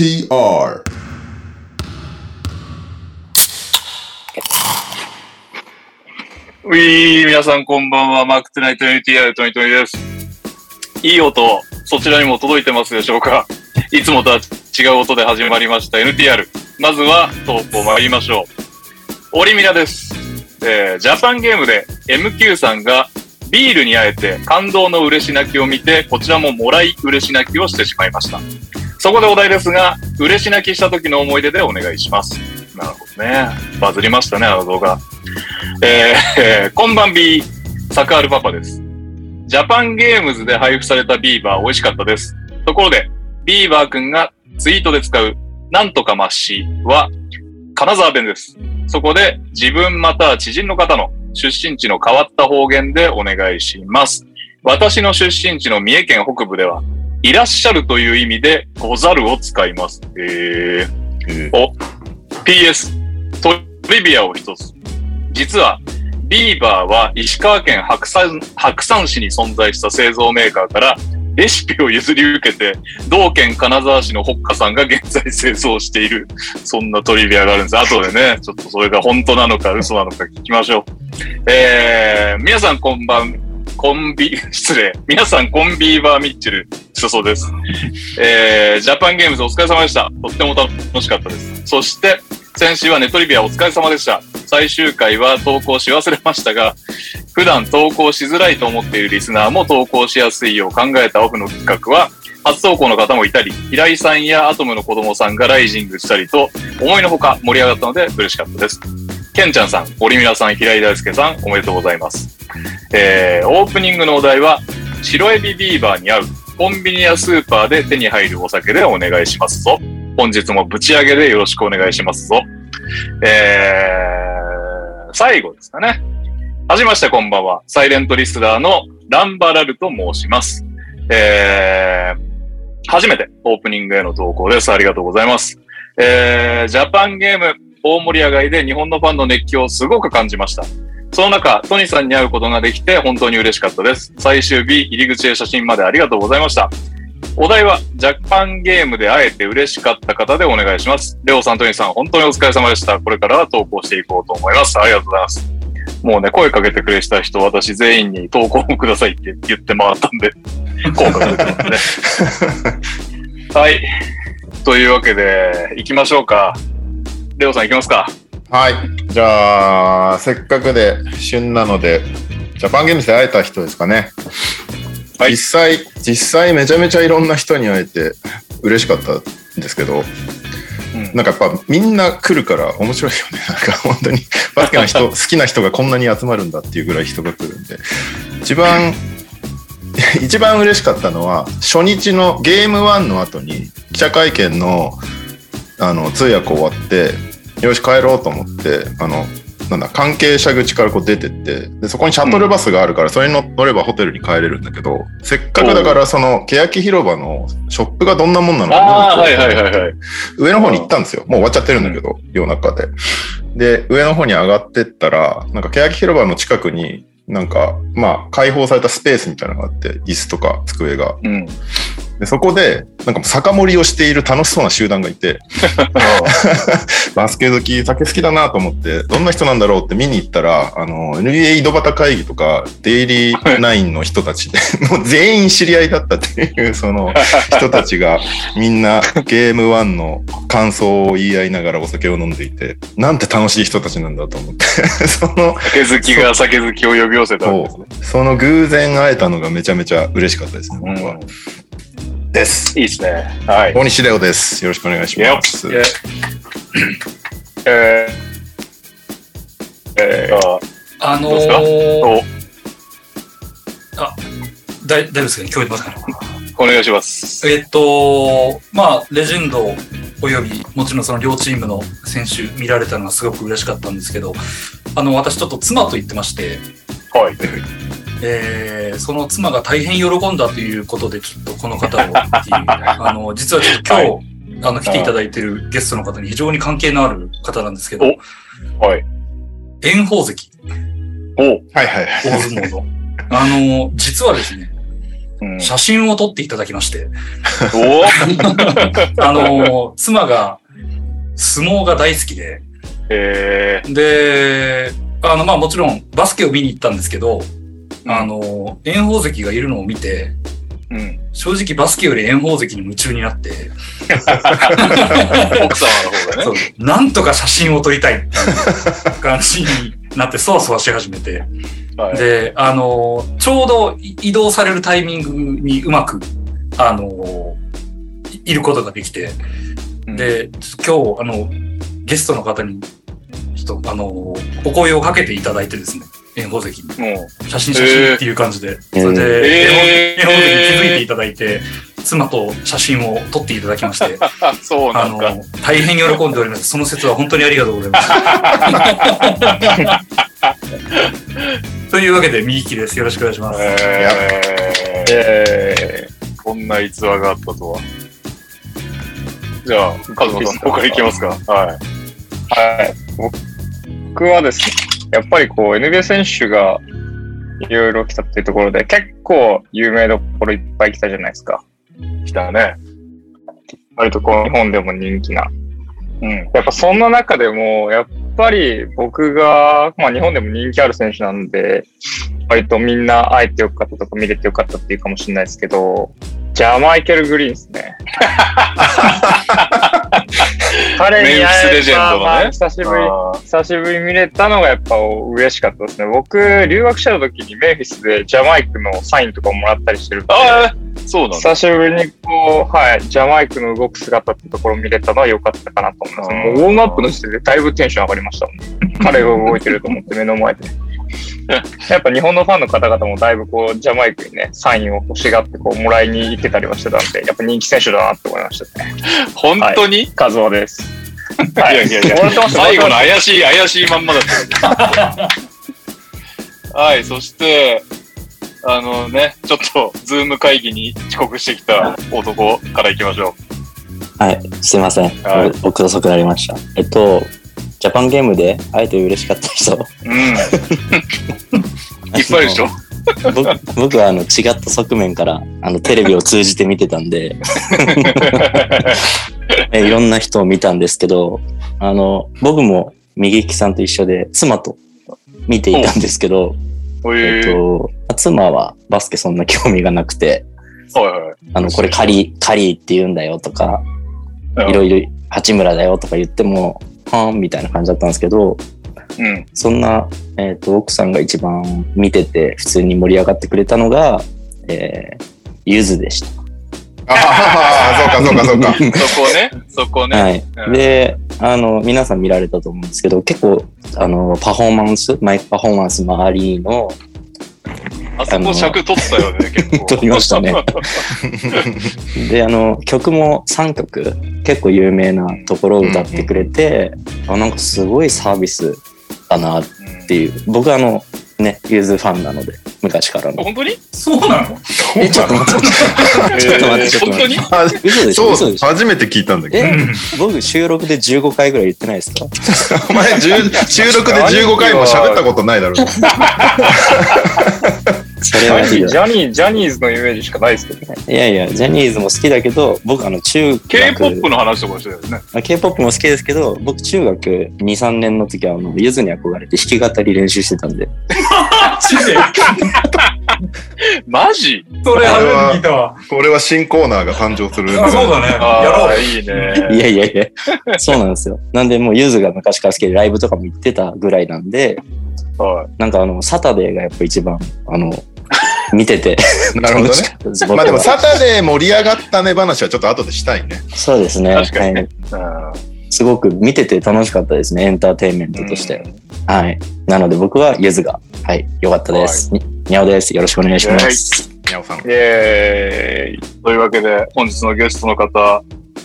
NTR ういー、皆さんこんばんは。マークトナイト NTR トニトニです。いい音、そちらにも届いてますでしょうかいつもとは違う音で始まりました NTR。まずは投稿参りましょう。オリミラです。えー、ジャパンゲームで MQ さんがビールにあえて感動の嬉し泣きを見て、こちらももらい嬉し泣きをしてしまいました。そこでお題ですが、嬉し泣きした時の思い出でお願いします。なるほどね。バズりましたね、あの動画。えー、こんばんビー、サカールパパです。 Japan Games で配布されたビーバー美味しかったです。ところで、ビーバーくんがツイートで使う、なんとかマッシーは、金沢弁です。そこで、自分または知人の方の出身地の変わった方言でお願いします。私の出身地の三重県北部では、いらっしゃるという意味で、ござるを使います。えー、お、PS、トリビアを一つ。実は、ビーバーは石川県白山白山市に存在した製造メーカーからレシピを譲り受けて、同県金沢市のホッカさんが現在製造している、そんなトリビアがあるんです。後でね、ちょっとそれが本当なのか嘘なのか聞きましょう。えー、皆さんこんばん、コンビ、失礼。皆さんコンビーバーミッチェル、所そうです。えー、ジャパンゲームズお疲れ様でした。とっても楽しかったです。そして、先週はネトリビアお疲れ様でした。最終回は投稿し忘れましたが、普段投稿しづらいと思っているリスナーも投稿しやすいよう考えたオフの企画は、初投稿の方もいたり、平井さんやアトムの子供さんがライジングしたりと、思いのほか盛り上がったので嬉しかったです。ケンちゃんさん、オリミラさん、平井大輔さん、おめでとうございます。えー、オープニングのお題は、白エビビーバーに合う、コンビニやスーパーで手に入るお酒でお願いしますぞ。本日もぶち上げでよろしくお願いしますぞ。えー、最後ですかね。はじめまして、こんばんは。サイレントリスナーのランバラルと申します。えー、初めてオープニングへの投稿です。ありがとうございます。えー、ジャパンゲーム大盛り上がりで日本のファンの熱狂をすごく感じました。その中、トニさんに会うことができて本当に嬉しかったです。最終日、入り口へ写真までありがとうございました。お題は、ジャパンゲームで会えて嬉しかった方でお願いします。レオさん、トニーさん、本当にお疲れ様でした。これからは投稿していこうと思います。ありがとうございます。もうね、声かけてくれた人、私全員に投稿をくださいって言って回ったんで、効果が出てますね。はい。というわけで、行きましょうか。レオさん行きますか。はい。じゃあ、せっかくで旬なので、ジャパンゲームズで会えた人ですかね。はい実際、実際めちゃめちゃいろんな人に会えて嬉しかったんですけど、うんなんかやっぱみんな来るから面白いよね。なんか本当にバスケの人、好きな人がこんなに集まるんだっていうぐらい人が来るんで。一番、一番嬉しかったのは、初日のゲーム1の後に記者会見のあの通訳終わって、よし帰ろうと思って、あの、なんだ、関係者口からこう出てって、で、そこにシャトルバスがあるから、それに乗ればホテルに帰れるんだけど、せっかくだから、その、欅広場のショップがどんなもんなのかああ、はいはいはいはい。上の方に行ったんですよ。もう終わっちゃってるんだけど、夜中で。で、上の方に上がってったら、なんか、欅広場の近くに、なんか、まあ、開放されたスペースみたいなのがあって、椅子とか机が。うん。で、そこで、なんか酒盛りをしている楽しそうな集団がいて、バスケ好き、酒好きだなと思って、どんな人なんだろうって見に行ったら、あの、NBA 井戸端会議とか、デイリーナインの人たちで、もう全員知り合いだったっていう、その人たちが、みんなゲーム1の感想を言い合いながらお酒を飲んでいて、なんて楽しい人たちなんだと思って、その、酒好きが酒好きを呼び寄せたわけですね。その偶然会えたのがめちゃめちゃ嬉しかったですね、僕は。です。いいですね。はい。大西レオです。よろしくお願いします。ええー、えー、ああのどうですか？ー、おだい大丈夫ですかね？聞こえてますかね？お願いします。えっと、まあ、レジェンドおよび、もちろんその両チームの選手見られたのがすごく嬉しかったんですけど、あの、私ちょっと妻と言ってまして、はい。えーその妻が大変喜んだということで、ちょっとこの方を あの、実はちょっと今日、あの、来ていただいてるゲストの方に非常に関係のある方なんですけど、はい。炎鵬関、お。はいはいはい。大相撲の。あの、実はですね、うん。写真を撮っていただきまして、お。あの、妻が相撲が大好きで、えで、あの、まあもちろんバスケを見に行ったんですけど、ー、あの、炎鵬関がいるのを見て、うん。正直バスケより炎鵬関に夢中になって、奥様の方がね。なんとか写真を撮りたいっていう感じになって、そわそわし始めて、はい。で、あの、ちょうど移動されるタイミングにうまく、あの、いいることができて、うん、で、今日、あの、ゲストの方に、ちょっと、あの、お声をかけていただいてですね、炎鵬関写真写真っていう感じで。それえで、ー炎鵬関に気づいていただいて、妻と写真を撮っていただきまして、そうなあんだ。の、大変喜んでおります。その説は本当にありがとうございます。というわけで、右利きです。よろしくお願いします。えこんな逸話があったとは。じゃあ、カズマさんの方か？らいきますか。はい。ーはい。僕はですね、やっぱりこう NBA 選手がいろいろ来たっていうところで、結構有名どころいっぱい来たじゃないですか。来たね。割とこう日本でも人気な。うん。やっぱそんな中でも、やっぱり僕が、まあ日本でも人気ある選手なんで、割とみんな会えてよかったとか見れてよかったっていうかもしれないですけど、ジャマイケル・グリーンですね。彼に会えば、ェンドのねまあ久しぶり、久しぶりに見れたのがやっぱ嬉しかったですね。僕、留学してた時にメンフィスでジャマイクのサインとかもらったりしてるあー、そうなんだ。久しぶりにこう、はい、ジャマイクの動く姿ってところを見れたのは良かったかなと思います。もうウォームアップの時点でだいぶテンション上がりましたもん。彼が動いてると思って目の前で。やっぱ日本のファンの方々もだいぶこう、ジャマイクにね、サインを欲しがってこう、もらいに行ってたりはしてたんで、やっぱ人気選手だなって思いましたね。本当に、い、カズマです。はいやいやいや終わってました最後の怪しい、怪しいまんまだった。はい、そして、あのね、ちょっと、ズーム会議に遅刻してきた男から行きましょはい、すいません。はいお遅くなりました。えっと、ジャパンゲームで会えて嬉しかった人。う。うん。いっぱいでしょ？僕僕はあの違った側面からあのテレビを通じて見てたんでえ いろんな人を見たんですけどあの僕も右利きさんと一緒で妻と見ていたんですけど、おえっいと、妻はバスケそんな興味がなくてはいはい。あのこれカリカリーって言うんだよとかうんいろいろ八村だよとか言ってもはーんみたいな感じだったんですけどうん。そんな、えっ、と、奥さんが一番見てて、普通に盛り上がってくれたのが、えー、ゆずでした。ああ、そうかそうかそうか。そこね、そこね。はい。うんで、あの、皆さん見られたと思うんですけど、結構、あの、パフォーマンス、マイクパフォーマンス周りの、あそこ尺取ったよね、結構。取りましたねで、あの、曲も3曲、結構有名なところを歌ってくれて、あ、なんかすごいサービスだなっていう。僕はあの、ね、ゆずファンなので、昔からの。本当に？そうなの？え、ちょっと待って、ちょっと待って、ちょっと待って。あ嘘でしょ？そう初めて聞いたんだけど。え僕収録で15回ぐらい言ってないですか？お前10 収録で15回も喋ったことないだろ。それはジャニー、ジャニーズのイメージしかないですけどね。いやいや、ジャニーズも好きだけど、僕あの中学、K-POP の話とかしてたよね。あ K-POP も好きですけど、僕中学2、3年の時はあの、ゆずに憧れて弾き語り練習してたんで。マジそれ初めて聞いたわ。これは新コーナーが誕生する。あ、そうだね。やろうああ、。いいね。いやいやいや、そうなんですよ。なんでもうゆずが昔から好きでライブとかも行ってたぐらいなんで、はなんかあの、サタデーがやっぱ一番、あの、見ててなるほどねまあでもサタデー盛り上がったね話はちょっと後でしたいね。そうですね。確かにはいすごく見てて楽しかったですね。エンターテインメントとして。はい。なので僕はゆずが、はい、良かったです。ににゃおです。よろしくお願いします。にゃおさん。イェーイ。というわけで、本日のゲストの方、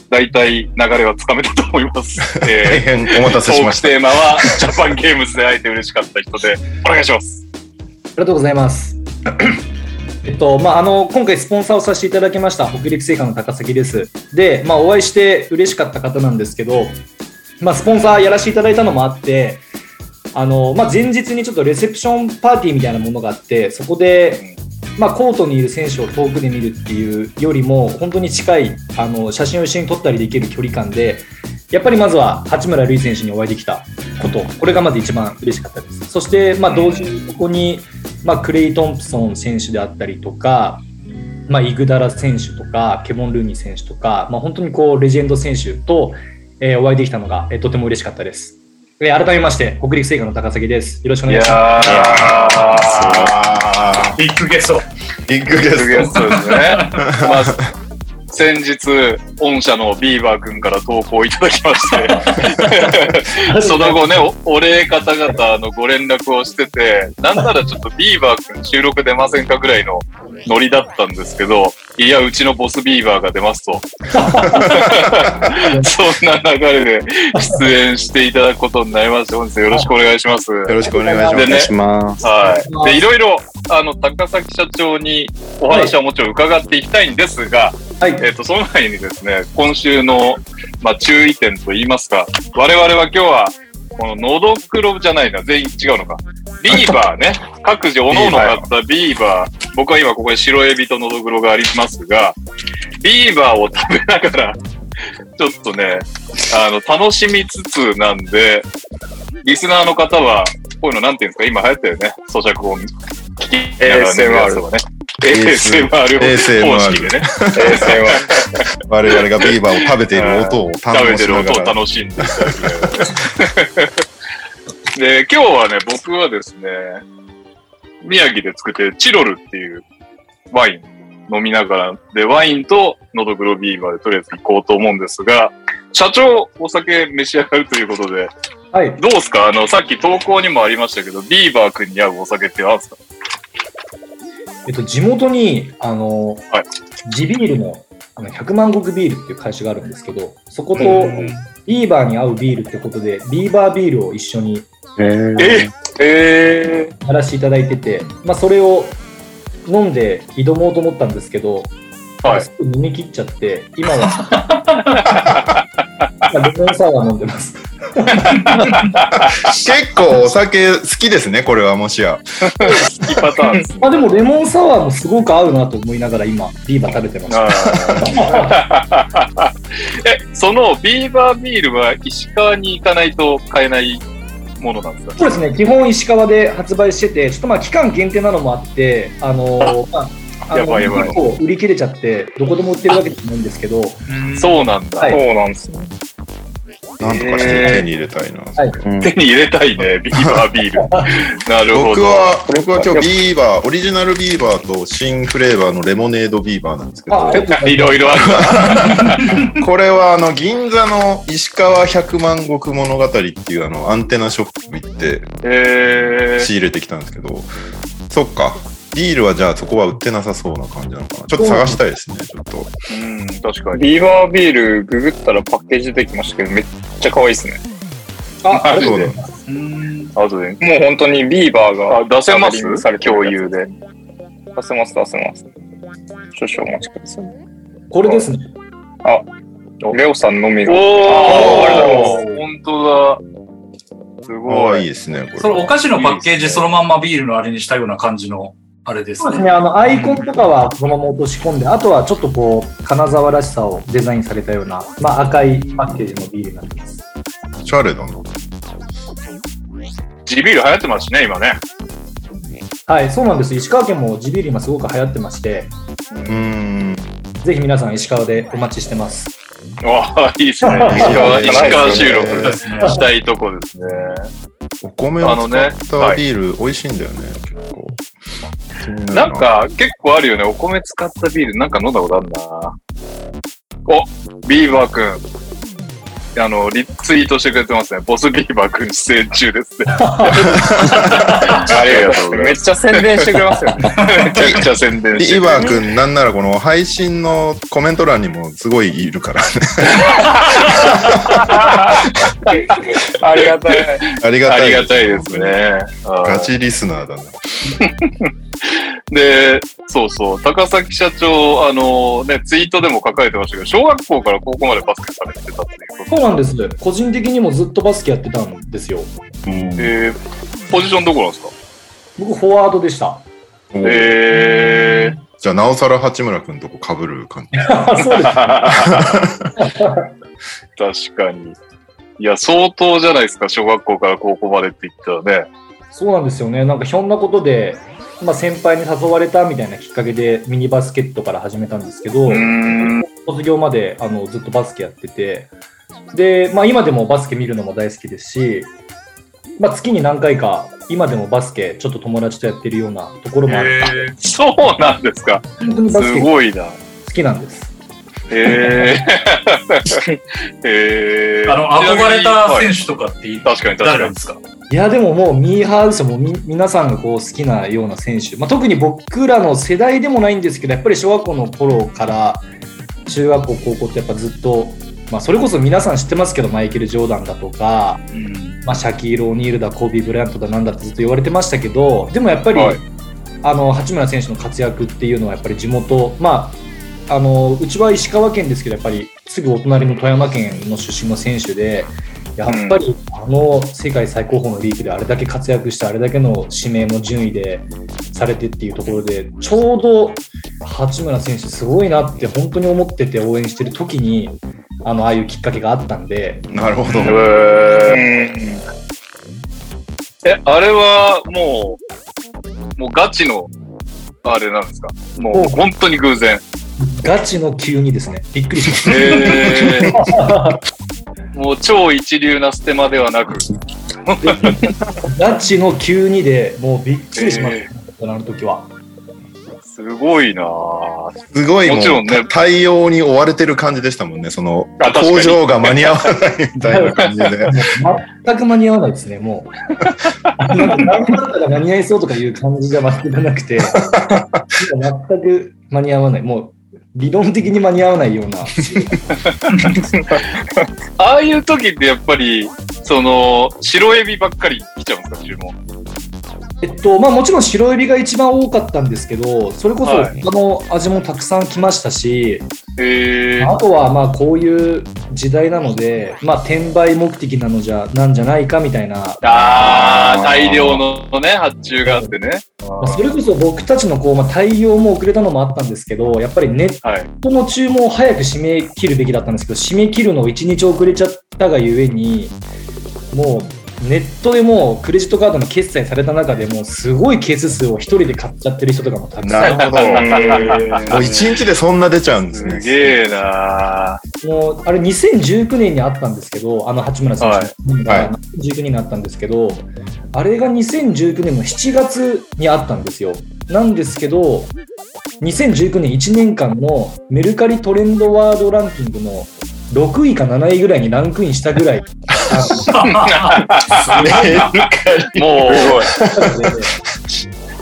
大体流れはつかめたと思います。大 えー変お待たせしました。クテーマは、ジャパンゲームズで会えて嬉しかった人で、お願いします。ありがとうございます。えっと、まあ、あの、今回スポンサーをさせていただきました、北陸製菓の高崎です。で、まあ、お会いして嬉しかった方なんですけど、まあ、スポンサーやらせていただいたのもあって、あの、まあ、前日にちょっとレセプションパーティーみたいなものがあって、そこで、まあ、コートにいる選手を遠くで見るっていうよりも、本当に近いあの写真を一緒に撮ったりできる距離感で、やっぱりまずは八村塁選手にお会いできたこと、これがまず一番嬉しかったです。そして、まあ、同時にここに、まあ、クレイ・トンプソン選手であったりとか、まあ、イグダラ選手とか、ケボン・ルーニー選手とか、まあ、本当にこうレジェンド選手と、えーお会いできたのが、えーとても嬉しかったです。えー改めまして、北陸製菓の高崎です。よろしくおい願いします。ビッグゲスト。ービッグゲ。ストですね。まあ、先日、御社のビーバー君から投稿いただきまして、その後ね、おお礼方々のご連絡をしてて、なんならちょっとビーバー君収録出ませんかぐらいのノリだったんですけど、いや、うちのボスビーバーが出ますと。そんな流れで出演していただくことになりまして、本日よろしくお願いします。よろしくお願いします。でねお願いします。はい。で、いろいろ、あの、高崎社長にお話はもちろん伺っていきたいんですが、はい。えっ、と、その前にですね、今週の、まあ、注意点といいますか、我々は今日は、この、のどくろじゃないな、全員違うのか。ビーバーね、各自各々買ったビーバー、僕は今ここに白エビとのどくろがありますが、ビーバーを食べながら、ちょっとね、あの、楽しみつつなんで、リスナーの方は、こういうのなんていうんですか、今流行ったよね、咀嚼音。聞きながら寝るやつとかね。ASMR 方式でね。我々がビーバーを食べている音を堪食べ能てる音を。楽しんでで、今日はね、僕はですね、宮城で作ってるチロルっていうワイン飲みながら、で、ワインとのどぐろビーバーでとりあえず行こうと思うんですが、社長、お酒召し上がるということで、はい。どうですか？あの、さっき投稿にもありましたけど、ビーバー君に合うお酒ってあるんですか？えっと、地元に、あの、はい。地ビールの、あの、100万石ビールっていう会社があるんですけど、そこと、うんビーバーに合うビールってことで、ビーバービールを一緒にえ？えやらせていただいてて、まあ、それを飲んで挑もうと思ったんですけど、はい。すぐ飲み切っちゃって、今は、今 レモンサワー飲んでます。結構お酒好きですね、これはもしや。ー、いいパターンです。まあでもレモンサワーもすごく合うなと思いながら今、ビーバー食べてました。え、そのビーバービールは石川に行かないと買えないものなんですか？そうですね、基本石川で発売してて、ちょっとまあ期間限定なのもあって、あのーまあ、あのやばいやばい結構売り切れちゃって、どこでも売ってるわけじゃないんですけど、そうなんだ。はいそうなんですね。なんとかして手に入れたいな。はいうん手に入れたいね、ビーバービール。なるほど。僕は、僕は今日ビーバー、オリジナルビーバーと新フレーバーのレモネードビーバーなんですけあど、いろいろあるな。これはあの銀座の石川百万石物語っていうあのアンテナショップ行ってえ仕入れてきたんですけど、そっか。ビールはじゃあそこは売ってなさそうな感じなのかな。ちょっと探したいですね、ちょっと。うん、確かに。ビーバービールググったらパッケージ出てきましたけど、めっちゃ可愛いですね。あ、ありがとうそうだございます。うん。後で。もう本当にビーバーがあ、出せます？れ共有で。出せます、出せます。少々お待ちください。これですね。レオさんのみが。おあありがとうございー本当だ。すあごい。あいいですね、こそれれ。お菓子のパッケージそのまんまビールのあれにしたような感じのあれですね。そうですね、あの、アイコンとかはそのまま落とし込んで、あとはちょっとこう、金沢らしさをデザインされたような、まあ赤いパッケージのビールになってます。おしゃれだな。地ビール流行ってますしね、今ね。はい、そうなんです。石川県も地ビール今すごく流行ってまして、うーん。ぜひ皆さん石川でお待ちしてます。わあ、いいですね。石川、石川収録ですね。したいとこですね。お米を使ったビール、美味しいんだよね、結構。なん、か、結構あるよね。お米使ったビール、なんか飲んだことあるな。お、ビーバーくん。あの、リツイートしてくれてますね。ボスビーバーくん出演中ですね。ありがとうございます。めっちゃ宣伝してくれますよね。めちゃくちゃ宣伝してビーバー君、なんならこの配信のコメント欄にもすごいいるからね。ありがたい。ありがあたい。りがたいですね。ガチリスナーだね。で、そうそう、高崎社長、あのね、ツイートでも書かれてましたけど、小学校から高校までバスケされてたっていうことそうなんです。個人的にもずっとバスケやってたんですよ。えー、ポジションどこなんですか？僕、フォワードでした。えじゃあ、なおさら八村君とこ被る感じ。そうです。確かに。いや、相当じゃないですか、小学校から高校までって言ったらね。そうなんですよね。なんかひょんなことで、まあ、先輩に誘われたみたいなきっかけでミニバスケットから始めたんですけど。卒業まであのずっとバスケやってて、で、まあ、今でもバスケ見るのも大好きですし、まあ、月に何回か今でもバスケちょっと友達とやってるようなところもあって、へそうなんですか。本当にバスすケ好ごいな。きなんです。へえ。へえ。ーあの、憧れた選手とかって確かに確かに誰なんですか？いやでももうミーハーですよもうみ皆さんがこう好きなような選手、まあ、特に僕らの世代でもないんですけどやっぱり小学校の頃から中学校高校ってやっぱずっと、まあ、それこそ皆さん知ってますけどマイケル・ジョーダンだとか、まあ、シャキール・オニールだコービー・ブライアントだなんだってずっと言われてましたけどでもやっぱり、はい。あの八村選手の活躍っていうのはやっぱり地元まああのうちは石川県ですけどやっぱりすぐお隣の富山県の出身の選手でやっぱりあの世界最高峰のリーグであれだけ活躍してあれだけの指名も順位でされてっていうところでちょうど八村選手すごいなって本当に思ってて応援してる時にあのああいうきっかけがあったんでなるほど。へーえ、あれはもう、もうガチの、あれなんですか？もうお本当に偶然。ガチの急にですねびっくりしました。へー もう超一流なステマではなく。ガチの急にでもうびっくりしまえした、あの時は。すごいなぁ。すごいもちろんね対応に追われてる感じでしたもんね。その工場が間に合わないみたいな感じで。全く間に合わないですね、もう。なんか何だったら間に合いそうとかいう感じじゃ全くなくて、全く間に合わない。もう理論的に間に合わないような。ああいう時ってやっぱり、その、白エビばっかり来ちゃうんですか、注文。えっと、まあもちろん白エビが一番多かったんですけど、それこそはい他の味もたくさん来ましたし、へえ。あとはまあこういう時代なので、まあ転売目的なのじゃ、なんじゃないかみたいなああ、大量のね、発注があってね。まあそれこそ僕たちのこう、まあ、対応も遅れたのもあったんですけど、やっぱりネッはい。トの注文を早く締め切るべきだったんですけど、締め切るのを1日遅れちゃったがゆえに、もうネットでもうクレジットカードの決済された中でもうすごいケース数を1人で買っちゃってる人とかもたくさんなるほど。もう一日でそんな出ちゃうんですすね。げえなもうあれ2019年にあったんですけど、あの八村選手のはいが2019年にあったんですけど、あれが2019年の7月にあったんですよ。なんですけど、2019年1年間のメルカリトレンドワードランキングの6位か7位ぐらいにランクインしたぐらい もう、なので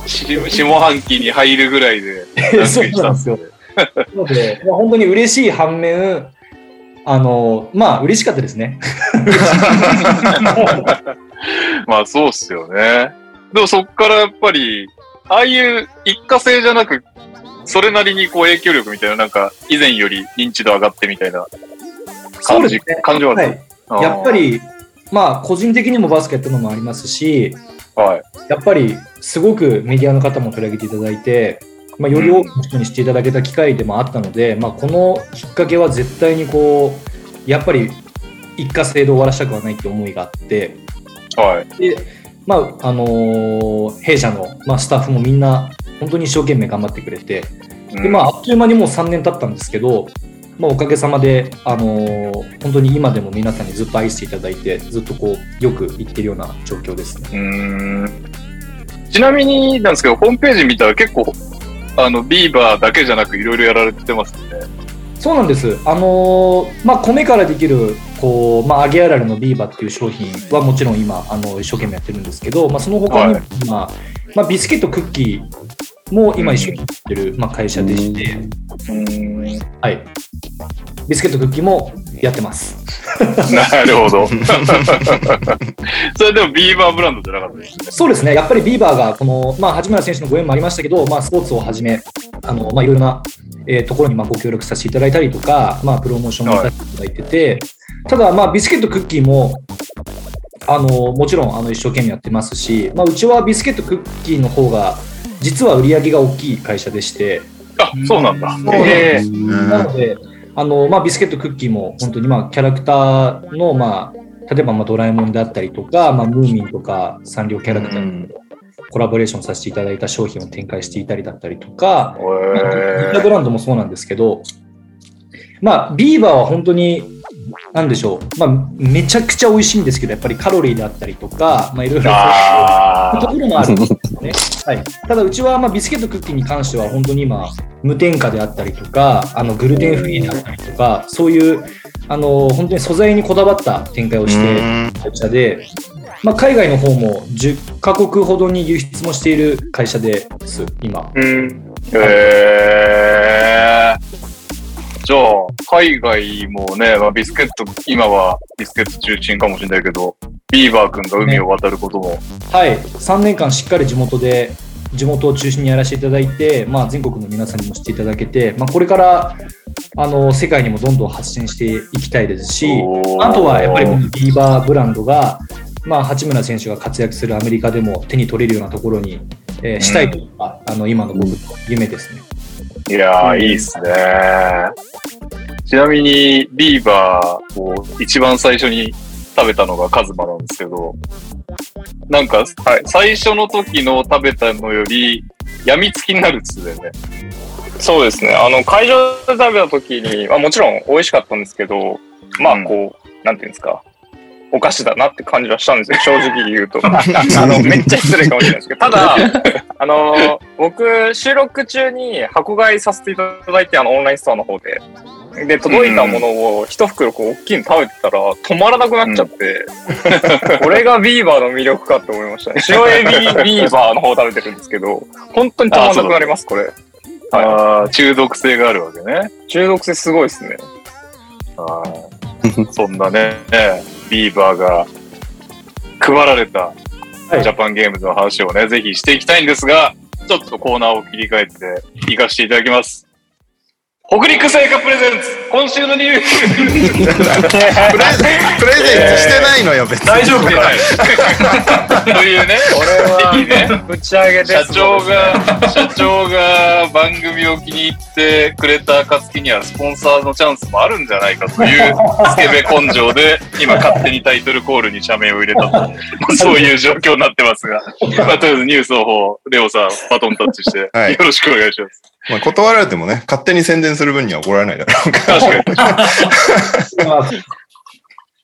し下半期に入るぐらいでランそうクインしたなんですよ。なので、まあ、本当に嬉しい反面、あの、まあ、嬉しかったですね。まあそうっすよね。でもそっからやっぱり、ああいう一過性じゃなく、それなりにこう影響力みたいな、なんか以前より認知度上がってみたいなそうですね。感じはい。やっぱ、り、まあ、個人的にもバスケやったのもありますし、はい。やっぱり、すごくメディアの方も取り上げていただいて、まあ、より多くの人に知っていただけた機会でもあったので、まあ、このきっかけは絶対にこう、やっぱり、一過性で終わらせたくはないって思いがあって、はい。で、まあ、あのー弊社の、まあ、スタッフもみんな、本当に一生懸命頑張ってくれて、で、まあ、あっという間にもう3年経ったんですけど、まあ、おかげさまで、あのー本当に今でも皆さんにずっと愛していただいて、ずっとこう、よく言ってるような状況ですね。ちなみになんですけど、ホームページ見たら結構、あの、ビーバーだけじゃなくいろいろやられてますね。そうなんです。あのーまあ、米からできる、こう、まあ、揚げあられのビーバーっていう商品はもちろん今、あの、一生懸命やってるんですけど、まあ、その他にもはい今、まあ、ビスケットクッキーも今一緒にやってる、まあ、会社でして、うん。はい。ビスケットクッキーもやってます。なるほど。それでもビーバーブランドじゃなかったですね。そうですね、やっぱりビーバーが、この、まあ、八村選手のご縁もありましたけど、まあ、スポーツをはじめ、あの、まあ、いろいろな、えーところに、まあ、ご協力させていただいたりとか、まあ、プロモーションもさせていただいてて、ただ、まあ、ビスケットクッキーも、あの、もちろん、あの、一生懸命やってますし、まあ、うちはビスケットクッキーの方が、実は売り上げが大きい会社でして、あ、そうなんだ。そうなですなので、あの、まあ、ビスケットクッキーも本当にまあ、キャラクターの、まあ、例えばまあドラえもんであったりとか、まあ、ムーミンとかサンリオキャラクターとコラボレーションさせていただいた商品を展開していたりだったりとか、へビーブランドもそうなんですけど、まあ、ビーバーは本当に、なんでしょう、まあ、めちゃくちゃ美味しいんですけど、やっぱりカロリーであったりとか、まあ、いろいろあところもあるんですよね。はい、ただ、うちはまあビスケットクッキーに関しては、本当に今、無添加であったりとか、あのグルテンフリーであったりとか、そういうあの本当に素材にこだわった展開をしている会社で、まあ、海外の方も10カ国ほどに輸出もしている会社です、今。うん。ーへーじゃあ、海外もね、まあ、ビスケット、今はビスケット中心かもしれないけど、ビーバー君が海を渡ることも。はい、3年間しっかり地元で、地元を中心にやらせていただいて、まあ、全国の皆さんにも知っていただけて、まあ、これからあの世界にもどんどん発信していきたいですし、あとはやっぱりビーバーブランドが、まあ、八村選手が活躍するアメリカでも手に取れるようなところに、えーしたいというのが、あの今の僕の夢ですね。いやー、いいっすね。ちなみに、ビーバーを一番最初に食べたのがカズマなんですけど、なんか、はい、最初の時の食べたのより、病みつきになるっつってね。そうですね。あの、会場で食べた時に、まあもちろん美味しかったんですけど、まあこう、なんていうんですか。お菓子だなって感じはしたんですよ、正直言うと。あの、めっちゃ失礼かもしれないですけど、ただ、あの、僕、収録中に箱買いさせていただいて、あの、オンラインストアの方で。で、届いたものを一袋こう、大きいの食べてたら、止まらなくなっちゃって、これがビーバーの魅力かって思いましたね。塩エビビーバーの方食べてるんですけど、本当に止まらなくなります、これ。あー中毒性があるわけね。中毒性すごいですね。あーそんなね、ビーバーが配られたはいジャパンゲームズの話をね、ぜひしていきたいんですが、ちょっとコーナーを切り替えて行かせていただきます。北陸製菓プレゼンツ。今週のニュースプレゼンプレゼントしてないのよ、別に。大丈夫かはい？というね、これは、いいね。ぶち上げです。社長が、社長が番組を気に入ってくれた暁にはスポンサーのチャンスもあるんじゃないかというスケベ根性で、今勝手にタイトルコールに社名を入れたと、まあそういう状況になってますが、まあ、とりあえずニュースの方、レオさん、バトンタッチして、はい。よろしくお願いします。まあ、断られてもね、勝手に宣伝する分には怒られないだろうから。確かに。ま あ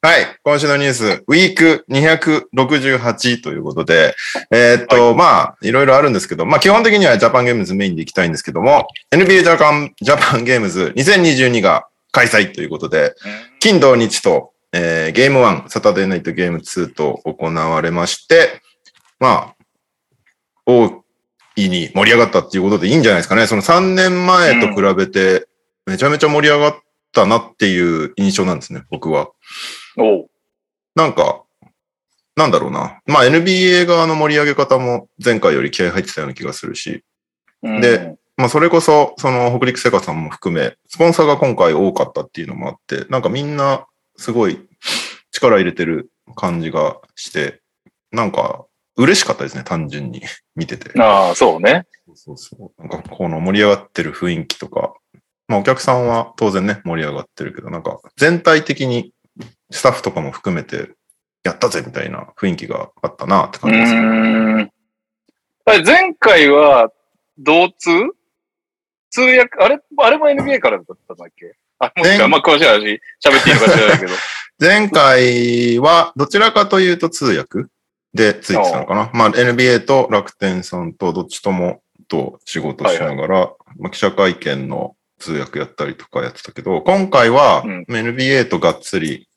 はい。今週のニュース、 Week 268ということで、えーっと、まあ、いろいろあるんですけど、まあ、基本的には Japan Games メインでいきたいんですけども、NBA Japan、Japan Games 2022が開催ということで、金土日と、えーゲーム1、サタデーナイトゲーム2と行われまして、まあ、大いに盛り上がったっていうことでいいんじゃないですかね。その3年前と比べて、めちゃめちゃ盛り上がったなっていう印象なんですね、僕は。おうなんか、なんだろうな。まあ NBA 側の盛り上げ方も前回より気合入ってたような気がするし、うんで、まあそれこそ、その北陸製菓さんも含め、スポンサーが今回多かったっていうのもあって、なんかみんなすごい力入れてる感じがして、なんか嬉しかったですね、単純に 見てて。ああ、そうね。そうそう。なんかこの盛り上がってる雰囲気とか、まあお客さんは当然ね、盛り上がってるけど、なんか全体的にスタッフとかも含めて、やったぜみたいな雰囲気があったなってう感じですね。前回は、同通？通訳、あれ、あれも NBA からだったんだっけ？あ、もしか、前まあ、詳しい話、喋っていいのか知らないけど。前回はどちらかというと通訳でついてたのかな。まあ NBA と楽天さんとどっちともと仕事しながら、まあ記者会見の通訳やったりとかやってたけど、今回はうん NBA とがっつり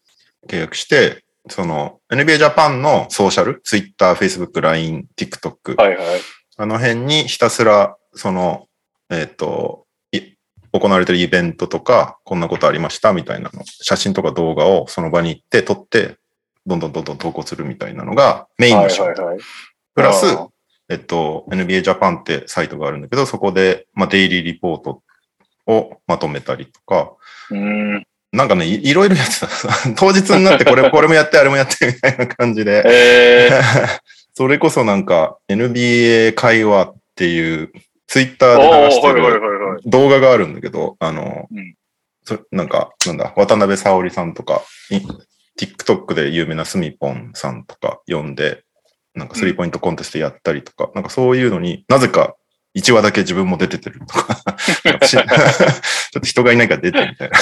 契約して、その NBA ジャパンのソーシャル、Twitter、Facebook、LINE、TikTok、はいはい。あの辺にひたすら、その、えっ、と、い行われてるイベントとか、こんなことありましたみたいなの、写真とか動画をその場に行って撮って、どんどんどんどん投稿するみたいなのがメインはの仕事。プラスえっと、NBA ジャパンってサイトがあるんだけど、そこで、まあ、デイリーリポートをまとめたりとか、うーん。なんかね、いいろいろやってた。当日になってこれ、これもやって、あれもやってみたいな感じで。え それこそなんか NBA 会話っていうツイッター、で流してるはい動画があるんだけど、あの、うんそなんか、なんだ、渡辺沙織さんとか、い TikTok で有名なスミポンさんとか呼んで、なんかスリーポイントコンテストやったりとか、なんかそういうのになぜか1話だけ自分も出ててるとか、ちょっと人がいないから出てみたいな。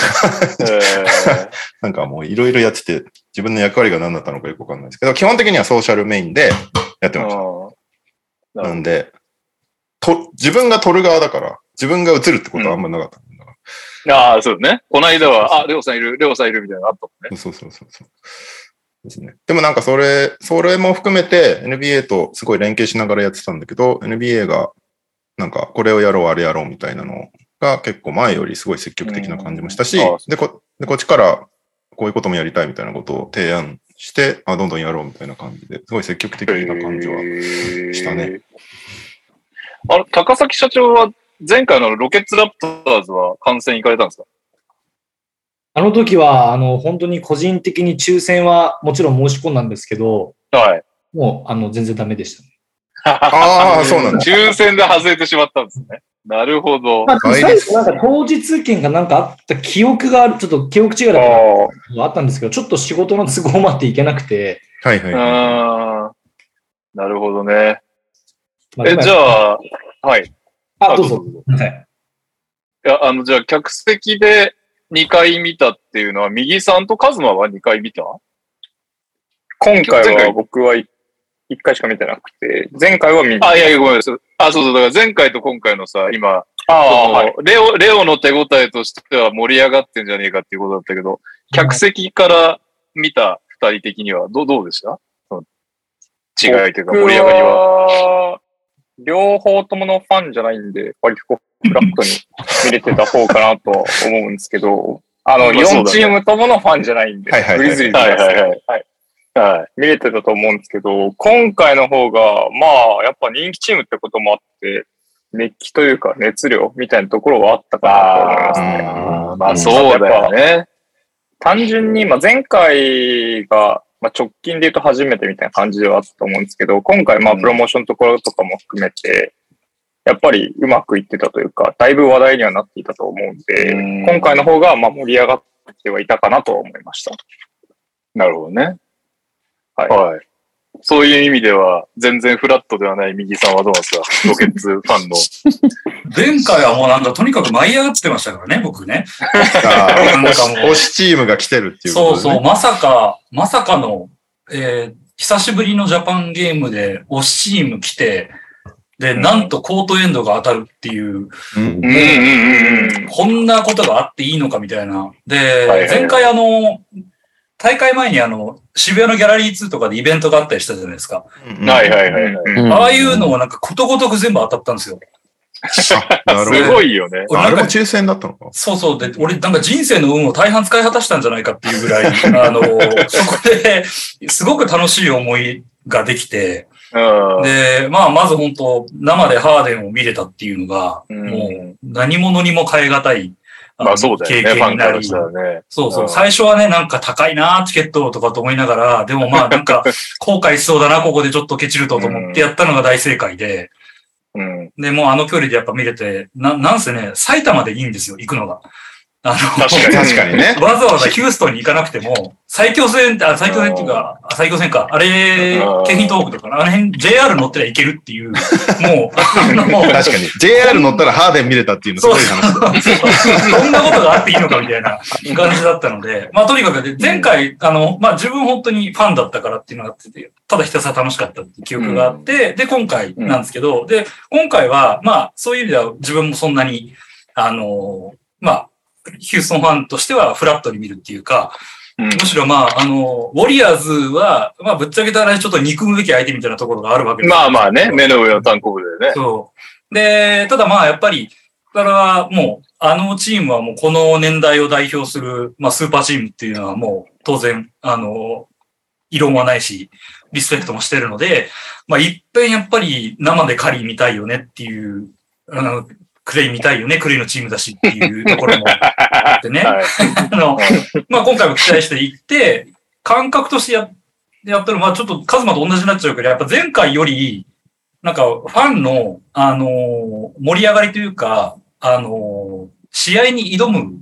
えなんかもういろいろやってて、自分の役割が何だったのかよくわかんないですけど、基本的にはソーシャルメインでやってーました。なんで、と、自分が撮る側だから、自分が映るってことはあんまなかったんだから。ああ、そうね。この間は、あ、レオさんいる、レオさんいるみたいなのあったもんね。そうそうそうそう。ですね。でもなんかそれ、それも含めて NBA とすごい連携しながらやってたんだけど、NBA がなんかこれをやろう、あれやろうみたいなのが結構前よりすごい積極的な感じもしたしでこでこっちからこういうこともやりたいみたいなことを提案して、あどんどんやろうみたいな感じで、すごい積極的な感じは。したね。あの、高崎社長は前回のロケッツラプターズは観戦行かれたんですか？あの時は、あの、本当に個人的に抽選はもちろん申し込んだんですけど、はい。もう、あの、全然ダメでした。ああ、そうなんだ。抽選で外れてしまったんですね。なるほど。まあ、最後なんか当日券がなんかあった記憶がある、ちょっと記憶違いだったあったんですけど、ちょっと仕事の都合もあっていけなくて、はいはいなるほどね。え、じゃあ、はい。あ、どうぞ。はい。いや、あの、じゃあ、客席で2回見たっていうのは、右さんとカズマは2回見た？今回は僕は1回しか見てなくて、前回は見あ、いやいや、ごめんなさい。あ、そうそう。だから前回と今回のさ、今、あはい。レオ、レオの手応えとしては盛り上がってんじゃねえかっていうことだったけど、客席から見た二人的にはどう、どうでした？違いというか盛り上がりは。は。両方とものファンじゃないんで、割とこうフラットに見れてた方かなとは思うんですけど、あの、4まあそうだね。チームとものファンじゃないんで、グリズリーズですね。はい。はい。はい。見れてたと思うんですけど、今回の方が、まあ、やっぱ人気チームってこともあって、熱気とい。うか熱量みたい。なところはあったかなと思い。ますね。あーまあそうだよね。単純に、まあ、前回が、まあ、直近で言うと初めてみたいな感じではあったと思うんですけど、今回、まあ、うんプロモーションのところとかも含めて、やっぱりうまくいってたというか、だいぶ話題にはなっていたと思うんで、うん今回の方が、まあ、盛り上がってはいたかなと思いました。なるほどね。はいはい。そういう意味では、全然フラットではない右さんはどうなんですか？ロケッツファンの。前回はもうなんかとにかく舞い上がってましたからね、僕ね。なんかもう推しチームが来てるっていうね。そうそう、まさか、まさかの、えー久しぶりのジャパンゲームで推しチーム来て、で、なんとコートエンドが当たるっていう、うんうんうんうんうん。こんなことがあっていいのかみたいな。で、はいはい前回あの、大会前にあの、渋谷のギャラリー2とかでイベントがあったりしたじゃないですか。うんはいはいはいはい。うんああいうのをなんかことごとく全部当たったんですよ。あ なるほどすごいよね。ああれも俺なんか、抽選だったのか？そうそう。で、俺なんか人生の運を大半使い果たしたんじゃないかっていうぐらい、あの、そこで、すごく楽しい思いができて、うん。で、まあ、まず本当生でハーデンを見れたっていうのが、うんもう何者にも代え難い、まあそうだよね、経験になり、ね。そうそうう。ん最初はね、なんか高いなチケットとかと思いながら、でもまあなんか 後悔しそうだな、ここでちょっとケチるとと思ってやったのが大正解で、うん。で、もうあの距離でやっぱ見れて、な、なんせね、埼玉でいいんですよ、行くのが。あの、確かに確かにね。わざわざヒューストンに行かなくても、最強戦、あ、最強戦っていうか、あ最強戦か。あれうん、京浜東北とかな、あの辺 JR 乗ってりゃ行けるっていう、もう、あの、確かに。JR 乗ったらハーデン見れたっていうのすごい話だ。こんなことがあっていいのかみたいな感じだったので、まあとにかくで前回、あの、まあ自分本当にファンだったからっていうのがあってて、ただひたすら楽しかったっていう記憶があって、で、今回なんですけど、で、今回は、まあそういう意味では自分もそんなに、あの、まあ、ヒューストンファンとしてはフラットに見るっていうか、うんむしろまあ、あの、ウォリアーズは、まあぶっちゃけたらちょっと憎むべき相手みたいなところがあるわけですよまあまあね、目の上の単行部でね。そう。で、ただまあやっぱり、それはもう、あのチームはもうこの年代を代表する、まあスーパーチームっていうのはもう当然、あの、異論はないし、リスペクトもしてるので、まあ一遍やっぱり生でカリー見たいよねっていう、あの、クレイ見たいよね、クレイのチームだしっていうところもあってね。はい。あの、まあ今回も期待していって、感覚としてややったら、まあちょっとカズマと同じになっちゃうけど、やっぱ前回より、なんかファンの、あのー盛り上がりというか、あの、試合に挑む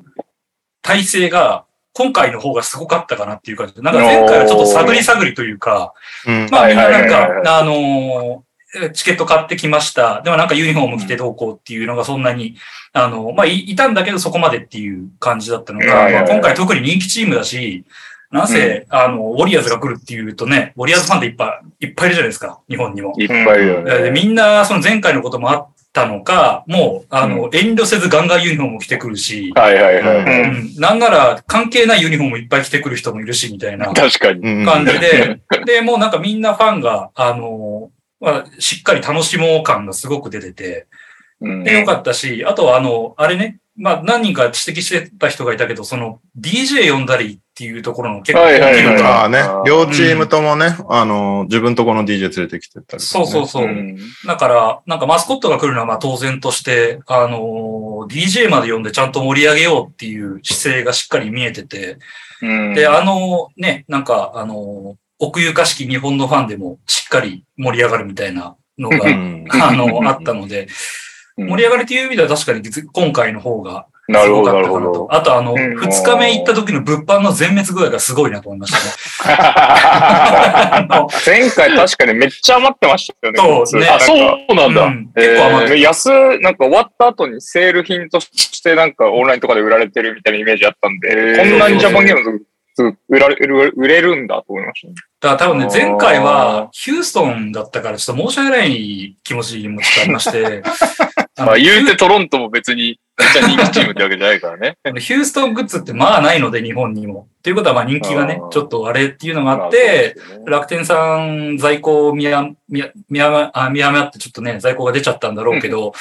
体制が、今回の方がすごかったかなっていう感じで、なんか前回はちょっと探り探りというか、うんまあみんななんか、あのーチケット買ってきました。でもなんかユニフォーム着てどうこうっていうのがそんなに、あの、まあいいたんだけどそこまでっていう感じだったのが、まあ今回特に人気チームだし、なぜ、あの、ウォリアーズが来るっていうとね、ウォリアーズファンでいっぱい、いっぱいいるじゃないですか、日本にも。いっぱいいるよでね。みんな、その前回のこともあったのか、もう、あの、遠慮せずガンガンユニフォームを着てくるし、はいはいはい。うんうんなんなら関係ないユニフォームいっぱい着てくる人もいるし、みたいな。確かに。うん感じで、で、もうなんかみんなファンが、あの、まあ、しっかり楽しもう感がすごく出てて、うん。で、よかったし、あとはあの、あれね、まあ何人か指摘してた人がいたけど、その DJ 呼んだりっていうところの結構はいはいはい大きいのがああね、両チームともね、あの、自分とこの DJ 連れてきてたりね、そうそうそう。うん。だから、なんかマスコットが来るのはまあ当然として、あの、DJ まで呼んでちゃんと盛り上げようっていう姿勢がしっかり見えてて、うん。で、あのね、なんか、あの、奥ゆかしき日本のファンでもしっかり盛り上がるみたいなのが、うんあの、あったので、うん盛り上がりという意味では確かに実今回の方がなるほど、すごかったかなるほど。。あと、あの、うん二日目行った時の物販の全滅具合がすごいなと思いましたね。前回確かにめっちゃ余ってましたよね。そうねあ、そうなんだ。うん結構余っえーで安、なんか終わった後にセール品としてなんかオンラインとかで売られてるみたいなイメージあったんで、こんなにジャパンゲームズ売られる、売れるんだと思いましたね。だから多分ね、前回あはヒューストンだったからちょっと申し訳ない気持ちもちょっとありまして、あのまあ言うてトロントも別にめっちゃ人気チームってわけじゃないからね。ヒューストングッズってまあないので、日本にも。っていうことはまあ人気がねちょっとあれっていうのがあって、楽天さん在庫見や、見や、見や、あ見誤ってちょっとね、在庫が出ちゃったんだろうけど、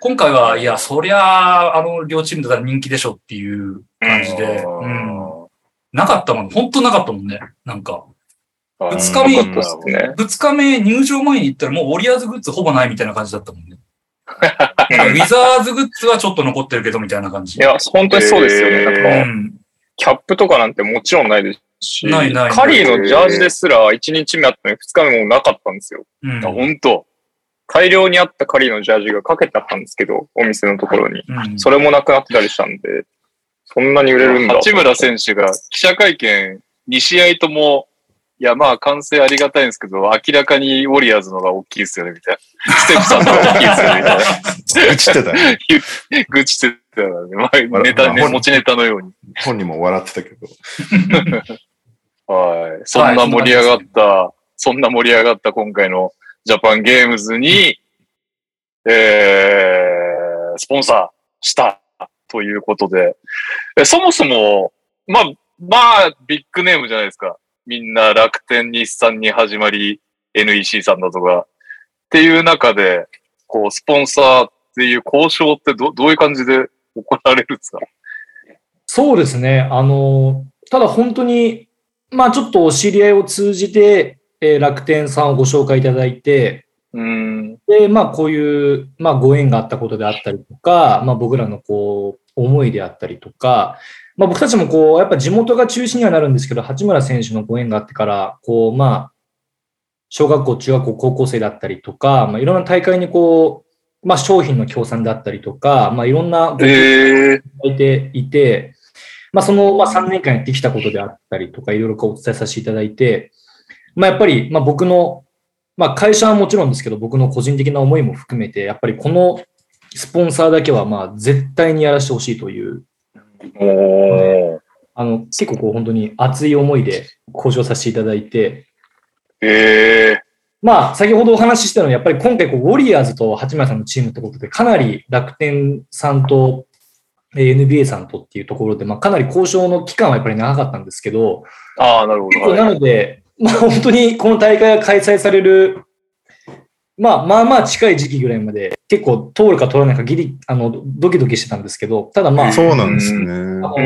今回は、いや、そりゃ、あの、両チームだったら人気でしょっていう感じで、ううんん。なかったもん、本当なかったもんね、なんか。二日目。二日目入場前に行ったらもうウォリアーズグッズほぼないみたいな感じだったもんね。ウィザーズグッズはちょっと残ってるけどみたいな感じ。いや、本当にそうですよね。えーなんうか、ん。キャップとかなんてもちろんないですし、ないないないカリーのジャージですら1日目あったのに2日目もなかったんですよ。うんあ、本当。大量にあったカリーのジャージがかけてあったんですけど、お店のところに。うんそれもなくなってたりしたんで、そんなに売れるんだ。八村選手が記者会見2試合とも、いやまあ完成ありがたいんですけど、明らかにウォリアーズの方が大きいですよね、みたいな。ステップさんの方が大きいですよね、みたいな。愚痴ってたね。愚痴ってたね。まあ、ネタ、ね、まあ持ちネタのように。本人も笑ってたけど。はい。そんな盛り上がった、そんな盛り上がった今回のジャパンゲームズに、えー、スポンサーしたということで、えそもそも、まあ、まあ、ビッグネームじゃないですか。みんな楽天日産に始まり、NEC さんだとか。っていう中で、こう、スポンサーっていう交渉ってどどういう感じで行われるんですか？そうですね。あの、ただ本当に、まあちょっとお知り合いを通じて、えー楽天さんをご紹介いただいて、うん。で、まあこういう、まあご縁があったことであったりとか、まあ僕らのこう、思いであったりとか、まあ僕たちもこう、やっぱ地元が中心にはなるんですけど、八村選手のご縁があってから、こう、まあ、小学校、中学校、高校生だったりとか、まあいろんな大会にこう、まあ商品の協賛だったりとか、まあいろんなごええいただいていて、まあ、その、まあ、3年間やってきたことであったりとか、いろいろこうお伝えさせていただいて、まあ、やっぱり、まあ、僕の、まあ、会社はもちろんですけど、僕の個人的な思いも含めて、やっぱりこのスポンサーだけは、まあ、絶対にやらせてほしいという。あの、結構こう、本当に熱い思いで交渉させていただいて、ええまあ、先ほどお話ししたのは、やっぱり今回こう、ウォリアーズと八村さんのチームってことで、かなり楽天さんとえー NBA さんとっていうところで、まあ、かなり交渉の期間はやっぱり長かったんですけど、ああ、なるほど。結構なので、まあ、本当にこの大会が開催される、まあ、まあまあ近い時期ぐらいまで、結構通るか通らないかギリ、あの、ドキドキしてたんですけど、ただまあ、そうなんですね。あの、ん通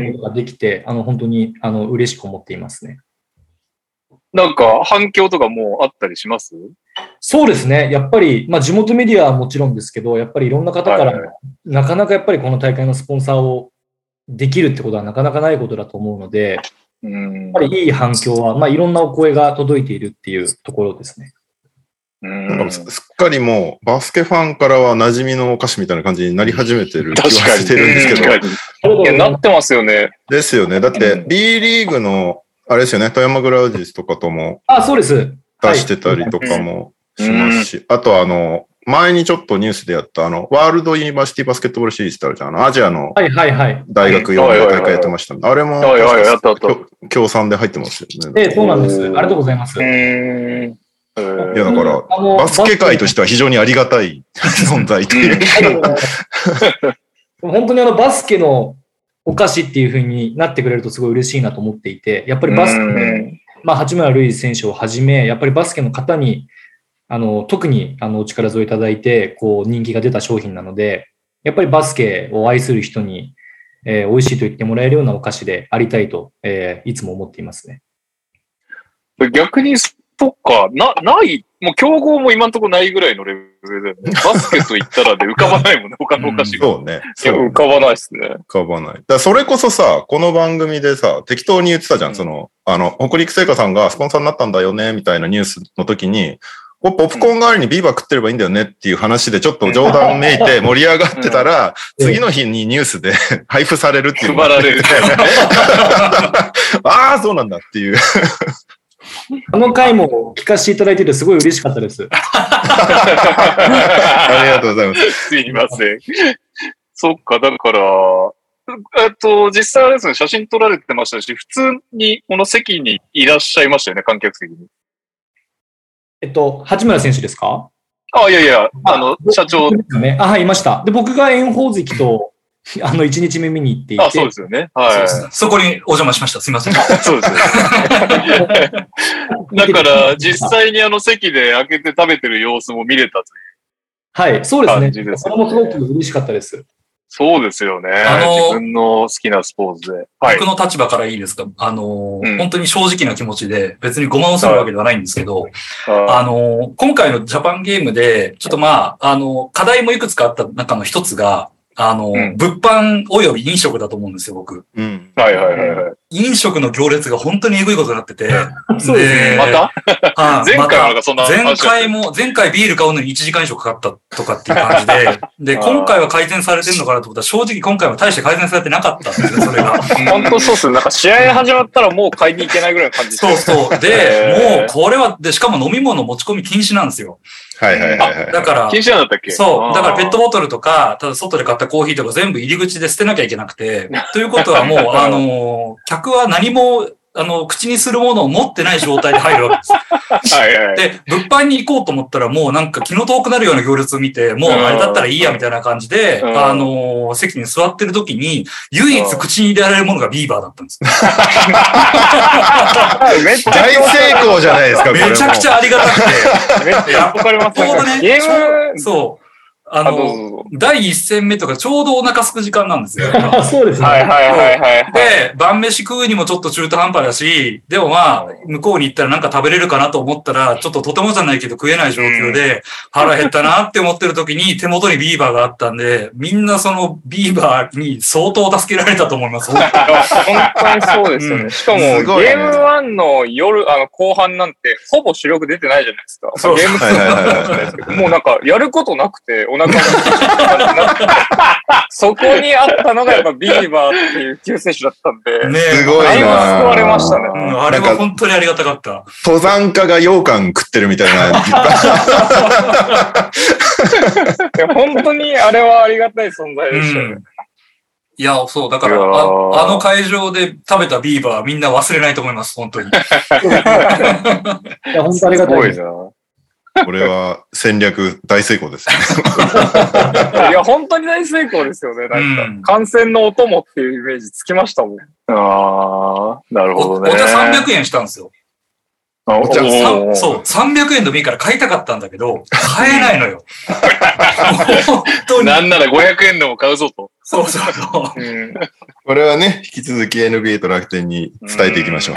ることができて、あの、本当に、あの、嬉しく思っていますね。なんか反響とかもうあったりします？そうですね。やっぱり、まあ、地元メディアはもちろんですけど、やっぱりいろんな方から、はいはなかなかやっぱりこの大会のスポンサーをできるってことはなかなかないことだと思うので、うんやっぱりいい反響は、まあ、いろんなお声が届いているっていうところですね。うんなんすすっかりもうバスケファンからは馴染みのお菓子みたいな感じになり始めてる気は。してるんですけど。なってますよね。ですよね。だってうん B リーグの、あれですよね、富山グラウジスとかともあ、そうです。出してたりとかもしますし、あとあの、前にちょっとニュースでやったあの、ワールドユニバーシティバスケットボールシリーズってあるじゃん。あの、アジアのはいはいはい。大学用の大会やってましたね。あれも、協協賛で入ってますよね。ええ、そうなんです。ありがとうございます。いや、だから、バスケ界としては非常にありがたい存在という。本当にあのバスケのお菓子っていう風になってくれるとすごい嬉しいなと思っていて、やっぱりバスケ、うんまあ、八村塁選手をはじめ、やっぱりバスケの方に、あの、特にあのお力添えいただいて、こう人気が出た商品なので、やっぱりバスケを愛する人に、えー美味しいと言ってもらえるようなお菓子でありたいと、えーいつも思っていますね。逆に、そっか、な、ない、もう競合も今んとこないぐらいのレベルだよね。バスケと言ったらで浮かばないもんね、他のお菓子が。そうね。そう浮かばないですね。浮かばない。だそれこそさ、この番組でさ、適当に言ってたじゃん。その、あの、北陸製菓さんがスポンサーになったんだよね、みたいなニュースの時に、ポップコーン代わりにビーバー食ってればいいんだよねっていう話でちょっと冗談めいて盛り上がってたら、うん次の日にニュースで 配布されるっていう。配られる。ああ、そうなんだっていう。あの回も聞かせていただいててすごい嬉しかったです。ありがとうございます。すいません。そっか、だから、えっと、実際あれですね、写真撮られてましたし、普通にこの席にいらっしゃいましたよね、観客席に。えっと、八村選手ですか？あ、いやいや、あの、社長、ですよね。あ、はい、いました。で、僕が炎鵬関と、あの、1日目見に行っていて、あ、そうですよね。はい。ですねそこにお邪魔しました。すみません。そうですね。だから、実際にあの席で開けて食べてる様子も見れたという。はい、そうですね。すそれもすごく嬉しかったです。そうですよね。あの自分の好きなスポーツで。はい僕。の立場からいいですか？あの、うん本当に正直な気持ちで、別にごまをするわけではないんですけど、ああの、今回のジャパンゲームで、ちょっとまあ、あの、課題もいくつかあった中の一つが、あの、うん物販及び飲食だと思うんですよ、僕。うん。はいはいはいはい。飲食の行列が本当にエグいことになってて。そうですねでまた？はい前回もなんまかそんなた前回も、前回ビール買うのに1時間以上かかったとかっていう感じで、で、今回は改善されてるのかなと思ったら、正直今回は大して改善されてなかったんですね、それが。本当そうっすね。なんか試合始まったらもう買いに行けないぐらいの感じそうそう。へで、ーもうこれは、で、しかも飲み物持ち込み禁止なんですよ。はいはいはいはい。だから、禁止なんだったっけ？そう。だからペットボボトルとか、ただ外で買ったコーヒーとか全部入り口で捨てなきゃいけなくて、ということはもう、あの、客は何も、あの、口にするものを持ってない状態で入るわけです。はいはい。で、物販に行こうと思ったらもうなんか気の遠くなるような行列を見て、もうあれだったらいいやみたいな感じで、うんあの、席に座ってる時に、唯一口に入れられるものがビーバーだったんです。めっちゃ大成功じゃないですか。めちゃくちゃありがたくて、めっちゃわかります。ちょうどね、ゲちょーム、そう。あの、第一戦目とかちょうどお腹空く時間なんですよ。あ そうですね。はいはいはいはい。で、晩飯食うにもちょっと中途半端だし、でもまあ、向こうに行ったらなんか食べれるかなと思ったら、ちょっととてもじゃないけど食えない状況で、腹減ったなって思ってる時に手元にビーバーがあったんで、みんなそのビーバーに相当助けられたと思います。本当にそうですようんね。しかも、ねゲーム1の夜、あの、後半なんて、ほぼ主力出てないじゃないですか。そうゲーム2はいはいはいはいなんですけど、もうなんか、やることなくて、お腹がそこにあったのがやっぱビーバーっていう救世主だったんで、ねすごいだいぶ救われましたね。うんあれは本当にありがたかった。登山家が羊羹食ってるみたいな。いや本当にあれはありがたい存在うでしたよねん。いや、そう、だから、ああの会場で食べたビーバーみんな忘れないと思います、本当に。いや、本当ありがたいです。すごいな。これは戦略大成功ですね。いや、本当に大成功ですよね。なんうんか、観戦のお供っていうイメージつきましたもん。ああ、なるおほどね。お茶300円したんですよ。あお茶そう、300円でもいいから買いたかったんだけど、買えないのよ。本当に。なんなら500円でも買うぞと。そうそうそう。うん。これはね、引き続き NBA と楽天に伝えていきましょう。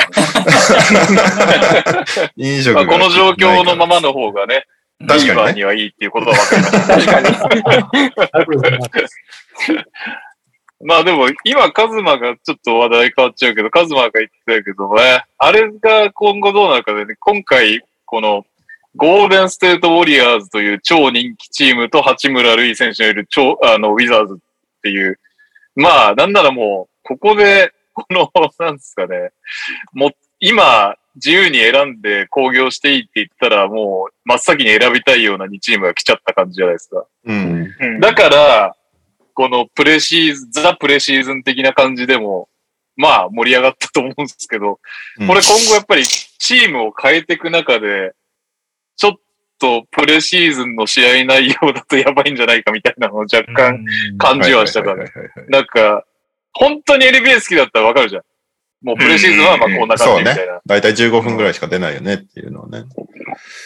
飲食がまあ、この状況のままの方がね、確かにねビーバーにはいいっていうことは分かりました。確かに。まあでも、今、カズマがちょっと話題変わっちゃうけど、カズマが言ってたけどね、あれが今後どうなるかでね、今回、このゴールデンステートウォリアーズという超人気チームと八村塁選手のいる超、あの、ウィザーズっていう。まあ、なんならもう、ここで、この、なんですかね。もう、今、自由に選んで興行していいって言ったら、もう、真っ先に選びたいような2チームが来ちゃった感じじゃないですか。うん。うんだから、このプレシーズン、ザ・プレシーズン的な感じでも、まあ盛り上がったと思うんですけど、うんこれ今後やっぱりチームを変えていく中で、ちょっとプレシーズンの試合内容だとやばいんじゃないかみたいなのを若干感じはしたから、はいはいはいはいなんか、本当に NBA 好きだったらわかるじゃん。もうプレシーズンはまあこんな感じみたいな。だいたい15分ぐらいしか出ないよねっていうのはね。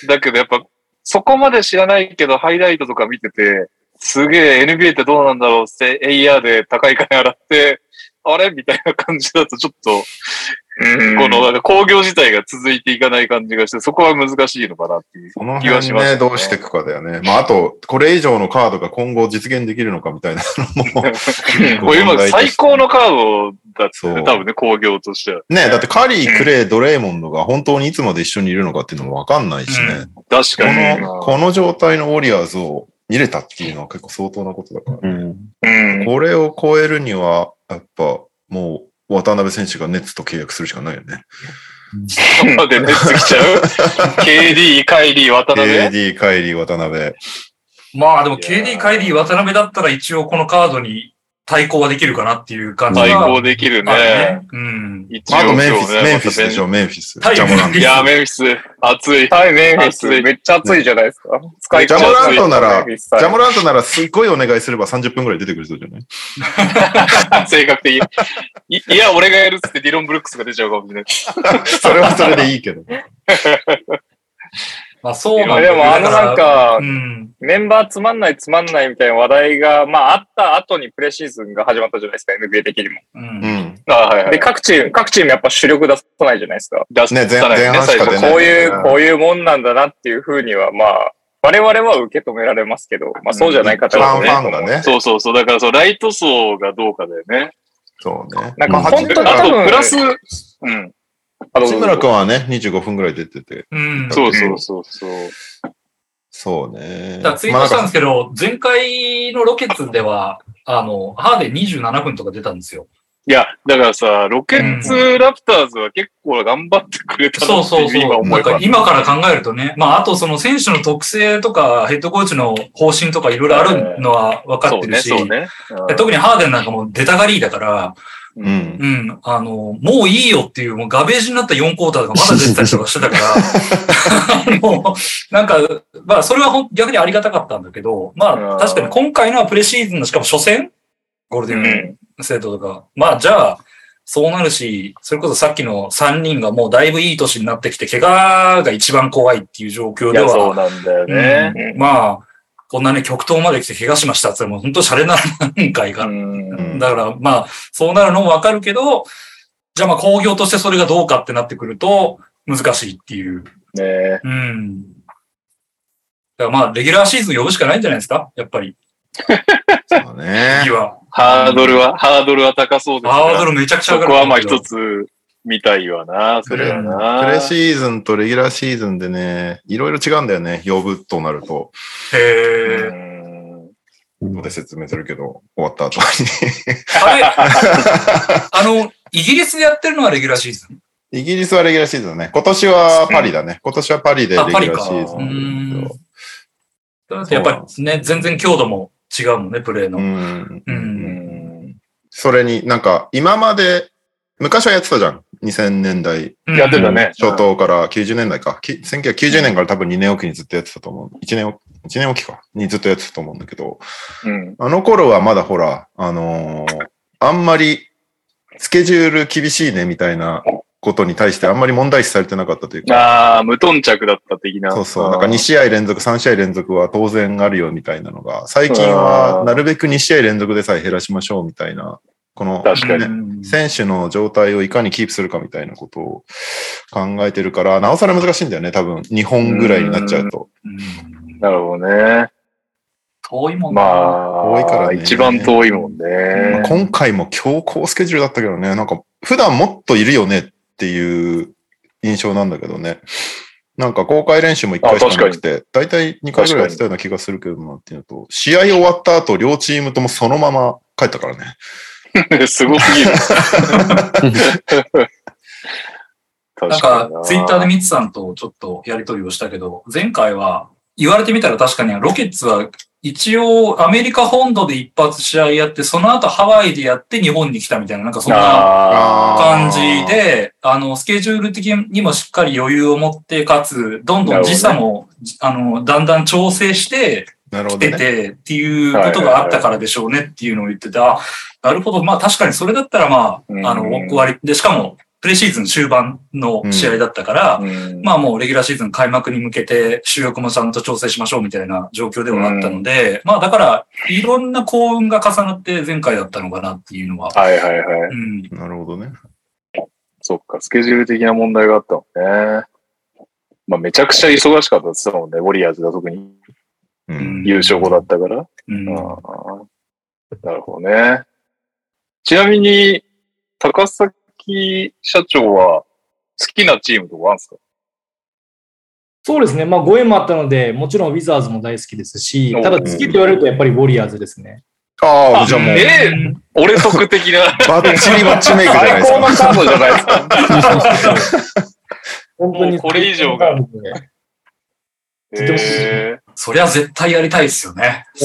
だけどやっぱ、そこまで知らないけど、ハイライトとか見てて、すげえ NBA ってどうなんだろうって、AR で高い金払って、あれ？みたいな感じだとちょっと、うんこのなんか工業自体が続いていかない感じがして、そこは難しいのかなっていう気はしました、どうしていくかだよね。まあ、あと、これ以上のカードが今後実現できるのかみたいなのも これ今最高のカードだってね、多分ね、工業としては。ね、だってカリー、クレイ、ドレイモンドが本当にいつまで一緒にいるのかっていうのもわかんないしね。確こかに。の、この状態のウォリアーズを入れたっていうのは結構相当なことだから。うん。うん。これを超えるには、やっぱ、もう、渡辺選手がネッツと契約するしかないよね。そこまで熱来ちゃう ?KD、カイリー、渡辺？AD、カイリー、渡辺。まあでも KD、カイリー、渡辺だったら一応このカードに対抗はできるかなっていう感じが対抗できるね。うん。一応とメンフィス、メンフィスでしょ、まメンフィス。はいジャモラント。たいや、メンフィス、熱い。はい、メンフィスめっちゃ熱いじゃないですか。使いジャモラントなら、ジャモラントならすっごいお願いすれば30分くらい出てくる人じゃない？性格的。いいや、俺がやるっつってディロン・ブルックスが出ちゃうかもしれない。それはそれでいいけど。まあそうなんだでもあのなんかう、ん。メンバーつまんないつまんないみたいな話題が、まああった後にプレシーズンが始まったじゃないですか、NBA 的にも。う。うんん。あはいはで、い。各チーム、各チームやっぱ主力出さないじゃないですか。出すね前出さない前半しか出ないこういうう、んこういうもんなんだなっていうふうには、まあ、我々は受け止められますけど、まあそうじゃない方ファンフがね。ァンがね。そうそうそう。だから、そう、ライト層がどうかだよね。そうね。なんかまあ本当にあと、多分プラス、うん。あの八村君はね、25分くらい出てて。うん。そうそうそうそう。そうね。だツイートしたんですけど、前回のロケッツでは、あの、ハーデン27分とか出たんですよ。いや、だからさ、ロケッツラプターズは結構頑張ってくれたそうなっていううそそう。今思えばなんか。今から考えるとね、まああとその選手の特性とかヘッドコーチの方針とかいろいろあるのは分かそうね、ってるし、そうね。で特にハーデンなんかもう出たがりだから、ううん。うん、あの、もういいよっていう、もうガベージになった4クォーターとかまだ出てたりとかしてたから、あの、なんか、まあそれは逆にありがたかったんだけど、まうんあ確かに今回のはプレシーズンのしかも初戦？ゴールデうンん。生徒とか。まあじゃあ、そうなるし、それこそさっきの3人がもうだいぶいい年になってきて、怪我が一番怖いっていう状況でいや、そうは、なんだよね。うんまあ、こんなね、極東まで来て怪我しましたって言ったらもう本当シャレな何回が。うんだから、まあ、そうなるのもわかるけど、じゃあまあ工業としてそれがどうかってなってくると、難しいっていう。ねうん。だからまあ、レギュラーシーズン呼ぶしかないんじゃないですか？やっぱり。そうね次。は。ハードルは、ハードルは高そうですハードルめちゃくちゃそ上がる。こはまあ一。つ見たいわな、それはな。プレシーズンとレギュラーシーズンでね、いろいろ違うんだよね。呼ぶとなると。へえ。うん後で説明するけど、終わった後に。あれ、あの、イギリスでやってるのはレギュラーシーズン？イギリスはレギュラーシーズンだね。今年はパリだね。今年はパリでレギュラーシーズンやっぱりね、全然強度も違うもんね、プレーの。うん。う。うんんそれになんか、今まで、昔はやってたじゃん。2000年代やってたね。初頭から90年代か。き1990年から多分2年おきにずっとやってたと思う。1年お、一年おきか。にずっとやってたと思うんだけど、うん。あの頃はまだほら、あのーあんまりスケジュール厳しいねみたいなことに対してあんまり問題視されてなかったというか、ああ、無頓着だった的な。そうそう、なんか2試合連続、3試合連続は当然あるよみたいなのが、最近はなるべく2試合連続でさえ減らしましょうみたいな、この、確かにうん選手の状態をいかにキープするかみたいなことを考えてるから、なおさら難しいんだよね、多分。2本ぐらいになっちゃうと。うんなるほどね。遠いもんなまあ、遠いからね一番遠いもんまあね。今回も強行スケジュールだったけどね、なんか普段もっといるよねっていう印象なんだけどね。なんか公開練習も1回しかなくて、大体2回ぐらいやってたような気がするけどなっていうのと、試合終わった後、両チームともそのまま帰ったからね。すごすぎる。なんか、ツイッターでミツさんとちょっとやりとりをしたけど、前回は、言われてみたら確かにロケッツは一応アメリカ本土で一発試合やって、その後ハワイでやって日本に来たみたいな、なんかそんな感じで、あの、スケジュール的にもしっかり余裕を持って、かつ、どんどん時差も、あの、だんだん調整して、来てなるほどね。てっていうことがあったからでしょうねっていうのを言ってて、あ、なるほど。まあ確かにそれだったらまうんあ、あの、終わり。で、しかも、プレシーズン終盤の試合だったから、まあもうレギュラーシーズン開幕に向けて主力もちゃんと調整しましょうみたいな状況ではあったので、まあだから、いろんな幸運が重なって前回だったのかなっていうのは。はいはいはい。うん。なるほどね。そっか、スケジュール的な問題があったもんね。まあめちゃくちゃ忙しかったですもんね、ウォリアーズが特に優勝後だったから。うんああなるほどね。ちなみに、高崎社長は好きなチームとかあるんですか？そうですね。まあ、ご縁もあったので、もちろんウィザーズも大好きですし、ただ好きって言われるとやっぱりウォリアーズですね。ああ、じゃあもう、ええ俺特的な。バッチリマッチメイクじゃないですか。最高のカードじゃないですか。本当にもうこれ以上がいとてもえそりゃ絶対やりたいですよね。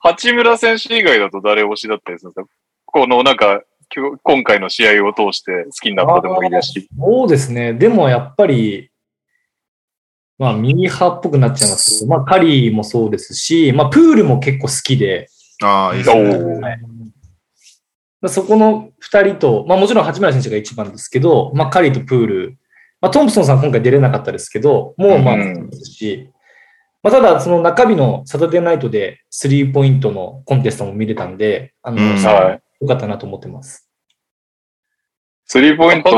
八村選手以外だと誰推しだったりするんですか？このなんか、今日今回の試合を通して好きになったでもいいですし。そうですね。でもやっぱり、まあ、ミニハっぽくなっちゃいますけど、まあ、カリーもそうですし、まあ、プールも結構好きで、ああ、いいですね。そこの二人と、まあもちろん八村選手が一番ですけど、まあカリーとプール、まあトンプソンさん今回出れなかったですけど、もうまあうんですし、まあただその中日のサタデーナイトでスリーポイントのコンテストも見れたんで、あの、うんはい良かったなと思ってます。スリーポイント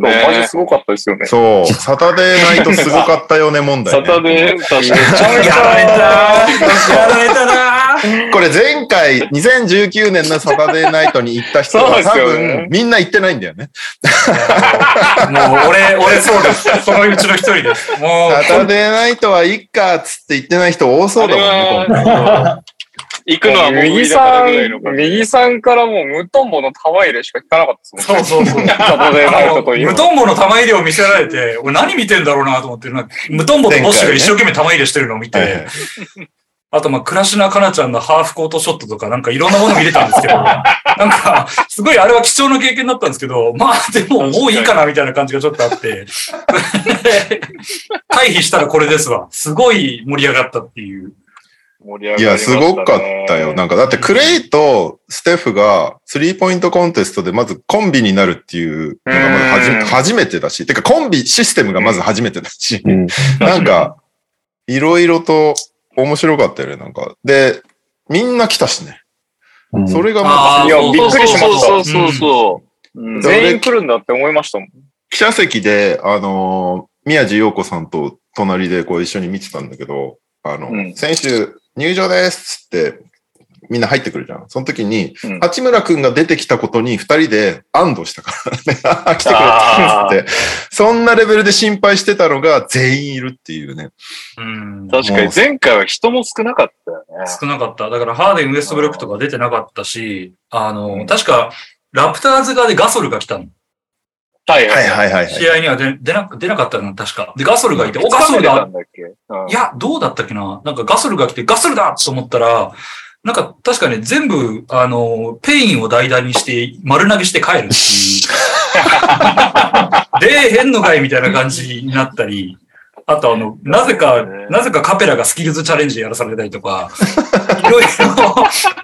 マジね。すごかったですよね。そう、サタデーナイトすごかったよね、問題、サね。タデー、確かに。め ちゃめちやられたゃ、やられたなこれ前回、2019年のサタデーナイトに行った人は多分みんな行ってないんだよね。もう俺、俺そうです。そのうちの一人です。もう、サタデーナイトはいっかっつって行ってない人多そうだもんね。行くのはもう無右さん、じ。右さんからもう無トンボの玉入れしか聞かなかったですもんそうそうそう。無トンボの玉入れを見せられて、俺何見てんだろうなと思って、無トンボとボッシュが一生懸命玉入れしてるのを見て、あと、まあ、倉科かなちゃんのハーフコートショットとか、なんかいろんなもの見れたんですけど、なんか、すごいあれは貴重な経験だったんですけど、まあ、でも、もういいかなみたいな感じがちょっとあって、回避したらこれですわ。すごい盛り上がったっていう。いや、盛り上がりましたすねごかったよ。なんか、だってクレイとステフがスリーポイントコンテストでまずコンビになるっていうのがまず初めてだし、てかコンビシステムがまず初めてだし、うん。なんか、いろいろと面白かったよね、なんか。で、みんな来たしね。うんそれがまず、いやびっくりしましたそうそうそうそう。うん全員来るんだって思いましたもん。記者席で、あのー宮地陽子さんと隣でこう一緒に見てたんだけど、あの、うん選手入場ですっつって、みんな入ってくるじゃん。その時に、うん八村くんが出てきたことに二人で安堵したからね。あ来てくれあたって。そんなレベルで心配してたのが全員いるっていうね。うん。確かに前回は人も少なかったよね。少なかった。だから、ハーデン、ウエストブルックとか出てなかったし、あの、うん確か、ラプターズ側でガソルが来たの。はいはいはいはい、はい。試合には出出な出なかったの、確か。で、ガソルがいて、お、ガガソルソルだだんだっけ？うんいや、どうだったっけな？なんかガソルが来て、ガソルだと思ったら、なんか確かね、全部、あの、ペインを代打にして、丸投げして帰るっていう。で、変のかいみたいな感じになったり、あとあの、なぜか、なぜかカペラがスキルズチャレンジでやらされたりとか、いろいろ、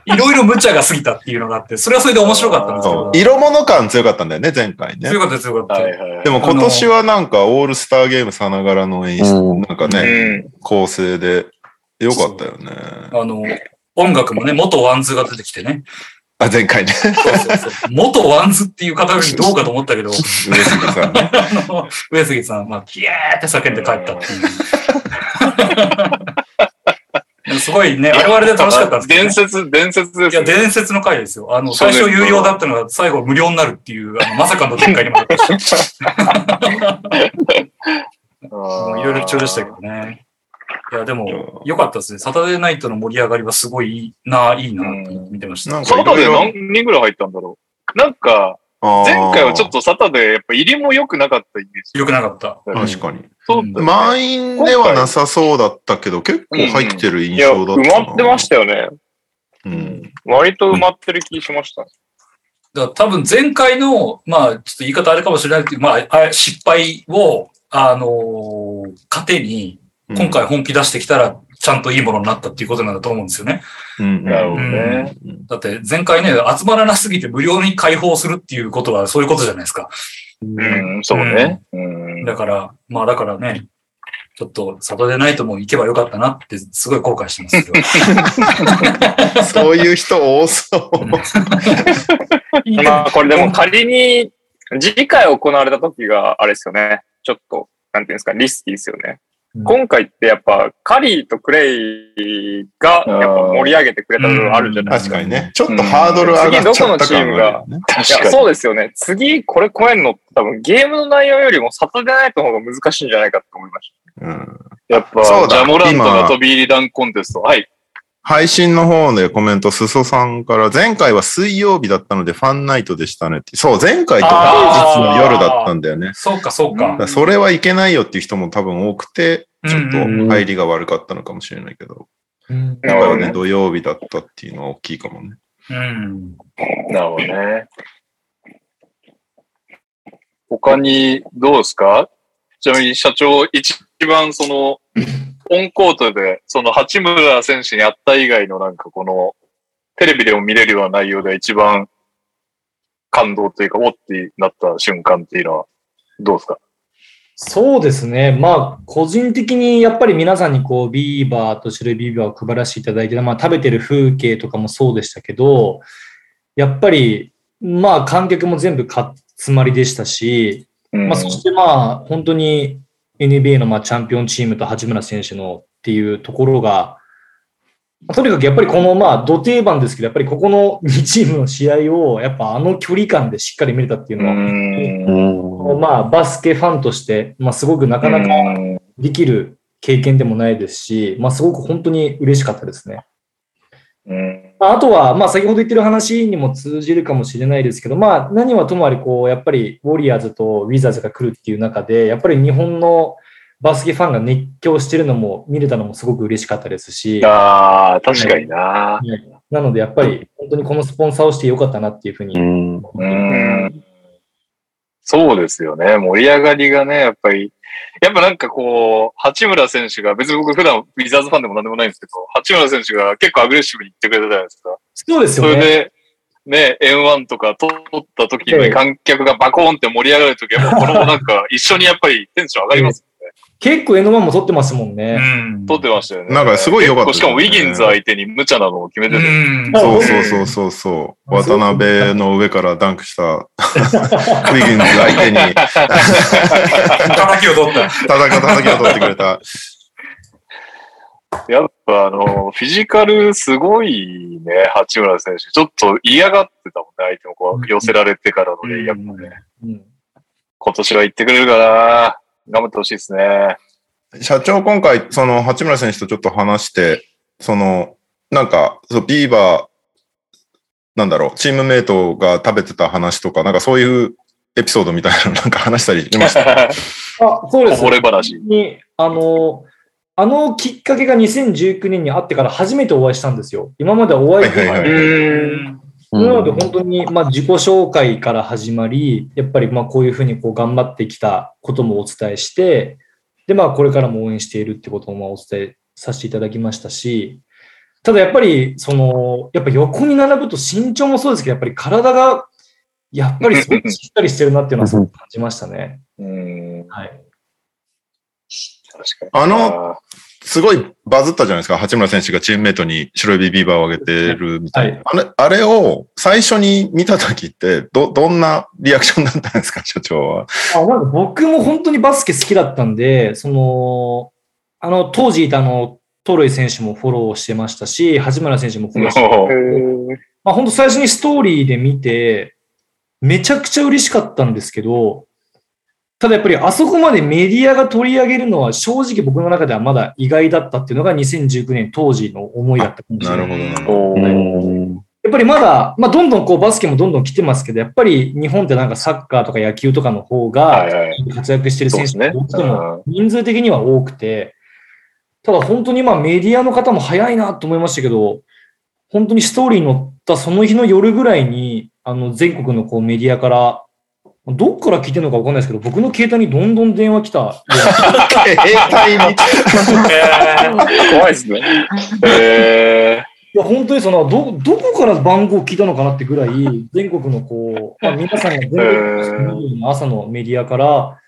いろいろ無茶が過ぎたっていうのがあって、それはそれで面白かったんですけど。色物感強かったんだよね、前回ね強。かった強かった。はいはいはい。でも今年はなんかオールスターゲームさながらの演出、うんなんかうね、ん。構成でよかったよね。あの、音楽もね、元ワンズが出てきてね。あ、前回ね。そうそうそう。元 WANDS っていう方がどうかと思ったけど、上杉さんね。あの、上杉さん、まあ、キエーって叫んで帰ったっていう。すごごいね、あれはあれで楽しかったんですけど、ね。伝説、伝説ですいや、ね。伝説の回ですよ。あの、最初有料だったのが最後無料になるっていう、あのまさかの展開にもなったし、もういろいろ貴重でしたけどね。いや、でも、良かったですね。サタデーナイトの盛り上がりはすごいいいな、いいなって見てました。なんかサタデー何人ぐらい入ったんだろう？なんか、前回はちょっとサタデー、やっぱ入りも良くなかったイメージ。良くなかった。確かに。そうだよね満員ではなさそうだったけど、結構入ってる印象だったな。埋まってましたよね。うん。割と埋まってる気しました。だから多分前回の、まあ、ちょっと言い方あれかもしれないけど、まあ、あ失敗を、あのー糧に、今回本気出してきたら、ちゃんといいものになったっていうことなんだと思うんですよね。うん、なるほどね。だって前回ね、集まらなすぎて無料に開放するっていうことはそういうことじゃないですか。うん、そうね。うん。だから、まあだからね、ちょっとサタデーナイトも行けばよかったなってすごい後悔してますけど。そういう人多そう。まあ、これでも仮に、次回行われた時が、あれですよね。ちょっと、なんていうんですか、リスキーですよね。うん今回ってやっぱ、カリーとクレイが、やっぱ盛り上げてくれた部分あるじゃないですか。確かにね。ちょっとハードル上がっちゃった感があるよね。いや、確かに。そうですよね。次、これ超えんのって多分ゲームの内容よりもサタデーナイトの方が難しいんじゃないかと思いましうんやっぱ、そうだジャモラント今が飛び入り弾コンテスト。はい。配信の方でコメント、すそさんから、前回は水曜日だったのでファンナイトでしたねって。そう、前回と平日の夜だったんだよね。そうか、そうか。だからそれはいけないよっていう人も多分多くて、ちょっとうん入りが悪かったのかもしれないけど、うん今回はね、土曜日だったっていうのは大きいかもね。うん。なるほどね。他にどうですか？ちなみに社長、一番その、オンコートで、その八村選手に会った以外のなんかこの、テレビでも見れるような内容で一番感動というか、おってなった瞬間っていうのは、どうですか？そうですね。まあ、個人的にやっぱり皆さんにこう、ビーバーと白いビーバーを配らせていただいて、まあ、食べてる風景とかもそうでしたけど、やっぱり、まあ、観客も全部集まりでしたし、うんまあ、そしてまあ、本当に NBA のまあチャンピオンチームと八村選手のっていうところが、まあとにかくやっぱりこのまあ、土定番ですけど、やっぱりここの2チームの試合を、やっぱあの距離感でしっかり見れたっていうのは、うん。まあ、バスケファンとして、まあ、すごくなかなかできる経験でもないですし、まあ、すごく本当に嬉しかったですね。うん。まあ、あとは、まあ、先ほど言ってる話にも通じるかもしれないですけど、まあ、何はともあれ、こう、やっぱり、ウォリアーズとウィザーズが来るっていう中で、やっぱり日本のバスケファンが熱狂してるのも、見れたのもすごく嬉しかったですし、ああ、確かにな。なので、やっぱり、本当にこのスポンサーをしてよかったなっていうふうにうん。うん。そうですよね。盛り上がりがね、やっぱり、やっぱなんかこう、八村選手が、別に僕普段ウィザーズファンでもなんでもないんですけど、八村選手が結構アグレッシブに言ってくれたじゃないですか。そうですそよね。れで、ね、N1 とか取った時ええに観客がバコーンって盛り上がる時は、このなんか一緒にやっぱりテンション上がります。結構 N1 も撮ってますもんうね。ん。取ってましたよね。なんかすごい良かったねしかもウィギンズ相手に無茶なのを決めてうて。ん。そうそうそうそうそう。渡辺の上からダンクしたウィギンズ相手に叩きを取った。叩き叩きを取ってくれた。やっぱあの、フィジカルすごいね、八村選手。ちょっと嫌がってたもんね、相手もこう寄せられてからのレイアップもね。うん今年は行ってくれるかな頑張ってほしいですね。社長、今回、その、八村選手とちょっと話して、その、なんか、そうビーバー、なんだろう、チームメイトが食べてた話とか、なんかそういうエピソードみたいなの なんか話したりしました？あ、そうです。こぼれ話。に、あの、あのきっかけが2019年にあってから初めてお会いしたんですよ。今までお会いはいはい。なので本当に、まあ、自己紹介から始まり、やっぱりまあこういうふうにこう頑張ってきたこともお伝えして、で、まあこれからも応援しているってこともまあお伝えさせていただきましたし、ただやっぱり、その、やっぱ横に並ぶと身長もそうですけど、やっぱり体が、やっぱりすごくしっかりしてるなっていうのはすごく感じましたね。うん。はい。確かに。あの、すごいバズったじゃないですか。八村選手がチームメイトに白いビーバーをあげてるみたいな。あれ、あれを最初に見たときって、ど、どんなリアクションだったんですか、所長は。あ僕も本当にバスケ好きだったんで、その、あの、当時いたあの、トロイ選手もフォローしてましたし、八村選手もフォローしてもまあ本当最初にストーリーで見て、めちゃくちゃ嬉しかったんですけど、ただやっぱりあそこまでメディアが取り上げるのは正直僕の中ではまだ意外だったっていうのが2019年当時の思いだったかもしれない。なるほどなるほど。おーうんやっぱりまだ、まあどんどんこうバスケもどんどん来てますけど、やっぱり日本ってなんかサッカーとか野球とかの方が。活躍してる選手がどうしても人数的には多くて、ただ本当にまあメディアの方も早いなと思いましたけど、本当にストーリーに載ったその日の夜ぐらいに、あの全国のこうメディアから、どっから聞いてるのかわかんないですけど、僕の携帯にどんどん電話来た。携帯に。怖いですね。えいや、本当にその、ど、どこから番号聞いたのかなってぐらい、全国のこう、まあ、皆さんが全国の朝のメディアから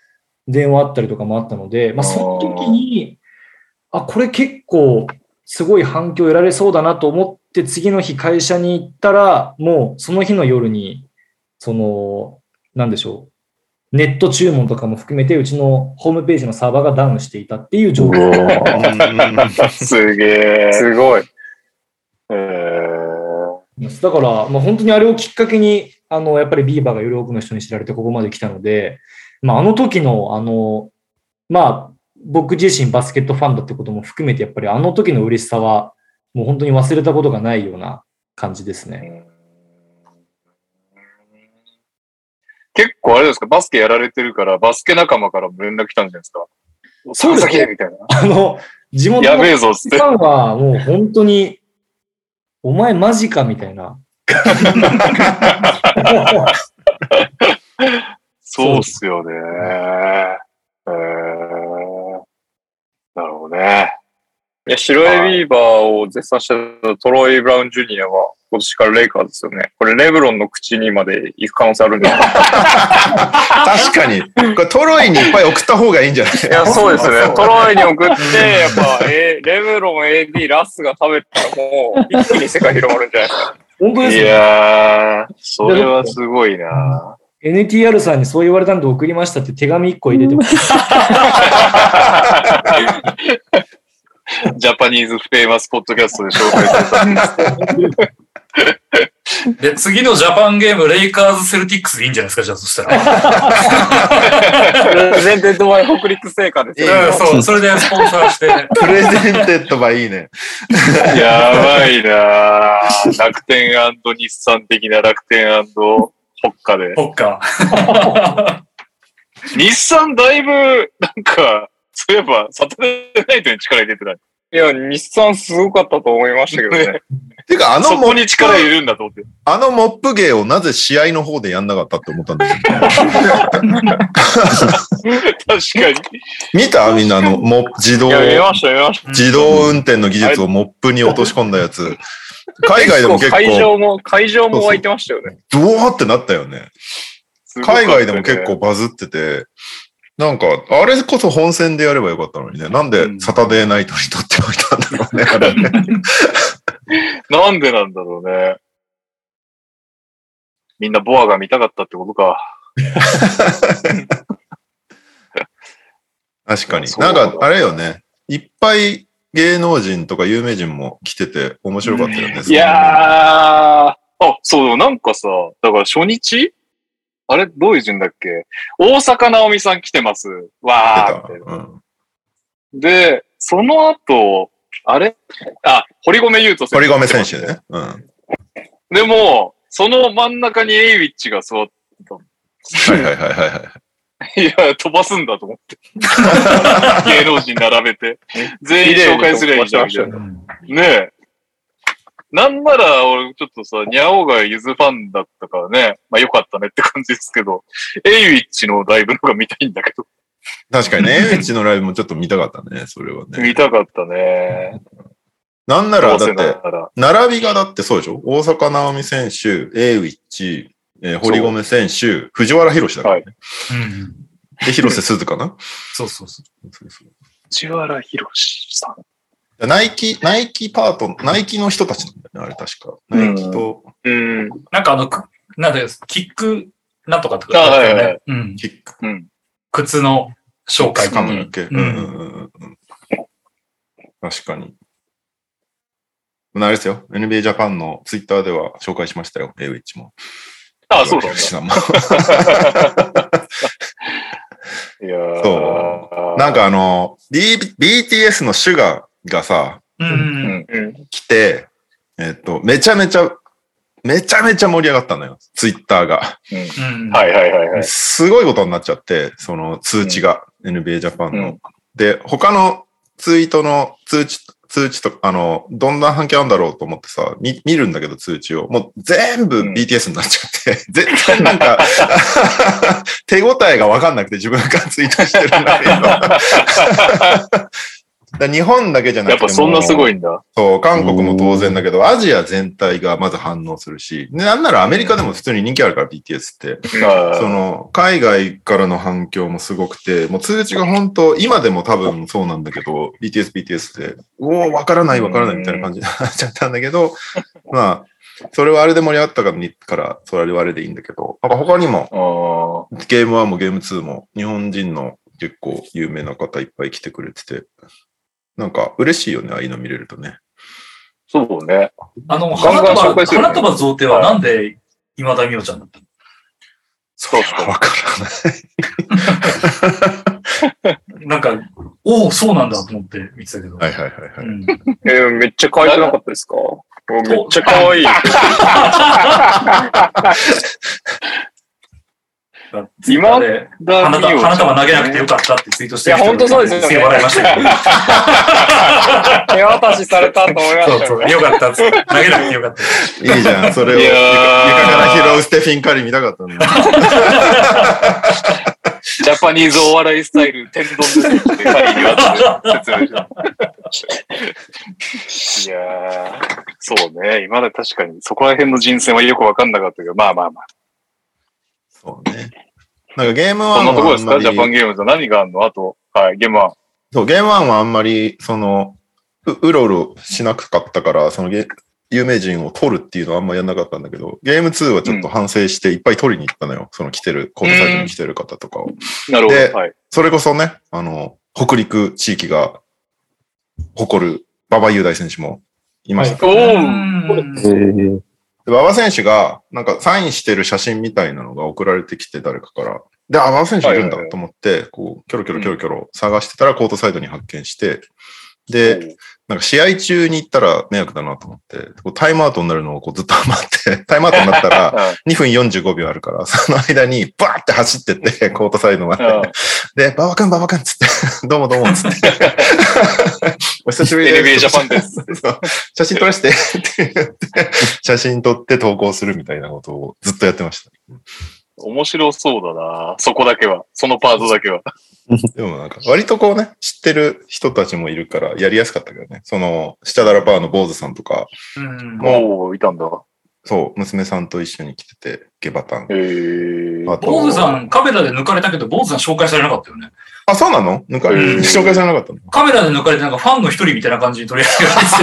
電話あったりとかもあったので、まあ、その時に、あ、これ結構すごい反響得られそうだなと思って、次の日会社に行ったら、もうその日の夜に、その、なんでしょう。ネット注文とかも含めて、うちのホームページのサーバーがダウンしていたっていう状況。ー、すげえ。すごい。えー、だから、まあ、本当にあれをきっかけに、あの、やっぱりビーバーがより多くの人に知られてここまで来たので、まあ、あの時の、あの、まあ、僕自身バスケットファンだってことも含めて、やっぱりあの時の嬉しさは、もう本当に忘れたことがないような感じですね。結構あれですか、バスケやられてるから、バスケ仲間からも連絡来たんじゃないですか？そうですね先みたいな。あの、地元のやべえぞ、つってフ。ァンはもう本当に、お前マジかみたいな。そうっすよね。えー、なるほどね。いや、白エビーバーを絶賛したトロイ・ブラウン・ジュニアは今年からレイカーズですよね。これレブロンの口にまで行く可能性あるんじゃない？確かに。これトロイにいっぱい送った方がいいんじゃない？いや、そうですね。トロイに送って、やっぱ、えレブロン、AD、ラスが食べたらもう、一気に世界広まるんじゃないですか。い本当ですね。やー、それはすごいな。NTR さんにそう言われたんで送りましたって手紙1個入れてます。Japanese famous podcast で紹介された。で、次のジャパンゲーム、レイカーズ・セルティックスでいいんじゃないですか、じゃあそしたら。 presented by 北陸製菓ですよね。うん、そう、それでスポンサーして。 prese nted by いいね。やばいなー楽天日産的な楽天北海で。そっか。日産だいぶ、なんか、そういえば、サタデーナイトに力入れてない。いや、日産すごかったと思いましたけどね。てか、あのモッそこに力入れるんだと思って。あのモップ芸をなぜ試合の方でやんなかったって思ったんですよ。確かに。見たみんなあの、モップ自動。自動運転の技術をモップに落とし込んだやつ。海外でも結会構、場も、会場も湧いてましたよね。ドワーってなったよね海外でも結構。バズってて、なんか、あれこそ本戦でやればよかったのにね。なんでサタデーナイトに撮っておいたんだろうね、あれね。なんでなんだろうね。みんなボアが見たかったってことか。確かに。なんか、あれよね。いっぱい芸能人とか有名人も来てて面白かったよね。いやー、あ、そう、なんかさ、だから初日あれどういう順だっけ？大阪直美さん来てます。わーって。うんで、その後、あれ？あ、堀米優斗選手。堀米選手ね。うん。でも、その真ん中にエイウィッチが座ってた。はいはいはいはいはい。いや、飛ばすんだと思って。芸能人並べて。全員紹介すりゃいいじゃん。ねえ。なんなら、俺、ちょっとさ、ニャオがゆずファンだったからね。まあよかったねって感じですけど、エイウィッチのライブの方が見たいんだけど、確かにね、エイウィッチのライブもちょっと見たかったね、それはね。見たかったね。なんなら、だって、ら。並びがだってそうでしょ？大阪直美選手、エイウィッチ、えー堀米選手、藤原宏だからね。うん。で、広瀬すずかな？そうそうそう。そうそう千原博さん。ナイキ、ナイキパート、ナイキの人たちなんだよね、あれ確か。ナイキとうん。なんかあの、くなんで、キック、なんとかとか、あはいはいはいうん。キック、うん。靴の紹介かもううん。確かに。あれですよ。NBA ジャパンのツイッターでは紹介しましたよ。エウィッチも。あ、そうなんだ。さんも いやーそなんかあの、B、BTS のシュガーがさ、うん。うん。うん。来て、えっと、めちゃめちゃ、めちゃめちゃ盛り上がったのよ。ツイッターが。うん。はいはいはいはい。すごいことになっちゃって、その通知が、NBA ジャパンの。うんで、他のツイートの通知、通知と、あの、どんな反響あるんだろうと思ってさ、見見るんだけど通知を。もう全部うん BTS になっちゃって、絶対なんか、手応えがわかんなくて自分がツイートしてるんだけど。だ日本だけじゃなくてもやっぱそんなすごいんだ。そう、韓国も当然だけど、アジア全体がまず反応するし、でなんならアメリカでも普通に人気あるから、BTS って。あその、海外からの反響もすごくて、もう通知が本当、今でも多分そうなんだけど、BTS、BTS で、おお、わからないわからないみたいな感じに なっちゃったんだけど、まあ、それはあれで盛り上がったからにから、それはあれでいいんだけど、なんか他にも、あゲーム1もゲーム2も、日本人の結構有名な方いっぱい来てくれてて、なんか嬉しいよね、ああいうの見れるとね。そうね。あの、ガン花ガン紹束、花束贈呈はなんで今田美桜ちゃんだったの？そうそう。わからない。なんか、おお、そうなんだと思って見てたけど。はいはいはいはい。うんえーめっちゃ可愛くなかったですか？めっちゃ可愛い。今で花束花束投げなくてよかったってツイートしてる人いや本当そうですよね笑いましたけど。手渡しされたと思いまそうそう、したよね。よかったっ。投げなくてよかった。いいじゃん。それをいや床から拾うステフィン・カリー見たかったんだ。ジャパニーズお笑いスタイル、天丼ですって仮には説明した。いやー、そうね。今まで確かにそこら辺の人選はよくわかんなかったけど、まあまあまあ。そうね。なんかゲームそんなとこ1はあんまですかジャパンり、ゲームズは何があるの？あと、はい、ゲームは。そう、ゲーム1はあんまり、その、ううろうろしなかったから、そのゲ有名人を取るっていうのはあんまやんなかったんだけど、ゲーム2はちょっと反省していっぱい取りに行ったのよ。その来てる、コードサイトに来てる方とかを。でなるほど。はい。それこそね、あの、北陸地域が誇る馬場雄大選手もいました。おうーんで馬場選手が、なんかサインしてる写真みたいなのが送られてきて、誰かから。で、あ、馬場選手いるんだと思って、こう、キョロキョロキョロキョロ探してたら、コートサイドに発見して、で、なんか試合中に行ったら迷惑だなと思って、タイムアウトになるのをこうずっと待って、タイムアウトになったら、2分45秒あるから、その間にバーって走ってって、コートサイドまで。うんで、馬場くん、馬場くんっつって、どうもどうもっつって。お 久しぶりです。NBA ジャパンです。写真撮らせてって言って、写真撮って投稿するみたいなことをずっとやってました。面白そうだなそこだけは。そのパートだけは。でもなんか、割とこうね、知ってる人たちもいるから、やりやすかったけどね。その、シャダラパーの坊主さんとか、うんもおー、いたんだ。そう、娘さんと一緒に来てて、ゲバタンへ。ー。あと坊主さん、カメラで抜かれたけど、坊主さん紹介されなかったよね。あ、そうなの？抜かれうん紹介されなかったの？カメラで抜かれて、なんかファンの一人みたいな感じに取り上げられてて、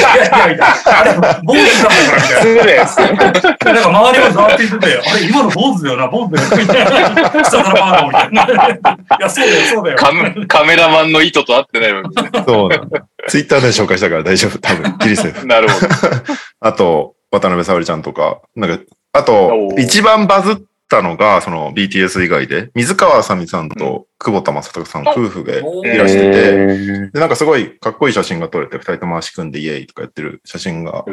いやいや、みたいな。あれ、坊主さんだからみたい。な。なんか周りもいてて、あれ、今の坊主だよな、坊主だよな、みたいな。下からパーだみたいな。いや、そうだよ、そうだよ。カメカメラマンの意図と合ってないわけね。そうなんだ。ツイッターで紹介したから大丈夫。多分、ギリセーフ。なるほど。あと、渡辺沙織ちゃんとか、なんか、あおと、ー一番バズったのが、その BTS 以外で、水川あさみさんと久保田正孝さん夫婦でおいらしてて、えで、なんかすごいかっこいい写真が撮れて、二人とも足組んでイエーイとかやってる写真が。そ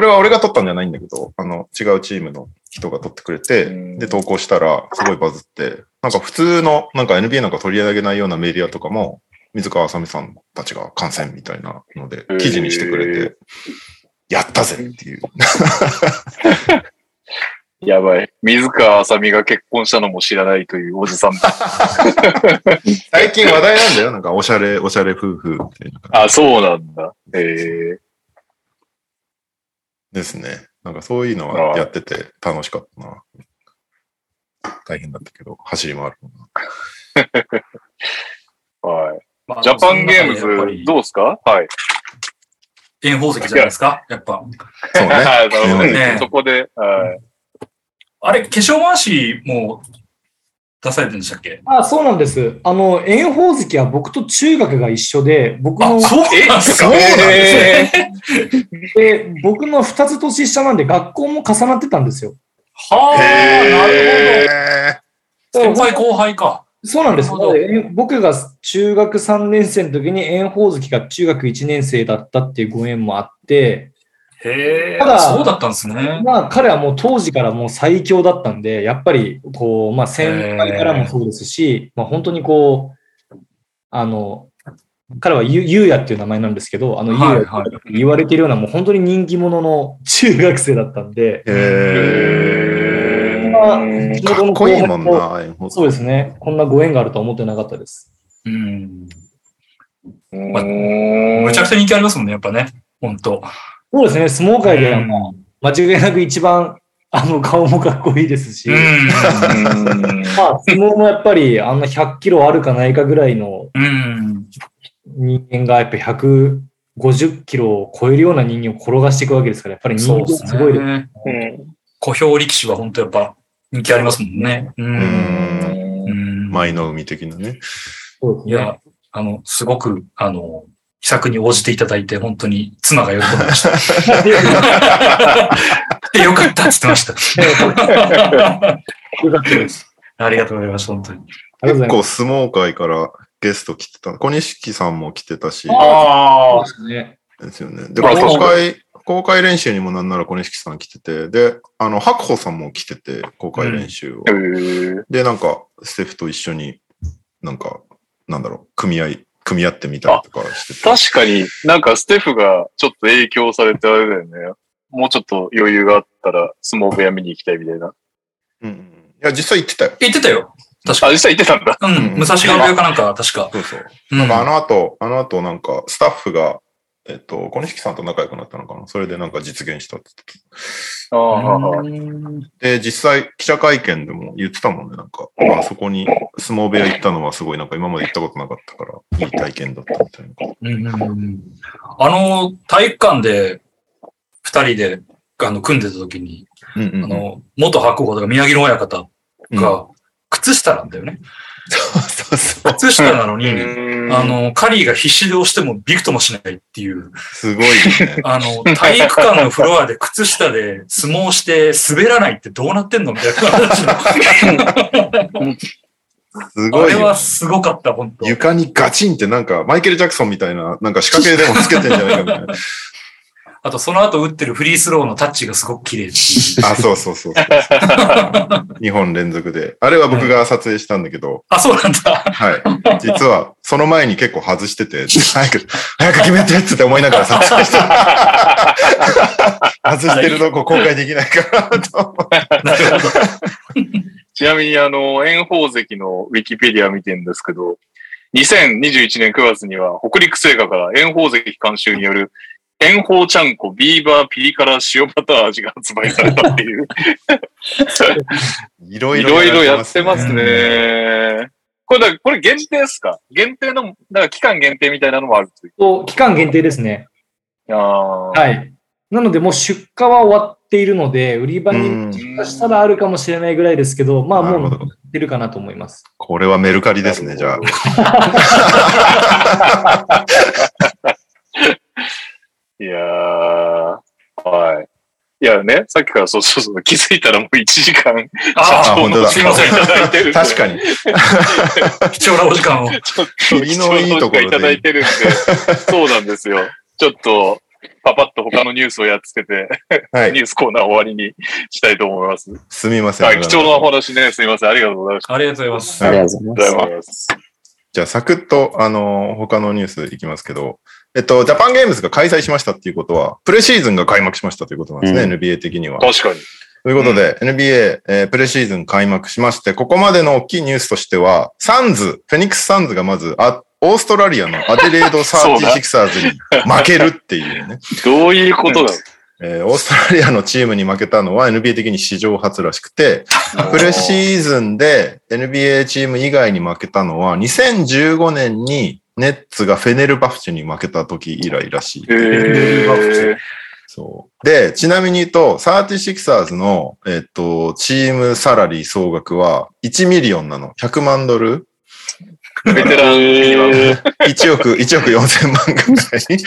れは俺が撮ったんじゃないんだけど、あの、違うチームの人が撮ってくれてうん、で、投稿したら、すごいバズって、なんか普通の、なんか NBA なんか取り上げないようなメディアとかも、水川あさみさんたちが観戦みたいなので記事にしてくれて、やったぜっていう。やばい。水川あさみが結婚したのも知らないというおじさん。最近話題なんだよ。なんか、おしゃれ、おしゃれ夫婦みたいな。あ、そうなんだ。へえ。ですね。なんかそういうのはやってて楽しかったな。大変だったけど、走り回るのが。はい。まあジャパンゲームズ、どうですか？はい。炎宝石じゃないですか？やっぱ。そうね。なるほどうんねそこで、はい。あれ、化粧回しも出されてるんでしたっけ？あ、そうなんです。あの、炎鵬関は僕と中学が一緒で、僕のあ、、そうなんですか？そうなんですね。で僕の2つ年下なんで学校も重なってたんですよ。はあ、なるへほど。先輩後輩か。そうなんです。僕が中学3年生の時に炎鵬関が中学1年生だったっていうご縁もあって、へえ、ただそうだったんですね。まあ彼はもう当時からもう最強だったんで、やっぱりこう、まあ先輩からもそうですし、まあ本当にこう、あの、彼はゆゆうやっていう名前なんですけど、あの、ゆうやって言われてるようなもう本当に人気者の 中学生だったんで、え。まあへえ。かっこいいもんな、そうですね。こんなご縁があるとは思ってなかったです。うん。まむちゃくちゃ人気ありますもんね、やっぱね。本当。そうですね。相撲界ではうんもう間違いなく一番、あの、顔もかっこいいですし、うん。まあ、相撲もやっぱりあんな100キロあるかないかぐらいのうん。人間がやっぱ150キロを超えるような人間を転がしていくわけですから、やっぱり人そうです気すごいです。ね。うん小兵力士は本当やっぱ人気ありますもんね。うん舞の海的なね。そうですね。いや、あの、すごく、あの、秘策に応じていただいて、本当に妻が喜んでました。で、よかったって言ってました。よかったです。ありがとうございました、本当に。結構相撲界からゲスト来てた。小錦さんも来てたし、ああ、す。そうですね。ですよね。で、あ公開、公開練習にもなんなら小錦さん来てて、で、あの、白鵬さんも来てて、公開練習を。へーで、なんか、ステフと一緒に、なんか、なんだろう、組み合い、組み合ってみたりとかしてて。確かになんかステフがちょっと影響されてあれだよね。もうちょっと余裕があったら相撲部屋見に行きたいみたいな。うんうん。いや、実際行ってたよ。言ってたよ。確あ、か実際言ってたんだ。うん。武蔵川部屋かなんか、確か。そうそう。うんなんかあの後、あの後なんかスタッフが、えっと、小錦さんと仲良くなったのかな？それでなんか実現したってああ、で、実際記者会見でも言ってたもんね。なんか、あそこに相撲部屋行ったのはすごいなんか今まで行ったことなかったから、いい体験だったみたいな。うんうんうん。あの、体育館で二人であの組んでた時に、うんうんうん。あの、元白鵬とか宮城野親方が靴下なんだよね。そうそうそう。靴下なのに、うんあ、の、カリーが必死で押してもびくともしないっていう、すごいよね。あの、体育館のフロアで靴下で相撲して滑らないってどうなってんのみたいなすごいよれは。すごかった、本当床にガチンってなんかマイケル・ジャクソンみたいな、なんか仕掛けでもつけてんじゃないかみたいな。あと、その後打ってるフリースローのタッチがすごく綺麗っていう あ、そうそうそうそう。2本連続で。あれは僕が撮影したんだけど、あ、そうなんだ。はい。実は、その前に結構外してて、早く、早く決めてって思いながら撮影してた。外してるとこ公開できないからと。なるほど。ちなみにあの、炎鵬関のウィキペディア見てるんですけど、2021年9月には北陸製菓から炎鵬関監修による炎鵬ちゃんこビーバーピリ辛塩バター味が発売されたっていう。いろいいろいろやろってますね。これだ、これ限定ですか？限定の、だから期間限定みたいなのもあるという。と期間限定ですね。ああ。はい。なので、もう出荷は終わっているので、売り場うんに出荷したらあるかもしれないぐらいですけど、まあもうなるほど売ってるかなと思います。これはメルカリですね、じゃあ。いやー、はい。いやね、さっきからそうそうそう、気づいたらもう1時間、あ社長本当だのすいません、いただいてる。確かに。あ、貴重なお時間を。ちょっと、いいとこいただいてるんで、そうなんですよ。ちょっと、パパッと他のニュースをやっつけて、はい。ニュースコーナー終わりにしたいと思います。すみません。はい、貴重なお話ね、すみません、ありがとうございました。ありがとうございます。ありがとうございます。じゃあ、サクッと、あの、他のニュースいきますけど、えっと、ジャパンゲームズが開催しましたっていうことは、プレシーズンが開幕しましたということなんですね、うん NBA 的には。確かに。ということで、NBA、えープレシーズン開幕しまして、ここまでの大きいニュースとしては、サンズ、フェニックスサンズがまず、あオーストラリアのアデレード・サーティ シクサーズに負けるっていうね。どういうことだえーオーストラリアのチームに負けたのは NBA 的に史上初らしくて、プレシーズンで NBA チーム以外に負けたのは2015年にネッツがフェネルバフチェに負けた時以来らしい。へーそう。で、ちなみに言うと、36ers の、えっと、チームサラリー総額は1 million なの。100万ドルベテランミニマム。1億、1億4000万ぐらい。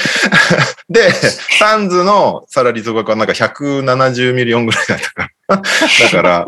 で、サンズのサラリー総額はなんか170 million ぐらいだったから。だから、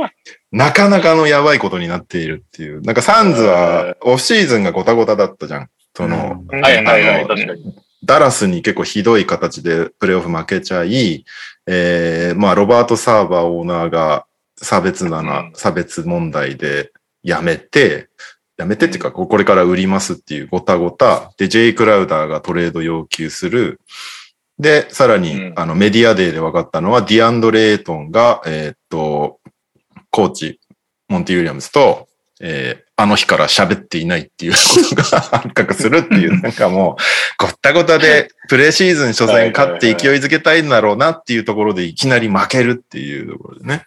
なかなかのやばいことになっているっていう。なんかサンズはオフシーズンがごたごただったじゃん。その、はいはいはい、あの確かに。ダラスに結構ひどい形でプレーオフ負けちゃい、えー、まあ、ロバート・サーバーオーナーが差別だな、うん差別問題で辞めて、辞めてっていうか、ここれから売りますっていうごたごた。で、ジェイ・クラウダーがトレード要求する。で、さらに、うんあの、メディアデーで分かったのは、ディアンドレ・エイトンが、えーっと、コーチ、モンティ・ウィリアムズと、えーあの日から喋っていないっていうことが発覚するっていう、なんかもう、ごったごたで、プレシーズン初戦勝って勢いづけたいんだろうなっていうところで、いきなり負けるっていうところでね。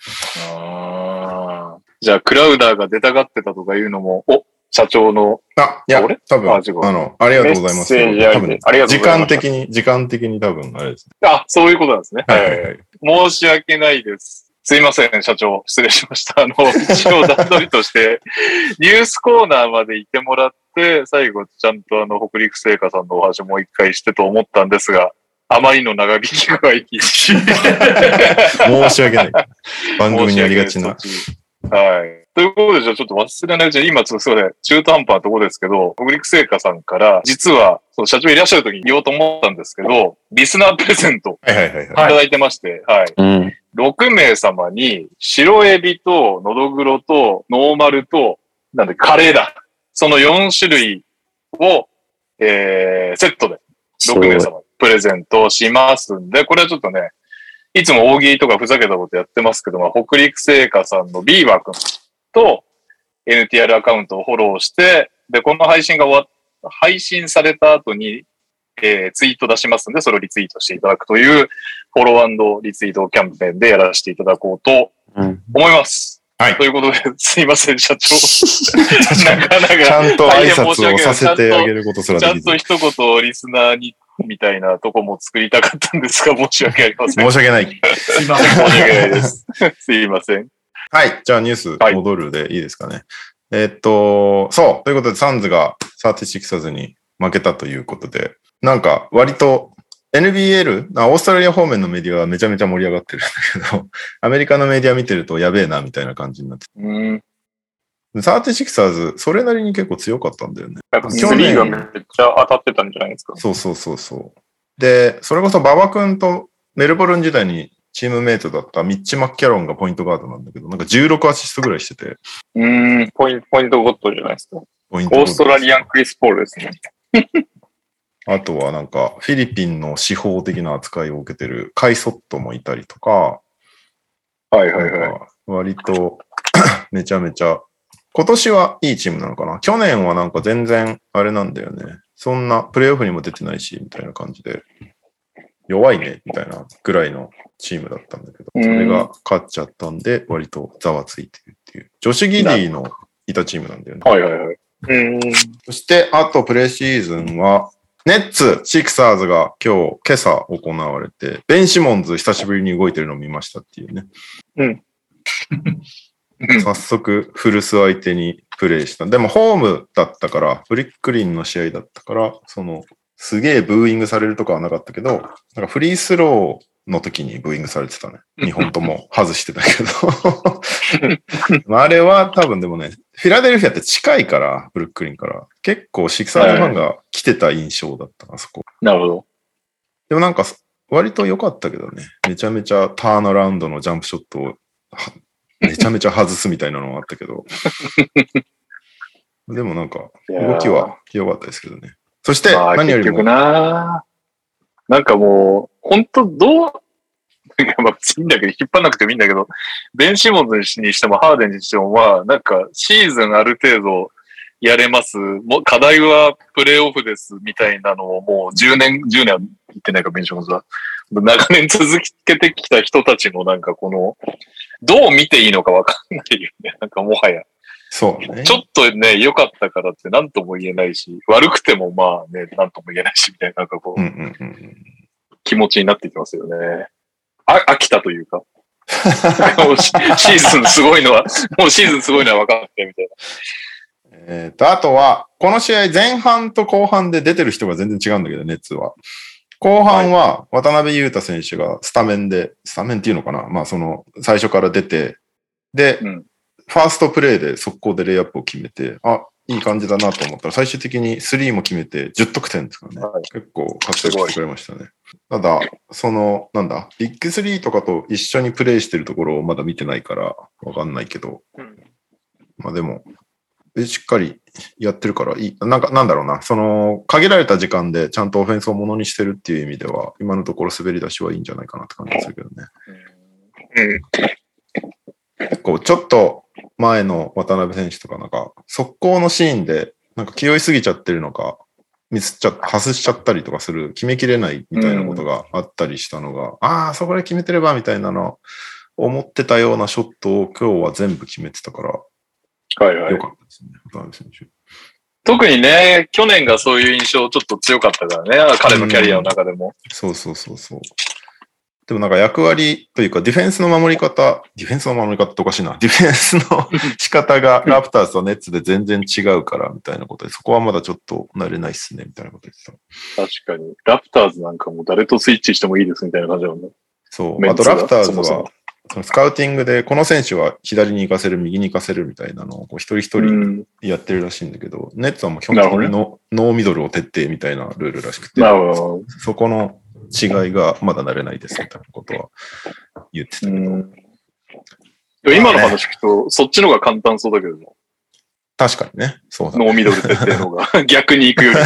あーじゃあ、クラウダーが出たがってたとかいうのも、お、社長の、あ、いや俺、多分、ああの、ありがとうございます。多分ありがとう時ございます間的に、時間的に多分、あれですね。あ、そういうことなんですね。はいはいはい。申し訳ないです。すいません、社長。失礼しました。あの、一応段取りとして、ニュースコーナーまで行ってもらって、最後、ちゃんとあの、北陸製菓さんのお話もう一回してと思ったんですが、あまりの長引き具合に。申し訳ない。番組にありがちな。はい。ということで、じゃあちょっと忘れないうちに、今ちょっとすいません、中途半端なところですけど、北陸製菓さんから、実は、その社長いらっしゃる時に言おうと思ったんですけど、リスナープレゼントはいはいはいはい。いただいてまして、はい。うん。6名様に、白エビと、のどぐろと、ノーマルと、なんで、カレーだ。その4種類を、えー、セットで、6名様にプレゼントしますんで、これはちょっとね、いつも大喜利とかふざけたことやってますけども、北陸製菓さんのビーバーくんと NTR アカウントをフォローして、で、この配信が終わっ配信された後に、えーツイート出しますんで、それをリツイートしていただくという、フォローリツイートキャンペーンでやらせていただこうとうん。思います。はいということで、すいません、社長。なかなか。ちゃんと挨拶をさせてあげることすらちゃんと。一言リスナーに、みたいなとこも作りたかったんですが、申し訳ありません。申し訳ない。すいません。申し訳ないです。すいません。はい。じゃあニュースはい戻るでいいですかね。えっと、そう。ということで、サンズが36に負けたということで、なんか割と NBL、あオーストラリア方面のメディアはめちゃめちゃ盛り上がってるんだけど、アメリカのメディア見てるとやべえなみたいな感じになってうん。て。36ers、それなりに結構強かったんだよね。なんかスリーがめっちゃ当たってたんじゃないですか。そうそうそうそう。で、それこそ馬場君とメルボルン時代にチームメイトだったミッチ・マッキャロンがポイントガードなんだけど、なんか16アシストぐらいしてて、うん。ポイント、ポイントゴッドじゃないですか。ポイントオーストラリアンクリス・ポールですね。あとはなんか、フィリピンの司法的な扱いを受けてるカイソットもいたりとか、はいはいはい。割と めちゃめちゃ、今年はいいチームなのかな？去年はなんか全然あれなんだよね。そんなプレイオフにも出てないし、みたいな感じで、弱いね、みたいなぐらいのチームだったんだけど、うんそれが勝っちゃったんで、割とざわついてるっていう。女子ギディのいたチームなんだよね。はいはいはい。うん。そして、あとプレシーズンは、ネッツ、シクサーズが今日、今朝行われて、ベン・シモンズ久しぶりに動いてるのを見ましたっていうね。うん 早速、フルス相手にプレイした。でも、ホームだったから、ブリックリンの試合だったから、その、すげえブーイングされるとかはなかったけど、なんかフリースローの時にブーイングされてたね。日本とも外してたけど。ま ああれは多分でもね、フィラデルフィアって近いから、ブルックリンから。結構シクサーズファンが来てた印象だったな、そこ。なるほど。でもなんか、割と良かったけどね。めちゃめちゃターンアラウンドのジャンプショットを、はめちゃめちゃ外すみたいなのもあったけど。でもなんか、動きは良かったですけどね。そして、まあ、何よりもな、んかもう、本当どう、いやまあ、いいんだけど、引っ張んなくてもいいんだけど、ベン・シモンズにしても、ハーデンにしても、まあ、なんか、シーズンある程度やれます。もう、課題はプレイオフです、みたいなのをもう10年、10年言ってないか、ベン・シモンズは。長年続けてきた人たちのなんかこの、どう見ていいのかわかんないよね。なんかもはや。そうね。ちょっとね、良かったからって何とも言えないし、悪くてもまあね、何とも言えないし、みたいな、なんかこう、うんうんうんうん。気持ちになってきますよね。あ飽きたというか。もうシシーズンすごいのは、もうシーズンすごいのは分かってみたいえっ、と、あとは、この試合前半と後半で出てる人が全然違うんだけど、ネッツは。後半は渡辺裕太選手がスタメンで、スタメンっていうのかなまあその最初から出て、で、うんファーストプレイで速攻でレイアップを決めて、あ、いい感じだなと思ったら最終的に3も決めて10得点ですからね。はい結構活躍してくれましたね。ただ、その、なんだ、ビッグ3とかと一緒にプレイしてるところをまだ見てないからわかんないけど、うんまあでも、でしっかりやってるからいい。なんか、なんだろうな。その、限られた時間でちゃんとオフェンスをものにしてるっていう意味では、今のところ滑り出しはいいんじゃないかなって感じがするけどね。うん。結構、ちょっと前の渡辺選手とかなんか、速攻のシーンで、なんか気負いすぎちゃってるのか、ミスっちゃ、外しちゃったりとかする、決めきれないみたいなことがあったりしたのが、ああ、そこで決めてればみたいなの、思ってたようなショットを今日は全部決めてたから、な。はいはいよ。かったですね、渡辺選手。特にね、去年がそういう印象ちょっと強かったからね、彼のキャリアの中でも。そうそうそうそう。でもなんか役割というか、ディフェンスの守り方、ディフェンスの守り方っておかしいな。ディフェンスの仕方がラプターズとネッツで全然違うから、みたいなことで、そこはまだちょっと慣れないっすね、みたいなこと言ってた。確かに。ラプターズなんかもう誰とスイッチしてもいいですみたいな感じだもんね。そう。あとラプターズそもそスカウティングで、この選手は左に行かせる、右に行かせるみたいなのをこう一人一う人ん。やってるらしいんだけど、ネッツはもう基本的にノ,、ノーミドルを徹底みたいなルールらしくて、そこの違いがまだ慣れないですみたいなことは言ってたど。けど、今の話聞くと、そっちの方が簡単そうだけどね。確かにね。そうだね。ノーミドル徹底の方が 逆に行くより。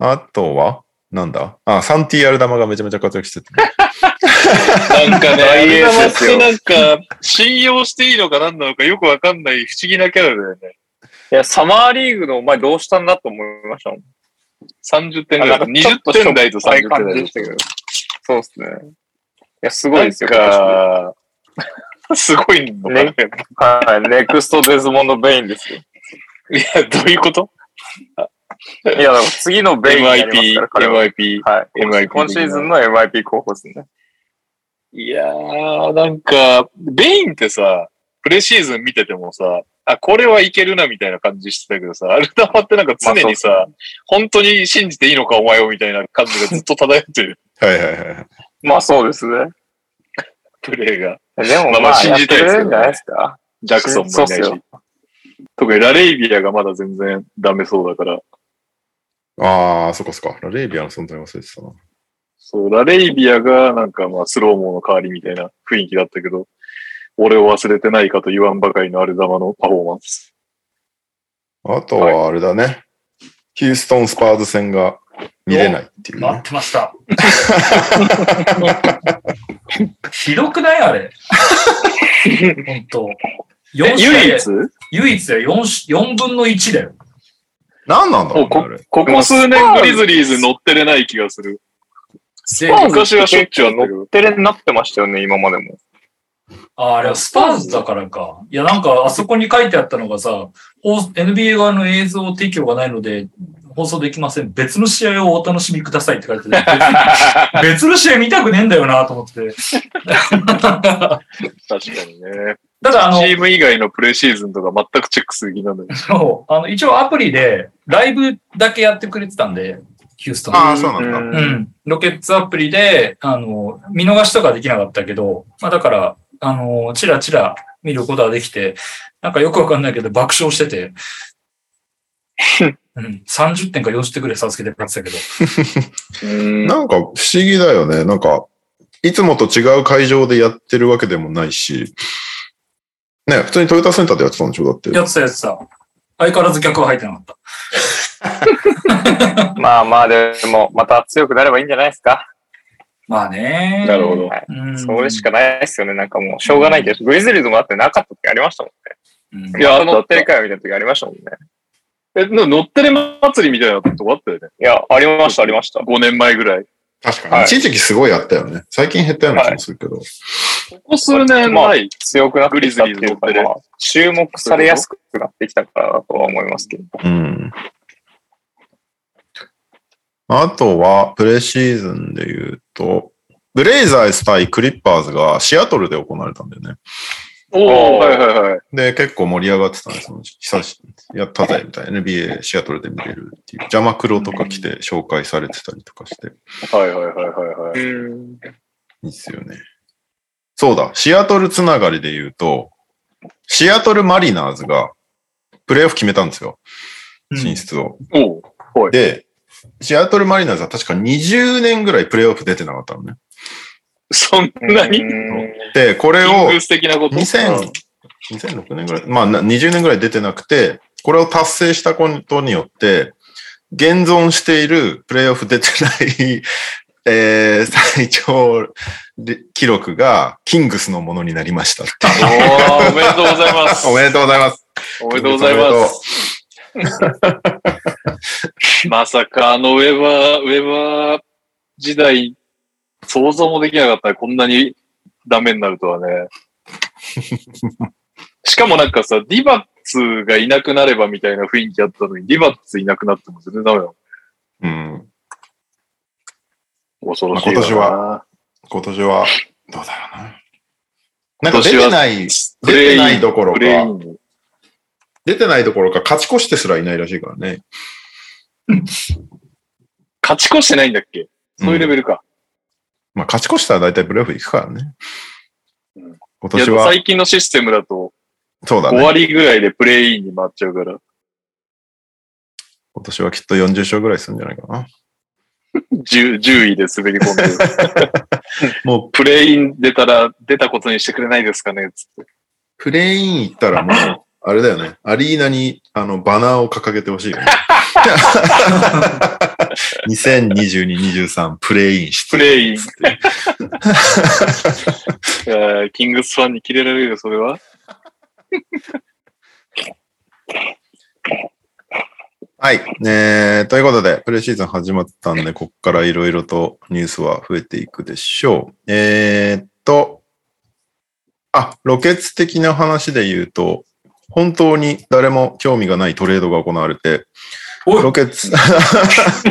あとは？なんだ？あ、サンティアルダマがめちゃめちゃ活躍してて、ね。なんかね、アルダマってなんか、信用していいのか何なのかよくわかんない不思議なキャラだよね。いや、サマーリーグのお前どうしたんだと思いましたもん。30点ぐらい。なんかちょっと20点台と30しょっぱい感点台じでしたけど。そうっすね。いや、すごいですよ。なんか、すごいのかな、ねはい。 next デズモンド・ベインですよ。いや、どういうこと？いや、次のベインになりま。MIP。はい。MIP 今シーズンの MIP 候補ですね。いやー、なんか、ベインってさ、プレシーズン見ててもさ、あ、これはいけるなみたいな感じしてたけどさ、アルダマってなんか常にさ、まあ本当に信じていいのかお前をみたいな感じがずっと漂ってるはいはいはい。まあそうですね。プレーが。でもまあまあ、信じたいですけどねじゃないですか？ジャクソンもいないし。特にラレイビアがまだ全然ダメそうだから。ああ、そっかそっか。ラレイビアの存在忘れてたな。そう、ラレイビアがなんかまあスローモーの代わりみたいな雰囲気だったけど、俺を忘れてないかと言わんばかりのアルダマのパフォーマンス。あとはあれだね。ヒューストン・スパーズ戦が見れないっていう、待っね。てました。ひどくないあれ。本当唯一？唯一だよ。4, 4分の1だよ。何なんだろうね、こあれ。ここ数年グリズリーズ乗ってれない気がする。で昔はしょっちゅう乗ってれになってましたよね、今までも。ああれはスパーズだからか。いや、なんか、あそこに書いてあったのがさ、放 NBA 側の映像提供がないので、放送できません。別の試合をお楽しみくださいって書いてて、別の試合見たくねえんだよなと思って。確かにね。ただ、あのチ、ーム以外のプレシーズンとか全くチェックする気なんだよ。そうあの一応アプリでライブだけやってくれてたんで、ヒューストン。ああ、そうなんだ。うんうん。ロケッツアプリで、あの、見逃しとかできなかったけど、まあだから、あの、チラチラ見ることができて、なんかよくわかんないけど爆笑してて、うん、30点か40点くらい差つけて勝ってたけど、うんなんか不思議だよね。なんか、いつもと違う会場でやってるわけでもないし、ね、普通にトヨタセンターでやってたんでしょ？だって。やってたやってた。相変わらず客は入ってなかった。まあまあ、でも、また強くなればいいんじゃないですか？まあね。なるほど。はい。うん。それしかないですよね。なんかもう、しょうがないけど、グリズリーズもあってなかった時ありましたもんうんね。いや乗ってるかよみたいな時ありましたもんね。え、乗ってれ祭りみたいなとこあったよね。いや、ありました、ありました。5年前ぐらい。確かに。はい一時期すごいあったよね。最近減ったような気もするけど。ここ数年まあ。強くなってきたっていうか、グリズリーズ乗ってるまあ、注目されやすくなってきたからだとは思いますけど。うん。あとは、プレシーズンで言うと、ブレイザーズ対クリッパーズがシアトルで行われたんだよね。おおはいはいはい。で、結構盛り上がってたんですよ。久しやったぜ、みたいな。NBA シアトルで見れるっていう。ジャマクロとか来て紹介されてたりとかして。はいはいはいはいはい。うん。いいっすよね。そうだ、シアトルつながりで言うと、シアトルマリナーズがプレイオフ決めたんですよ。進出を。おおで、シアトルマリナーズは確か20年ぐらいプレイオフ出てなかったのね。そんなに？で、これをキングス的なこと？2000 2006年ぐらい、まあな20年ぐらい出てなくて、これを達成したことによって、現存しているプレイオフ出てない、えー、最長記録がキングスのものになりました。おー おめでとうございます。おめでとうございます。おめでとうございます。まさかあのウェバー、ウェバー時代、想像もできなかったねこんなにダメになるとはね。しかもなんかさ、ディバッツがいなくなればみたいな雰囲気あったのに、ディバッツいなくなっても全然ダメだもん。うん。恐ろしい今年は今年は、どうだろうな。なんか出てない、出てないどころか出てないどころか勝ち越してすらいないらしいからね。勝ち越してないんだっけ？そういうレベルか。まあ勝ち越したら大体プレイオフ行くからねうん。今年は、最近のシステムだと5そうだね。割ぐらいでプレイインに回っちゃうから。今年はきっと40勝ぐらいするんじゃないかな。10, 10位で滑り込んでる。もう、プレイン出たら出たことにしてくれないですかね？つって。プレイン行ったらもう、あれだよね。アリーナに、あの、バナーを掲げてほしいよね。2022、23、プレインして。プレインって。いやーキングスファンにキレられるよ、それは。はい。えー、ということで、プレシーズン始まったんで、ここからいろいろとニュースは増えていくでしょう。えーっと、あ、ロケツ的な話で言うと、本当に誰も興味がないトレードが行われて、ロケツ、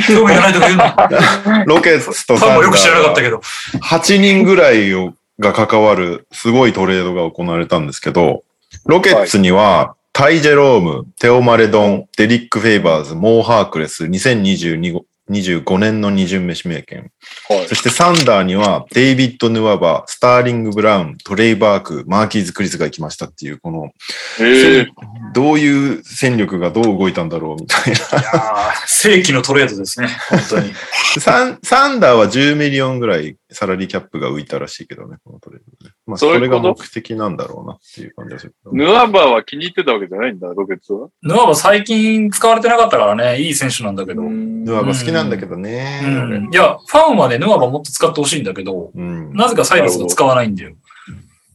興味がないとか言うな。ロケツとファンもよく知らなかったど。けど。8人ぐらいをが関わるすごいトレードが行われたんですけど、ロケッツには、タイ・ジェローム、テオ・マレドン、デリック・フェイバーズ、モー・ハークレス、2022 25年の二巡目指名権。はいそしてサンダーには、デイビッド・ヌワバー、スターリング・ブラウン、トレイ・バーク、マーキーズ・クリスが行きましたっていう、この、ええどういう戦力がどう動いたんだろうみたいな。あー 世紀のトレードですね。本当に。サンサンダーは10 million ぐらいサラリーキャップが浮いたらしいけどね、このトレードで。まあ、そうれが目的なんだろうなっていう感じがするけど。ヌアバーは気に入ってたわけじゃないんだ、ロケッツは？ヌアバ最近使われてなかったからね、いい選手なんだけど。うん。ヌアバ好きなんだけどね。いや、ファンはね、ヌアバもっと使ってほしいんだけど、うん。なぜかサイラスが使わないんだよ。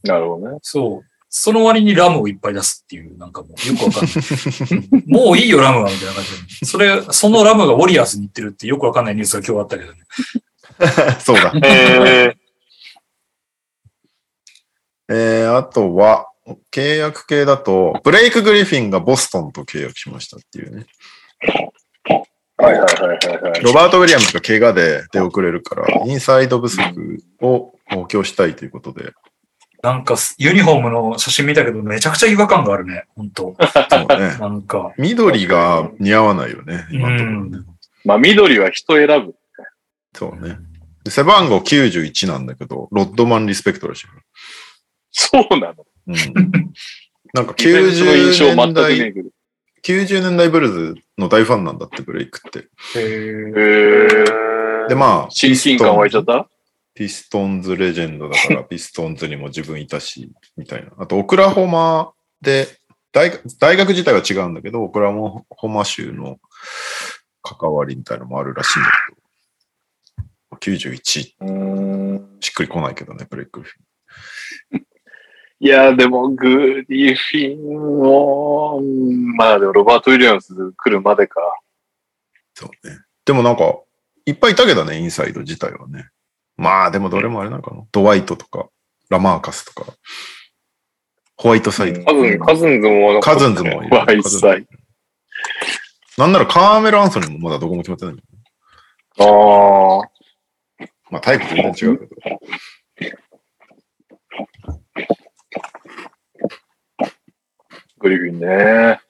なるほどね。そう。その割にラムをいっぱい出すっていう、なんかもうよくわかんない。もういいよ、ラムは、みたいな感じで。それ、そのラムがウォリアーズに行ってるってよくわかんないニュースが今日あったけどね。そうだ。ええー、あとは、契約系だと、ブレイク・グリフィンがボストンと契約しましたっていうね。はいはいはいはいはい。ロバート・ウィリアムズが怪我で出遅れるから、インサイド不足を補強したいということで。なんか、ユニフォームの写真見たけど、めちゃくちゃ違和感があるね。本当そうね。なんか。緑が似合わないよね、今のところね。まあ、緑は人選ぶ。そうね。で背番号91なんだけど、ロッドマンリスペクトらしいよ。そうなの？うん。なんかディフェンスの印象90年代、けど。90年代ブルーズの大ファンなんだって、ブレイクって。へえ。で、まあ、親近感湧いちゃった？ピストンズレジェンドだから、ピストンズにも自分いたし、みたいな。あと、オクラホマで、大学大学自体は違うんだけど、オクラホマ州の関わりみたいなのもあるらしいんだけど、91、うーん。しっくりこないけどね、ブレイクグリフィン。いや、でも、グリフィンを、うんまあでも、ロバート・ウィリアムズ来るまでか。そうね。でもなんか、いっぱいいたけどね、インサイド自体はね。まあ、でもどれもあれなのかな。ドワイトとか、ラマーカスとか、ホワイトサイド。カズン、カズンズも、カズンズもいる。ワイサイ。なんならカーメル・アンソニーもまだどこも決まってないああ。まあタイプ全然違うけど。グリフィンね。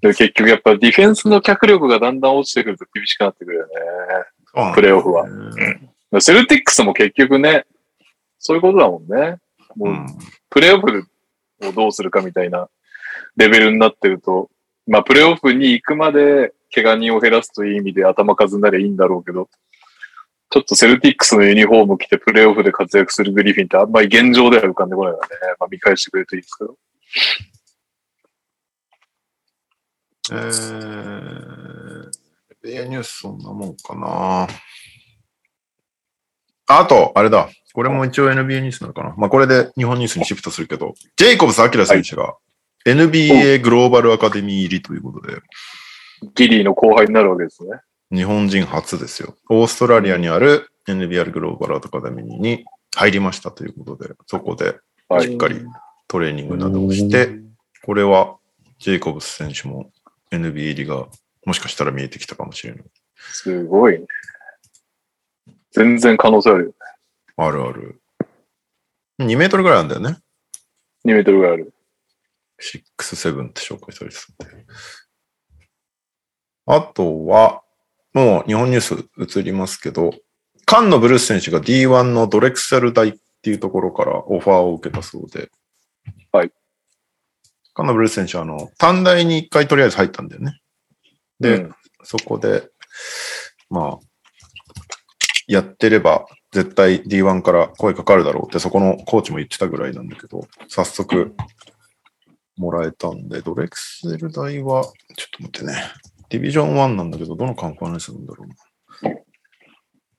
でも結局やっぱディフェンスの脚力がだんだん落ちてくると厳しくなってくるよそうなんだプレーオフはうんね。セルティックスも結局ね、そういうことだもんね。もう、プレーオフをどうするかみたいなレベルになってると、まあプレーオフに行くまで怪我人を減らすという意味で頭数になりゃいいんだろうけど、ちょっとセルティックスのユニフォーム着てプレーオフで活躍するグリフィンってあんまり現状では浮かんでこないからね。まあ見返してくれるといいですけど。えー、ベアニュースそんなもんかな。あと、あれだ。これも一応 NBA ニュースなのかな。まあこれで日本ニュースにシフトするけど、ジェイコブス・アキラ選手が NBA グローバルアカデミー入りということで、ギリーの後輩になるわけですね。日本人初ですよ。オーストラリアにある NBR グローバルアカデミーに入りましたということで、そこではい。しっかりトレーニングなどをして、これはジェイコブス選手も NBA 入りがもしかしたら見えてきたかもしれない。すごいね。全然可能性あるよ。あるある。2メートルぐらいあるんだよね。2メートルぐらいある。6、7って紹介されてたんで。あとは、もう日本ニュース移りますけど、菅野ブルース選手が D1 のドレクセル大っていうところからオファーを受けたそうで。はい。菅野ブルース選手はあの、短大に一回とりあえず入ったんだよね。で、うんそこで、まあ、やってれば絶対 D1 から声かかるだろうってそこのコーチも言ってたぐらいなんだけど、早速もらえたんで、ドレクセル大は、ちょっと待ってね。ディビジョン1なんだけど、どのカンファレンスなんだろうな。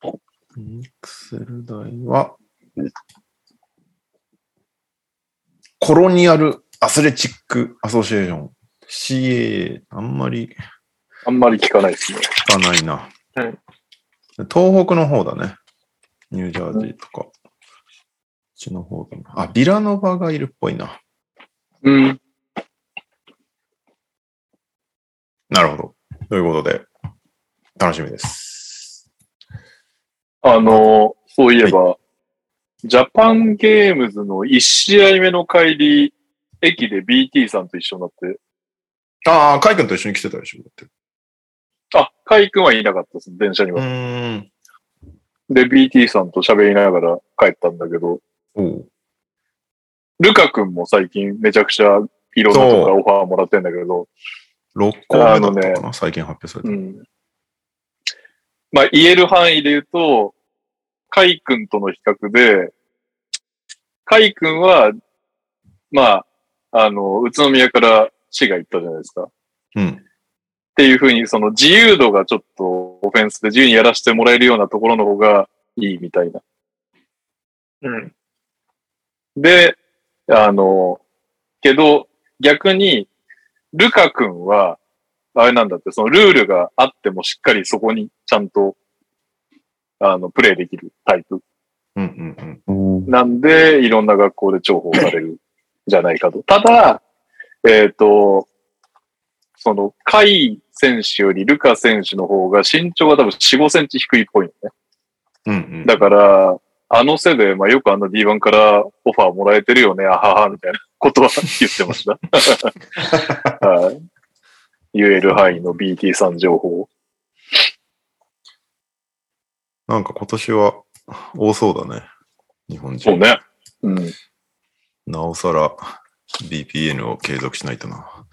ドレクセル大は、コロニアルアスレチックアソシエーション。CA、あんまりあんまり聞かないですね。聞かないな。はい東北の方だね。ニュージャージーとか。こっちの方だな。あ、ビラノバがいるっぽいな。うん。なるほど。ということで、楽しみです。あの、そういえば、ジャパンゲームズの1試合目の帰り、駅で BT さんと一緒になって、ああ、カイ君と一緒に来てたでしょ。だってあ、カイ君はいなかったです、電車にうは。で、BT さんと喋りながら帰ったんだけど、ルカ君も最近めちゃくちゃいろんなとこからオファーもらってんだけど、6個目だったかな、ね最近発表された。うん。まあ、言える範囲で言うと、カイ君との比較で、カイ君は、まあ、あの、宇都宮から市が行ったじゃないですか。っうん。ていうふうに、その自由度がちょっとオフェンスで自由にやらせてもらえるようなところの方がいいみたいな。うん。で、あの、けど、逆に、ルカ君は、あれなんだって、そのルールがあってもしっかりそこにちゃんと、あの、プレイできるタイプ。うんうんうん。うんなんで、いろんな学校で重宝されるんじゃないかと。ただ、えっ、と、その、カイ選手よりルカ選手の方が身長が多分4、5センチ低いっぽいのね。うんうん。だから、あの背で、まあよくあの D1 からオファーもらえてるよね、あはは、みたいなことは言ってました。はい。言える範囲の BT さん情報。なんか今年は多そうだね。日本人。そうね。うん。なおさら BPN を継続しないとな。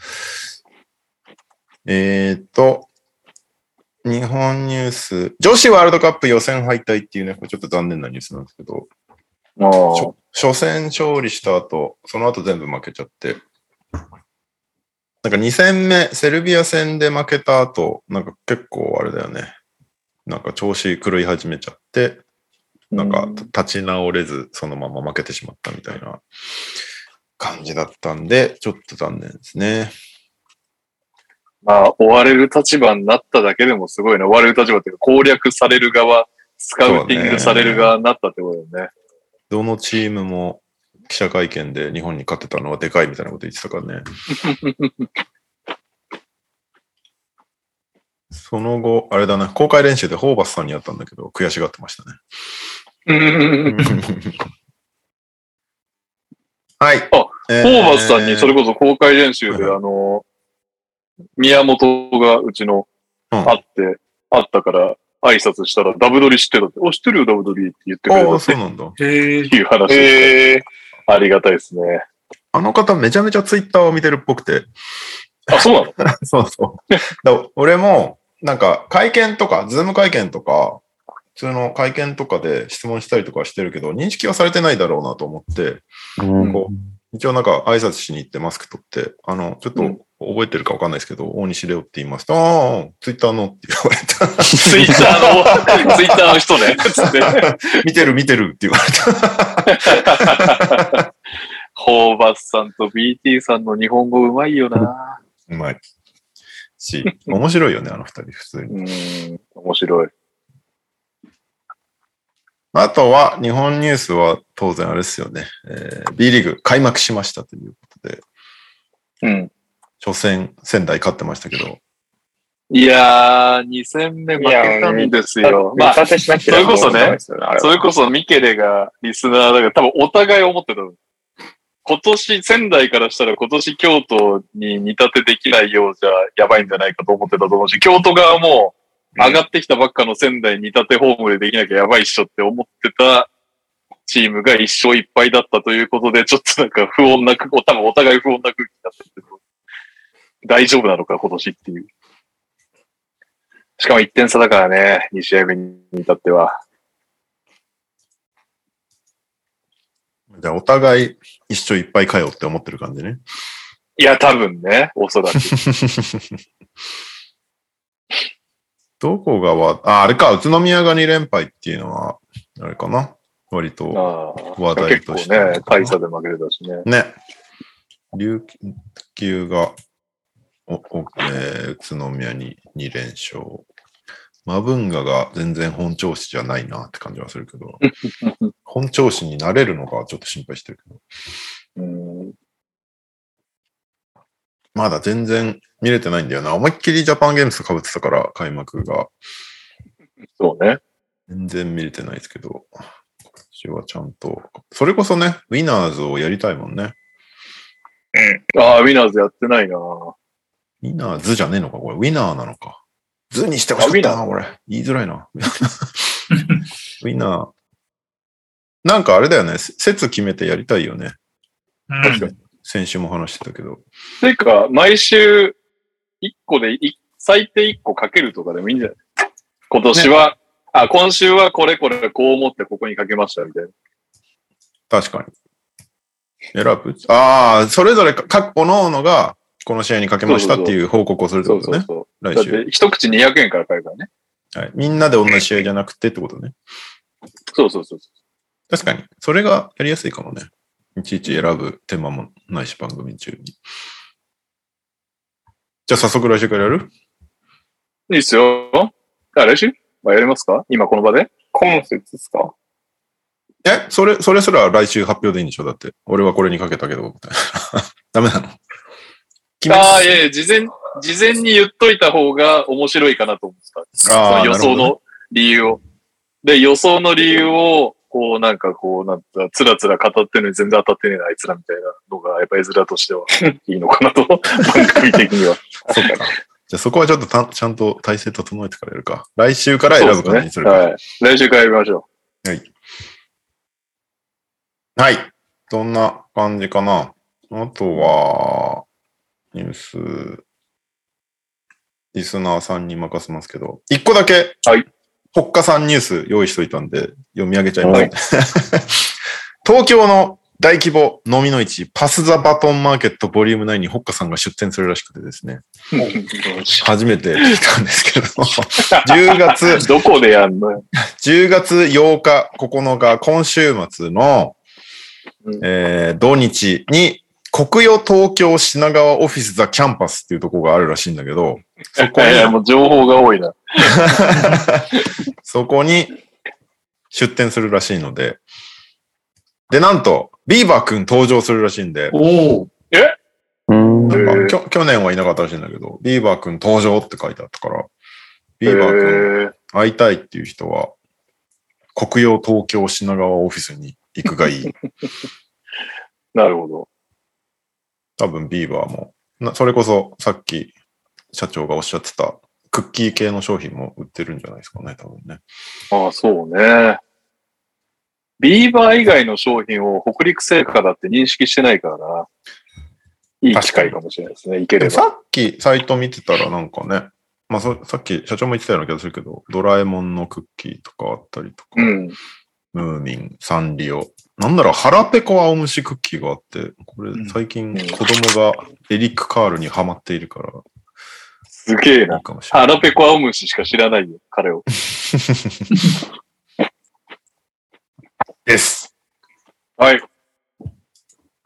えーっと、日本ニュース、女子ワールドカップ予選敗退っていうね、これちょっと残念なニュースなんですけど。初初戦勝利した後、その後全部負けちゃって、なんか2戦目、セルビア戦で負けた後、なんか結構あれだよね。なんか調子狂い始めちゃって、なんかうん立ち直れず、そのまま負けてしまったみたいな感じだったんで、ちょっと残念ですね。まあ、追われる立場になっただけでもすごいな。追われる立場っていうか、攻略される側、スカウティングされる側になったってことだよね。どのチームも記者会見で日本に勝てたのはでかいみたいなこと言ってたからね。その後、あれだな、公開練習でホーバスさんに会ったんだけど、悔しがってましたね。うん。はい。あえホーバスさんにそれここそ公開練習で、はいあの、宮本がうちのうん会って、会ったから挨拶したらダブドリ知ってたって、お、知ってるよダブドリって言ってくれたああ、ってそうなんだ。へえ。いう話でええありがたいですね。あの方めちゃめちゃツイッターを見てるっぽくて。あ、そうなの？そうそう。だ俺も、なんか会見とか、ズーム会見とか、普通の会見とかで質問したりとかしてるけど、認識はされてないだろうなと思って、うんこう一応なんか挨拶しに行ってマスク取って、あの、ちょっとうん覚えてるかわかんないですけど、大西レオって言いますと、ああ、ツイッターのって言われた。ツイッターの、ツイッターの人ね。つって。見てる見てるって言われた。ホーバスさんと BT さんの日本語うまいよな。うまい。し、面白いよね、あの二人、普通に。うん、面白い。あとは、日本ニュースは当然あれですよね。えー B リーグ開幕しましたということで、うん。初戦、仙台勝ってましたけど、いやー、2戦目負けたんですよ。まあ、立てしなきゃそれこそねそれこそミケレがリスナーだから多分お互い思ってたの。今年、仙台からしたら今年京都に似立てできないようじゃやばいんじゃないかと思ってたと思うし、京都側も上がってきたばっかの仙台に似立てホームでできなきゃやばいっしょって思ってたチームが一勝一敗だったということで、ちょっとなんか不穏な空気、多分お互い不穏な空気になってるけど、大丈夫なのか今年っていう。しかも1点差だからね、2試合目に至っては。じゃあお互い一緒いっぱいかよって思ってる感じね。いや、多分ね、おそらく。どこがわ、あ、あれか、宇都宮が2連敗っていうのは、あれかな。割と。話題結構としてね、大差で負けてたしね。ね。琉球が、えー宇都宮に2連勝。マブンガが全然本調子じゃないなって感じはするけど、本調子になれるのかちょっと心配してるけど、うん、まだ全然見れてないんだよな。思いっきりジャパンゲームス被ってたから、開幕が。そうね。全然見れてないですけど、今年はちゃんと、それこそね、ウィナーズをやりたいもんね。ああ、ウィナーズやってないな。ウィナーズじゃねえのかこれ、ウィナーなのか。ズにしてほしかったな、これ。言いづらいな。ウィナー。なんかあれだよね、せ説決めてやりたいよね。うん先週も話してたけど。てか、毎週1個でい、最低1個かけるとかでもいいんじゃない？今年は、あ、今週はこれこれこう思ってここにかけましたみたいな。確かに。選ぶ？ああ、それぞれか、各おのおのが、この試合にかけましたっていう報告をするってそうことね。そうそう。だっ来週。て一口200円から買えるからね。はい。みんなで同じ試合じゃなくてってことね。そうそうそうそ確かに。それがやりやすいかもね。いちいち選ぶ手間もないし、番組中に。じゃあ早速来週からやる？う。いいっすよ。あ、来週？まあ、やりますか？今この場で？今節ですか？え？それ、それすら来週発表でいいんでしょ？だって。俺はこれにかけたけど、みたいな。ダメなの？決めああ、いやいや、事前、事前に言っといた方が面白いかなと思ってた。あーその予想の理由を。で、予想の理由を、こう、なんかこう、なんか、つらつら語ってるのに全然当たってねえな、あいつらみたいなのが、やっぱ絵面としては いいのかなと、番組的には。そっか。じゃあそこはちょっとたちゃんと体制整えてからやるか。来週から選ぶ感じにするか。はい。来週からやりましょはい。どんな感じかな。あとは、ニュース、リスナーさんに任せますけど、一個だけ、はい。ほっかさんニュース用意しといたんで、読み上げちゃいます、はい。東京の大規模飲みの市、パスザバトンマーケットボリューム9にほっかさんが出店するらしくてですね、う。初めて聞いたんですけど、10月、どこでやんのよ。10月8日、9日、今週末の、うん。えー土日に、コクヨ東京品川オフィス THE CAMPUS っていうところがあるらしいんだけど、そこ いやいや、もに、う情報が多いな。そこに出店するらしいので、で、なんと、ビーバーくん登場するらしいんで、おお。うんえーきょ去年はいなかったらしいんだけど、ビーバーくん登場って書いてあったから、ビーバー君へー会いたいっていう人は、国用東京品川オフィスに行くがいい。なるほど。多分ビーバーも、なそれこそさっき社長がおっしゃってたクッキー系の商品も売ってるんじゃないですかね、多分ね。ああ、そうね。ビーバー以外の商品を北陸製菓だって認識してないからな。いい機会かもしれないですね。いければ。さっきサイト見てたらなんかね、まあそさっき社長も言ってたような気がするけど、ドラえもんのクッキーとかあったりとか、うん。ムーミン、サンリオ。なんなら腹ペコ青虫クッキーがあって、これうん最近子供がエリック・カールにハマっているからすげえな。いいかもしれない。腹ペコ青虫しか知らないよ、彼を。です。はい。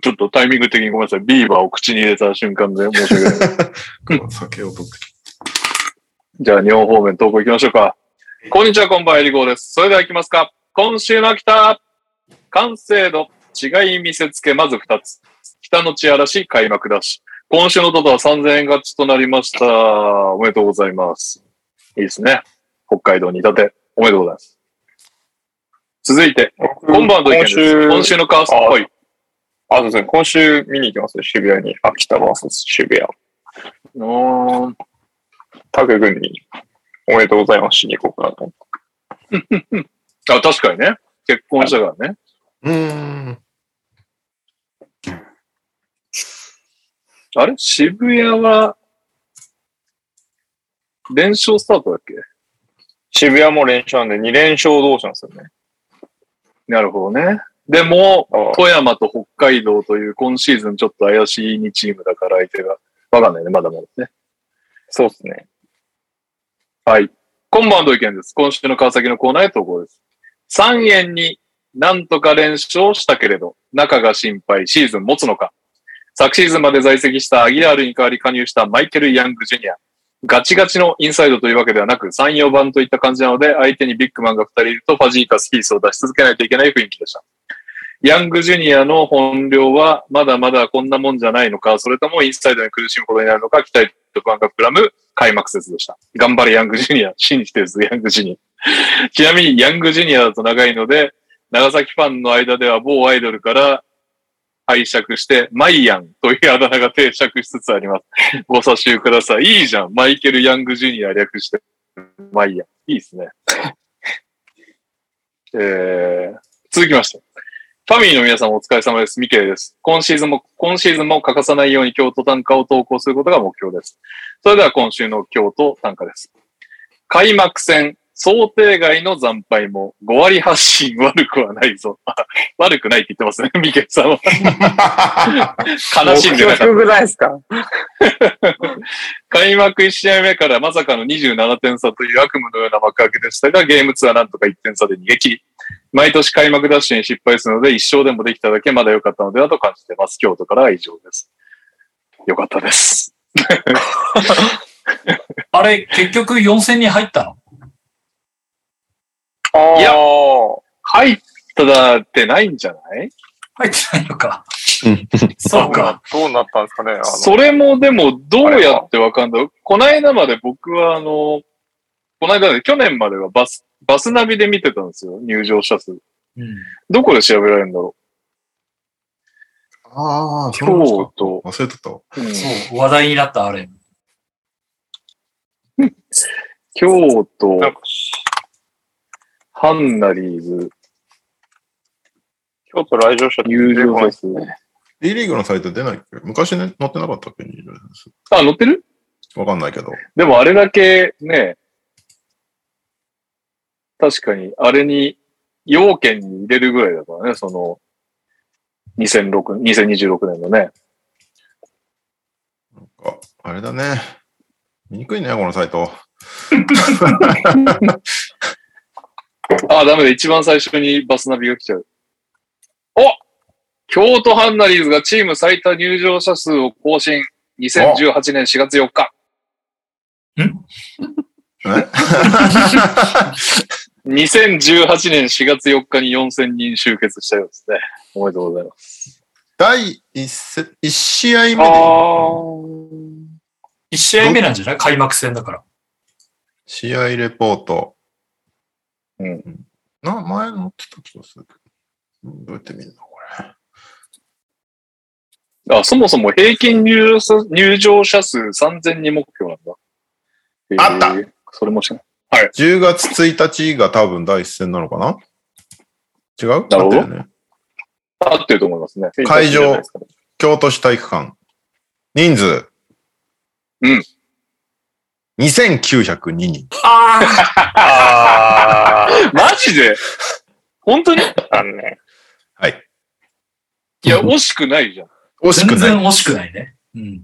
ちょっとタイミング的にごめんなさい。ビーバーを口に入れた瞬間で申し訳ない。酒を取って。じゃあ、日本方面投稿行きましょうか。こんにちは、こんばんは、エリゴーです。それでは行きますか。今週の北、完成度、違い見せつけ、まず二つ。北の地嵐、開幕だし。今週のトトは3000円勝ちとなりました。おめでとうございます。いいですね。北海道に立て、おめでとうございます。続いて、今晩の意見です。今週、今週のカースト、あはい。あ、そうですね。今週見に行きますよ、渋谷に。秋田 VS 渋谷。おータグ軍におめでとうございますしに行こうかなと思って。あ、確かにね。結婚したからね。うーん。あれ？渋谷は、連勝スタートだっけ？渋谷も連勝なんで2連勝同士なんですよね。なるほどね。でも、あ富山と北海道という今シーズンちょっと怪しい2チームだから相手が。わかんないね、まだまだね。そうですね。はい。今晩の意見です。今週の川崎のコーナーへ投稿です。3円になんとか連勝したけれど、中が心配、シーズン持つのか。昨シーズンまで在籍したアギラールに代わり加入したマイケル・ヤング・ジュニア。ガチガチのインサイドというわけではなく、3、4番といった感じなので、相手にビッグマンが2人いるとファジーカス・ヒースを出し続けないといけない雰囲気でした。ヤングジュニアの本領はまだまだこんなもんじゃないのか、それともインサイドに苦しむことになるのか、期待と不安が膨らむ開幕節でした。頑張れヤングジュニア。信じてるぞ、ヤングジュニア。ちなみにヤングジュニアだと長いので、長崎ファンの間では某アイドルから拝借して、マイヤンというあだ名が定着しつつあります。ご査集ください。いいじゃん。マイケル・ヤング・ジュニア略して、マイヤン。いいですね。えー、続きまして。ファミリーの皆さんお疲れ様です。ミケイです。今シーズンも、今シーズンも欠かさないように京都短歌を投稿することが目標です。それでは今週の京都短歌です。開幕戦、想定外の惨敗も5割発進悪くはないぞ。あ悪くないって言ってますね、ミケイさんは。悲しんでなかった。くないですか？開幕1試合目からまさかの27点差という悪夢のような幕開けでしたが、ゲーム2はなんとか1点差で逃げ切り、毎年開幕ダッシュに失敗するので、1勝でもできただけまだ良かったのではと感じてます。京都からは以上です。良かったです。あれ、結局4戦に入ったの？いや入ったってないんじゃない？入ってないのか。うん そうか。どうなったんですかね？それもでもどうやってわかんないこの間まで僕はあの、この間で去年まではバス、バスナビで見てたんですよ。入場者数。うん。どこで調べられるんだろああ、う。そうなんですか京都。忘れてたわ。うんそう、話題になったあれ。京都なん、かハンナリーズ、京都来場者って入場者出てこない数。B リーグのサイト出ないっけ？昔ね、載ってなかったっけ？あ、載ってる？わかんないけど。でもあれだけね、確かに、あれに、要件に入れるぐらいだからね、その、2006、2026年のね。ああれだね。見にくいね、このサイト。あ、ダメだ、一番最初にバスナビが来ちゃう。お京都ハンナリーズがチーム最多入場者数を更新。2018年4月4日。え？2018年4月4日に4000人集結したようですね。おめでとうございます。第一せ一試合目でああ。1試合目なんじゃない？開幕戦だから。試合レポート。うんな、前載ってた気がするけど。どうやって見るのこれ。あ、そもそも平均入場者入場者数3000人目標なんだ。あったえーそれもしない。10月1日が多分第一戦なのかな？違う？なるほど合ってるよね。合ってると思いますね。会場京都市体育館。人数。うん。2902人。ああマジで？本当に？ー、残念。はい。いや、惜しくないじゃん。惜しくない。全然惜しくないね。うん。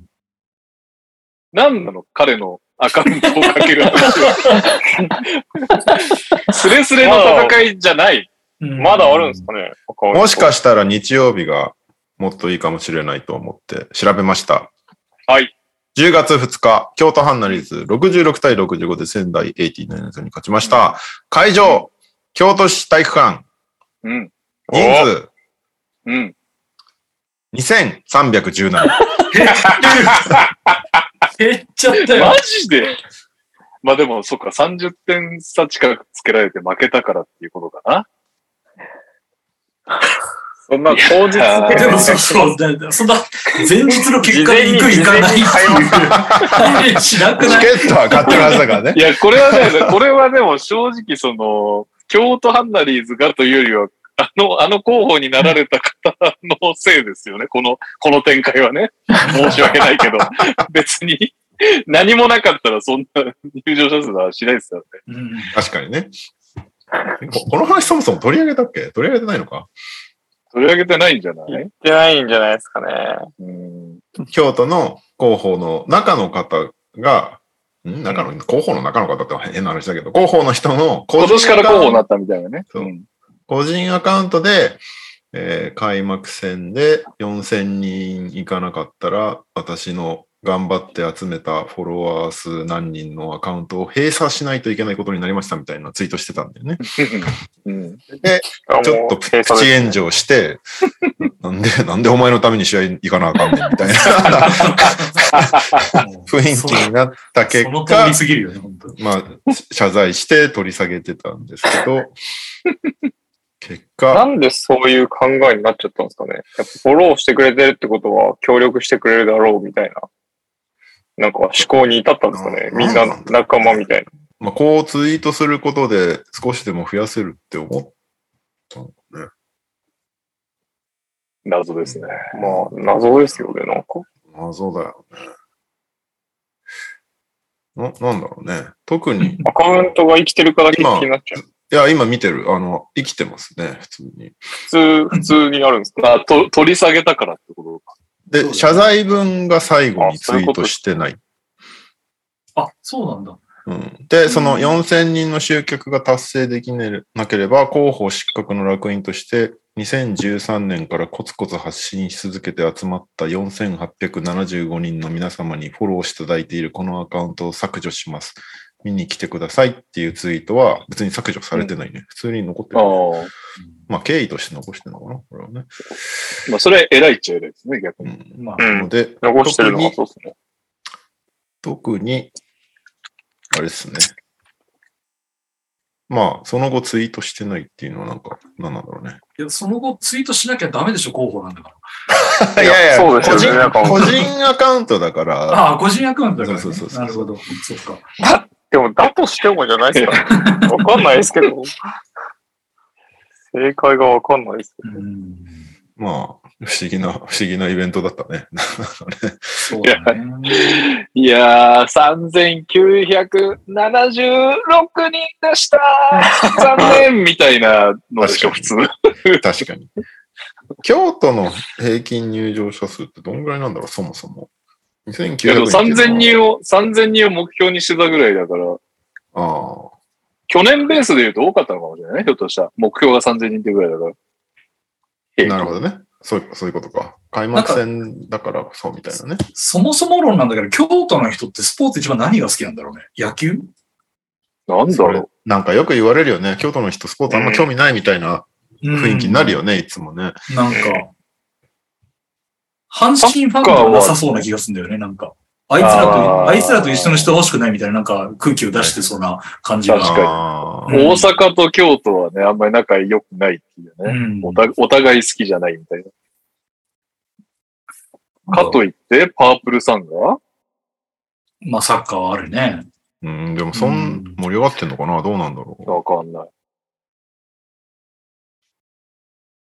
何なの彼のアカウントをかける話は。スレスレの戦いじゃない。まだあるんですかね？もしかししたら日曜日がもっといいかもしれないと思って調べました。はい。10月2日、京都ハンナリーズ66対65で仙台89に勝ちました。会場、京都市体育館、うん。人数うん。2317。減っちゃったよマ。ジで？まあでも、そっか、30点差近くつけられて負けたからっていうことかな。そんな当日でもそうそうそんな前日の結果に行く行かないっていう。しなくチないケットは買ってるはずだからねい。や、これはね、これはでも正直その、京都ハンナリーズがというよりは、あの、あの候補になられた方のせいですよね。この、この展開はね。申し訳ないけど、別に何もなかったらそんな入場者数はしないですよね。うん確かにね。ここの話そもそも取り上げたっけ？取り上げてないのか？取り上げてないんじゃない？言ってないんじゃないですかね。うん。京都の広報の中の方が、ん？中の、広報の中の方って変な話だけど、広報の人の個今年から候補になっったみたいなね。そうん個人アカウントで、えー開幕戦で4000人いかなかったら、私の頑張って集めたフォロワー数何人のアカウントを閉鎖しないといけないことになりましたみたいなツイートしてたんだよね。うん。ちょっとププチ炎上して、なんで、なんでお前のために試合行かなあかんねんみたいな 雰囲気になった結その通果り、過ぎるよね。まあ、謝罪して取り下げてたんですけど、結な果、んでそういう考えになっちゃったんですかね。やっぱフォローしてくれてるってことは協力してくれるだろうみたいな。なんか思考に至ったんですかね。うんみんな仲間みたいな。まあ、こうツイートすることで少しでも増やせるって思ったのね。謎ですね。まあ、謎ですよね、なんか。謎だよね。な、なんだろうね。特に、いアカウントが生きてるかだけ気になっちゃう。や、今見てる。あの、生きてますね、普通に。普通、普通にあるんですかまあ、と取り下げたからってことか。で、謝罪文が最後にツイートしてない。あ、そうなんだ。うん、で、その4000人の集客が達成できなければ、広報失格の楽印として、2013年からコツコツ発信し続けて集まった4875人の皆様にフォローしていただいているこのアカウントを削除します。見に来てくださいっていうツイートは別に削除されてないね。普通に残ってある。あ。まあ、経緯として残してるのかなこれはね。まあ、それ偉いっちゃ偉いですね、逆に。うん。まあ、うんので、残してるのがそうですね。特に、あれですね。まあ、その後ツイートしてないっていうのはなんか、何なんだろうね。いやその後ツイートしなきゃダメでしょ、候補なんだから。いやいや、そうですよね個人アカウントだから、ああ、個人アカウントだから、ね。そうそうそうそうなるほど。そっか。でも、だとしてもじゃないですか。わかんないですけど。正解がわかんないです。うん。まあ、不思議な、不思議なイベントだったね。そうだね。いやー、3976人でした残念みたいなのでしょ、普通。確かに。京都の平均入場者数ってどんぐらいなんだろう、そもそも。2900いやでも人って3000いうのは。人を、3000人を目標にしてたぐらいだから、あ去年ベースで言うと多かったのかもしれないね、ひょっとしたら。目標が3000人ってぐらいだから。あ、なるほどね。そうそういうことか。開幕戦だからそうみたいなね。そもそも論なんだけど、京都の人ってスポーツ一番何が好きなんだろうね。野球？なんだろなんかよく言われるよね。京都の人スポーツあんま興味ないみたいな雰囲気になるよね、いつもね。なんか、阪神ファンがなさそうな気がするんだよね、なんか。あいつらと、あいつらと一緒にしてほしくないみたいななんか空気を出してそうな感じが。確かにあうん大阪と京都はね、あんまり仲良くないっていうね。うんおたお互い好きじゃないみたいな。かといって、パープルさんが？まあサッカーはあるね。うん、でもそうんん盛り上がってんのかな？どうなんだろう。わかんない。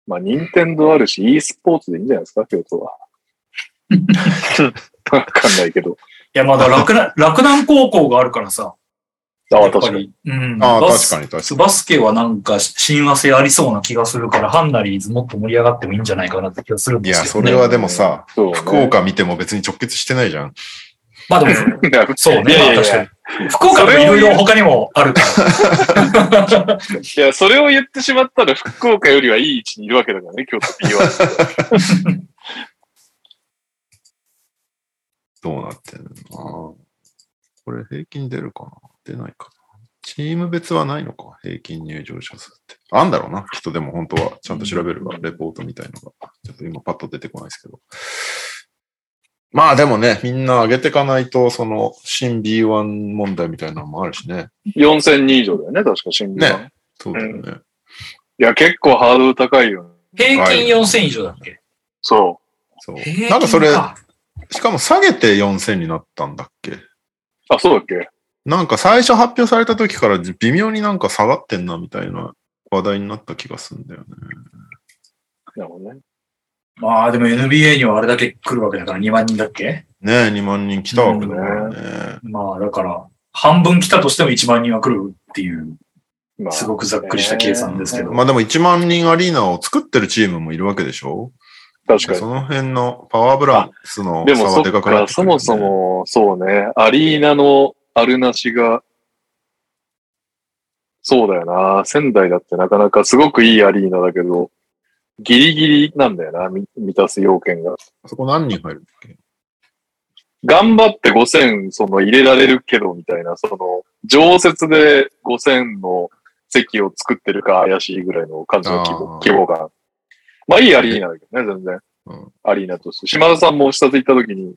まあ、任天堂あるし、e スポーツでいいんじゃないですか、京都は。わかんないけど。いや、まだ洛南、洛南高校があるからさ。ああ、確かに。り。うん。ああ、バス確かに確かバスケはなんか親和性ありそうな気がするから、ハンナリーズもっと盛り上がってもいいんじゃないかなって気がするんに。いや、ですけど、ね。それはでもさ、ね。福岡見ても別に直結してないじゃん。まあでも、そうね。いやいやいやまあ確かに。福岡もいろいろ他にもあるから。いや、それを言ってしまったら、福岡よりはいい位置にいるわけだからね、京都 B1。どうなってんの？これ平均出るかな？出ないかな？チーム別はないのか？平均入場者数って。あんだろうな。きっとでも本当はちゃんと調べれば、レポートみたいのが。ちょっと今パッと出てこないですけど。まあでもね、みんな上げていかないと、その新 B1 問題みたいなのもあるしね。4000人以上だよね、確か、新聞は。ねそうだよね。いや、結構ハードル高いよね。平均4000以上だっけ？そそう。平均なんかそれ、かしかも下げて4000になったんだっけ？う。あ、そうだっけ？なんか最初発表された時から微妙になんか下がってんなみたいな話題になった気がするんだよね。なるほどね。まあでも NBA にはあれだけ来るわけだから2万人だっけ？ねえ、2万人来たわけだからね。まあだから、半分来たとしても1万人は来るっていう、まあすごくざっくりした計算ですけど。まあでも1万人アリーナを作ってるチームもいるわけでしょ？確かその辺のパワーブランスのに。でもそっ差はでかくなっか、てくる、ね。そもそも、そうね、アリーナのあるなしが、そうだよな。仙台だってなかなかすごくいいアリーナだけど、ギリギリなんだよな、み満たす要件が。あそこ何人入るんだっけ？頑張って5000その入れられるけどみたいな、その常設で5000の席を作ってるか怪しいぐらいの感じの規模規模感。まあいいアリーナだけどね、全然。うんアリーナとして。島田さんも視察行った時に、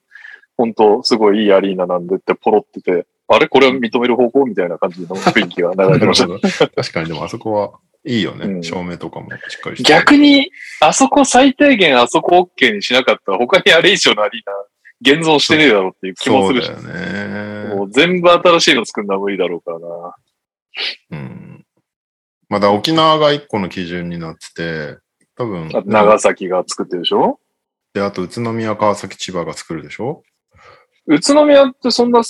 本当すごいいいアリーナなんでってポロってて、あれ？これを認める方向みたいな感じの雰囲気が流れてました。確かにでもあそこはいいよね。うん照明とかもしっかりして。逆に、あそこ最低限あそこ OK にしなかったら、他にあれ以上のアリーナ現像してねえだろうっていう気もするしそうだよ、ね。もう全部新しいの作るのは無理だろうからな。うん。まだ沖縄が一個の基準になってて、多分、長崎が作ってるでしょ？で、あと宇都宮、川崎、千葉が作るでしょ？宇都宮ってそんな、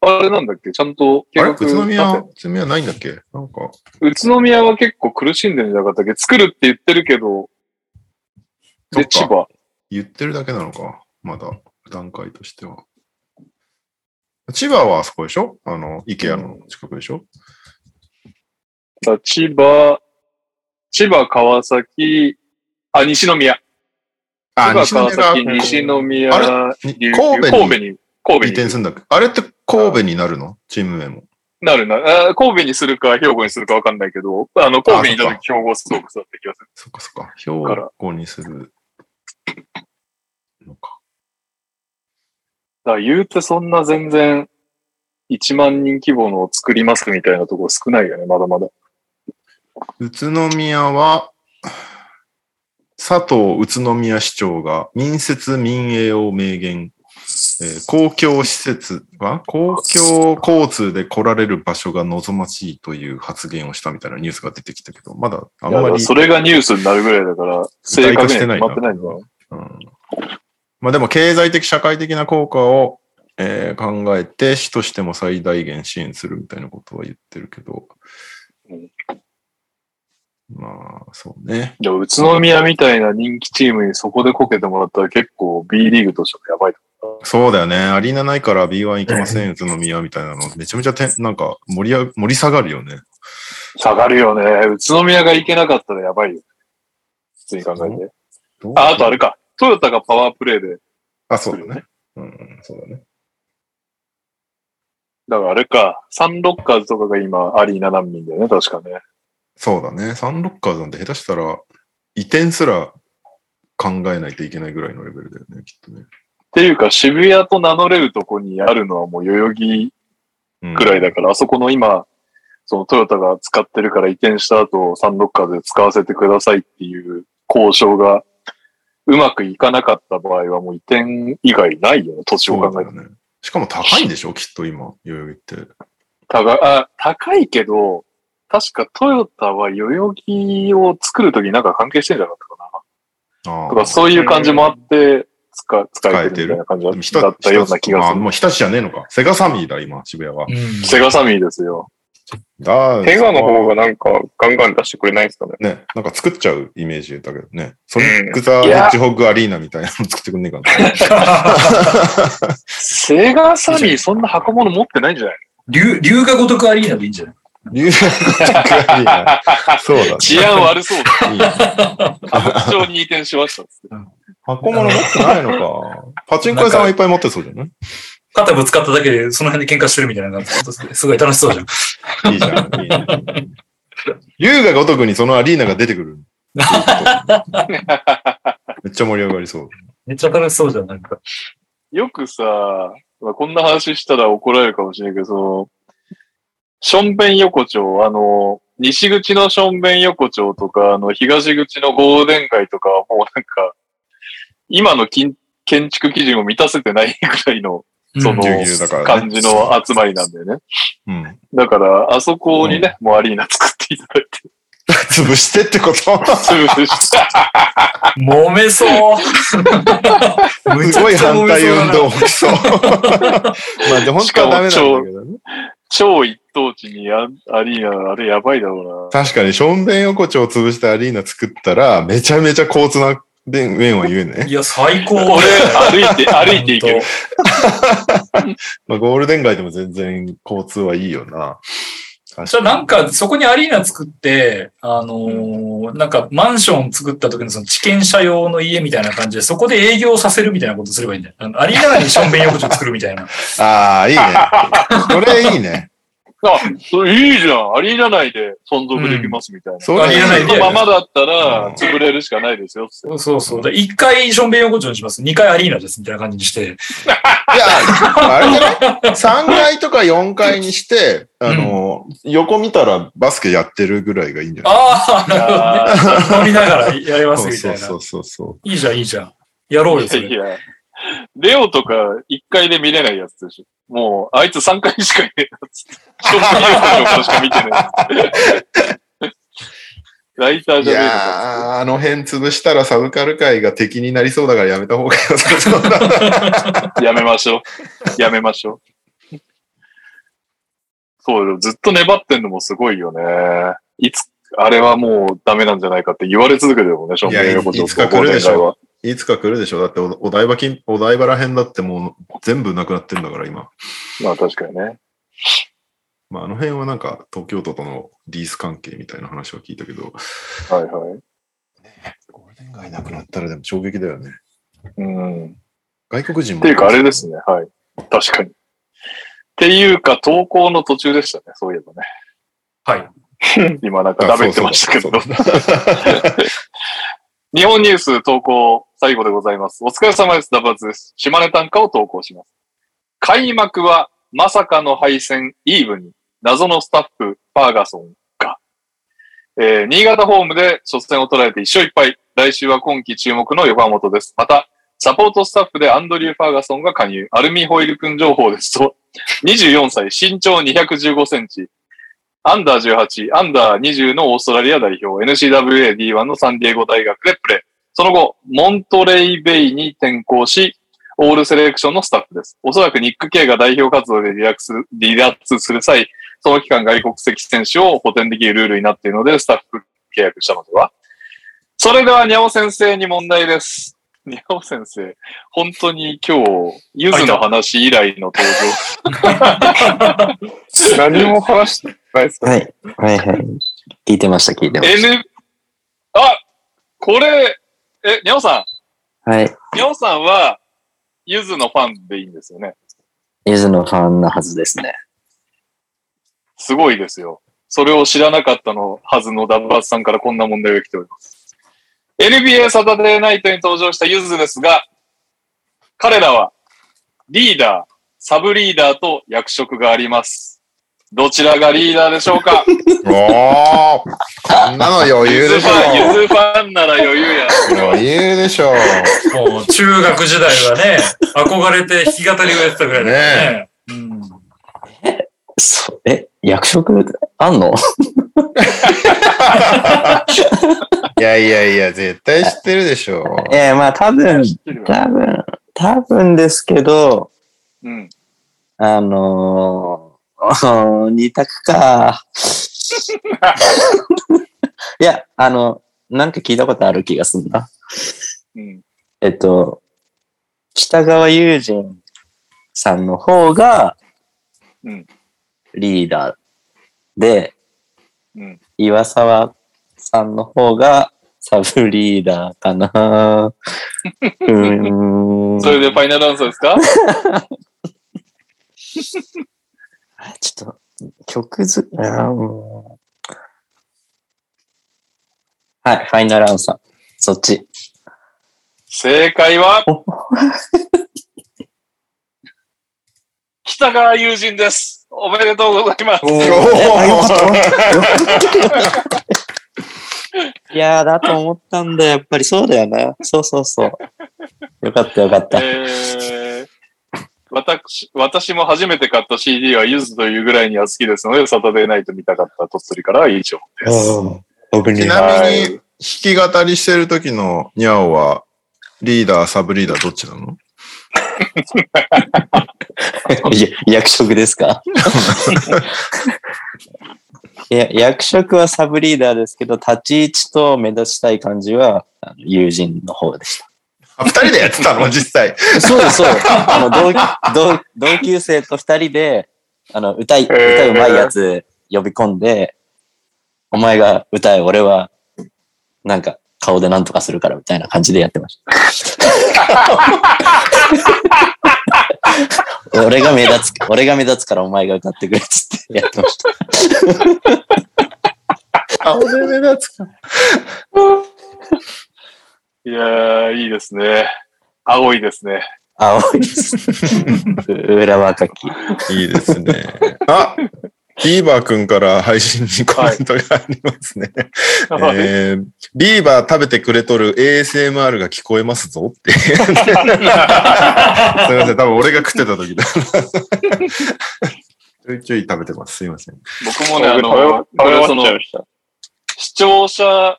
あれなんだっけ？ちゃんと計画あれ？宇都宮、宇都宮ないんだっけ？なんか、宇都宮は結構苦しんでるんじゃなかったっけ？作るって言ってるけど、で、千葉。言ってるだけなのか。まだ、段階としては。千葉はあそこでしょ？あの、イケアの近くでしょ、だ千葉、千葉、川崎、あ、西宮。あ、千葉、川崎、が西宮、あに琉球神戸に？神戸に、神戸に移転するんだっけ？あれって神戸になるの？チーム名も。なるな。あ神戸にするか、兵庫にするかわかんないけど、あの、神戸にいた時、兵庫ストークスだった気がする。そっかそっか。兵庫にするのか。だ言うてそんな全然、1万人規模のを作りますみたいなところ少ないよね、まだまだ。宇都宮は、佐藤宇都宮市長が民設民営を明言。えー公共施設は公共交通で来られる場所が望ましいという発言をしたみたいなニュースが出てきたけど、まだあんまりそれがニュースになるぐらいだから、正確には決まってない。うんまあでも経済的、社会的な効果を、えー考えて、市としても最大限支援するみたいなことは言ってるけど、うんまあ、そうね。でも宇都宮みたいな人気チームにそこでこけてもらったら結構 B リーグとしてもやばいとそうだよね。アリーナないから B1 行けません、宇都宮みたいなの。めちゃめちゃてなんか盛り上盛り下がるよね。下がるよね。宇都宮が行けなかったらやばいよ。普通に考えて。あ、あとあれか。トヨタがパワープレイであ、そうだね。うんうん、そうだね。だからあれか、サンロッカーズとかが今アリーナ難民だよね、確かね。そうだね。サンロッカーズなんて下手したら移転すら考えないといけないぐらいのレベルだよね、きっとね。っていうか、渋谷と名乗れるとこにあるのはもう代々木うんくらいだから、あそこの今、そのトヨタが使ってるから移転した後、サンロッカーで使わせてくださいっていう交渉がうまくいかなかった場合はもう移転以外ないよね、土地を考えて。ね。しかも高いんでしょ？きっと今、代々木って。高いあ高いけど、確かトヨタは代々木を作るときになんか関係してんじゃなかったかな。あとかそういう感じもあって、使使えてるみたいな感じだったような気がする。あもう日立じゃねえのか。セガサミーだ、今、渋谷は。うんセガサミーですよ。だテガの方がなんかガンガン出してくれないんですかね。ね、なんか作っちゃうイメージだけどね。ソニック・ザ・ヘッジホッグ・アリーナみたいなの作ってくんねえかな。セガサミーそんな箱物持ってないんじゃない龍、龍が如くアリーナでいいんじゃない？ニューヨーク・アリーナ。そうだね。治安悪そうだ。いいね歌舞伎町に移転しましたっつって。箱物持ってないのか。パチンコ屋さんはいっぱい持ってそうじゃない肩ぶつかっただけでその辺で喧嘩してるみたいな感じですごい楽しそうじゃん。いいじゃん。いいね。龍が如くにそのアリーナが出てくる。めっちゃ盛り上がりそう。めっちゃ楽しそうじゃん、なんか。よくさ、まあ、こんな話したら怒られるかもしれないけど、その、ションベン横丁、あの、西口のションベン横丁とか、あの、東口のゴールデン街とかはもうなんか、今の建建築基準を満たせてないぐらいの、その感じの集まりなんだよね。うん。だから、あそこにね、もうアリーナ作っていただいて、潰してってこと？潰した。揉めそう。すごい反対運動起きそう。まあ、で、本当はダメなんだけどね。超一等地にアアリーナ、あれやばいだろうな。確かに、ションベン横丁を潰してアリーナ作ったら、めちゃめちゃ交通な面は言うね。いや、最高。俺、歩いて、歩いていける。まあ、ゴールデン街でも全然交通はいいよな。じゃあなんか、そこにアリーナ作って、あのーなんかマンション作った時のその地権者用の家みたいな感じで、そこで営業させるみたいなことすればいいんだよ。あのアリーナ内にションベン横丁作るみたいな。ああ、いいね。それいいね。あ、それいいじゃん。アリーナ内で存続できますみたいな。それアリーナ内でままだったうんら、潰れるしかないですよ、つって。そうそう。で1回ションベン横丁にします。2回アリーナですみたいな感じにして。いや、あれじゃない ?3 階とか4階にして、あの、横見たらバスケやってるぐらいがいいんじゃない？ああ、なるほどね。飲みながらやりますみたいなそうそう。そうそう。いいじゃん、いいじゃん。やろうよ、それ。いやいや、レオとか1階で見れないやつでしょ。もう、あいつ3階しかいな、つって。ショッピングのことしか見てない。ライターいじゃねえのやか。ー、あの辺潰したらサブカル界が敵になりそうだからやめた方が良さそうだ。やめましょう。やめましょう。そうよ。ずっと粘ってんのもすごいよね。いつ、あれはもうダメなんじゃないかって言われ続けてるもんね、ションベン横丁いやいつか来るでしょ。いつか来るでしょだっておお台場近、お台場ら辺だってもう全部なくなってんだから今。まあ確かにね。まああの辺はなんか東京都とのリース関係みたいな話は聞いたけど、はいはい。ゴールデン街なくなったらでも衝撃だよね。うん。っ外国人も。ていうかあれですね。はい。確かに。っていうか投稿の途中でしたね。そういえばね。はい。今なんかあ食べてましたけど。日本ニュース投稿最後でございます。お疲れ様です。ダバズです。島根短歌を投稿します。開幕はまさかの敗戦イーブに謎のスタッフファーガソンが、えー新潟ホームで初戦を捉えて一勝一敗。来週は今季注目の横浜本です。また、サポートスタッフでアンドリュー・ファーガソンが加入。アルミホイル君情報ですと、24歳、身長215センチ、アンダー18、アンダー20のオーストラリア代表、NCWA D1 のサンディエゴ大学でプレー。その後、モントレイベイに転校し、オールセレクションのスタッフです。おそらくニック・ケイが代表活動で離脱する離脱する際、その期間外国籍選手を補填できるルールになっているので、スタッフ契約したのではそれでは、にゃお先生に問題です。にゃお先生、本当に今日、ゆずの話以来の登場。何も話してないですか？はい。はいはい。聞いてました、聞いてまし N、あこれ、え、にゃおさた。はい。ん、にゃおさんは、ゆずのファンでいいんですよね。ゆずのファンなはずですね。すごいですよ。それを知らなかったのはずのダブバスさんからこんな問題が来ております。NBA サタデーナイトに登場したゆずですが、彼らは、リーダー、サブリーダーと役職があります。どちらがリーダーでしょうか？おーこんなの余裕でしょゆずファン、ゆずファンなら余裕や。余裕でしょもう中学時代はね、憧れて弾き語りをやってたぐらいだよね。うんそえ、役職あんの？いやいやいや、絶対知ってるでしょええまあ多分、多分、多分ですけど、うん。あのー、二択か。いや、あの、なんか聞いたことある気がするな。うん。えっと、北川友人さんの方がうん、リーダーで、うん。岩沢さんの方がサブリーダーかな。うーん。それでファイナルアンサーですか？ちょっと、曲ず、あーもうはい、ファイナルアンサー。そっち。正解は、北川友人です。おめでとうございます。いやー、だと思ったんだよ。やっぱりそうだよね。そうそうそう。よかったよかった。えー、私、私も初めて買った CD はゆずというぐらいには好きですので、サタデーナイト見たかった鳥取からは以上です。僕ちなみに、弾き語りしてる時のニャオは、リーダー、サブリーダーどっちなの？役職ですか？いや、役職はサブリーダーですけど、立ち位置と目立ちたい感じはあの友人の方でした。あ二人でやってたの？実際。そうです、そうです。あの同同同級生と二人で、あの、歌い、歌うまいやつ呼び込んで、お前が歌え、俺は、なんか、顔でなんとかするからみたいな感じでやってました。俺が目立つ、俺が目立つからお前が歌ってくれっつってやってました。顔で目立つか。いやー、いいですね。青いですね。青いです。裏若き。いいですね。あビーバー君から配信にコメントがありますね。えー、ビーバー食べてくれとる ASMR が聞こえますぞって。すいません、多分俺が食ってた時だ。ちょいちょい食べてます。すいません。僕もね、あの、これその、視聴者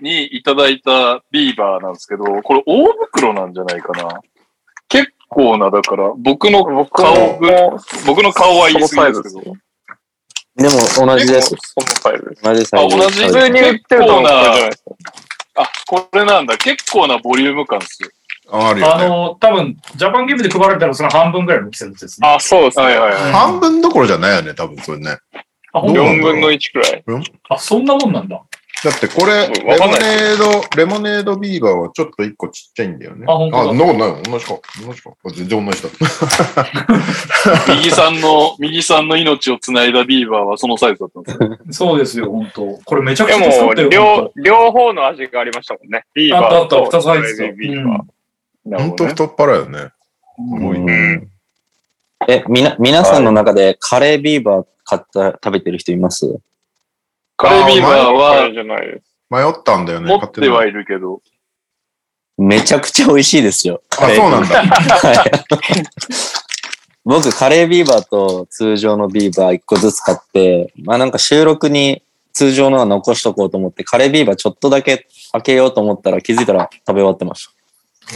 にいただいたビーバーなんですけど、これ大袋なんじゃないかな。結構な、だから、僕の顔分、僕の顔は言い過ぎですけど。でも同じです。同じサイズ。あ同じ普通に売ってると思。あ、これなんだ。結構なボリューム感ですよ。ああるよね。あの、多分、ジャパンゲームで配られたらその半分ぐらいの大きさですね。あ、そうですね。はいはいはい半分どころじゃないよね、多分それね。あ、ほんとどう4分の1くらい。あ、そんなもんなんだ。だってこれ、うんレモネード、レモネードビーバーはちょっと一個ちっちゃいんだよね。あ本当だあ、そんなことないよ。同じか。同じか。あ全然同じだ。右さんの、右さんの命をつないだビーバーはそのサイズだったんですよ。そうですよ、本当これめちゃくでちゃ助かもったよ。両、両方の味がありましたもんね。ビーバーあったあとった二つ入ってたビーバー。なるほどね。ほんと太っ腹よね。すごいね。うんえ、みな、皆さんの中でカレービーバー買った、食べてる人います？カレービーバーはじゃないです。迷ったんだよね。持ってはいいるけど、めちゃくちゃ美味しいですよ。あ、そうなんだ。はい。僕、カレービーバーと通常のビーバー一個ずつ買って、まあなんか収録に通常のは残しとこうと思って、カレービーバーちょっとだけ開けようと思ったら気づいたら食べ終わってまし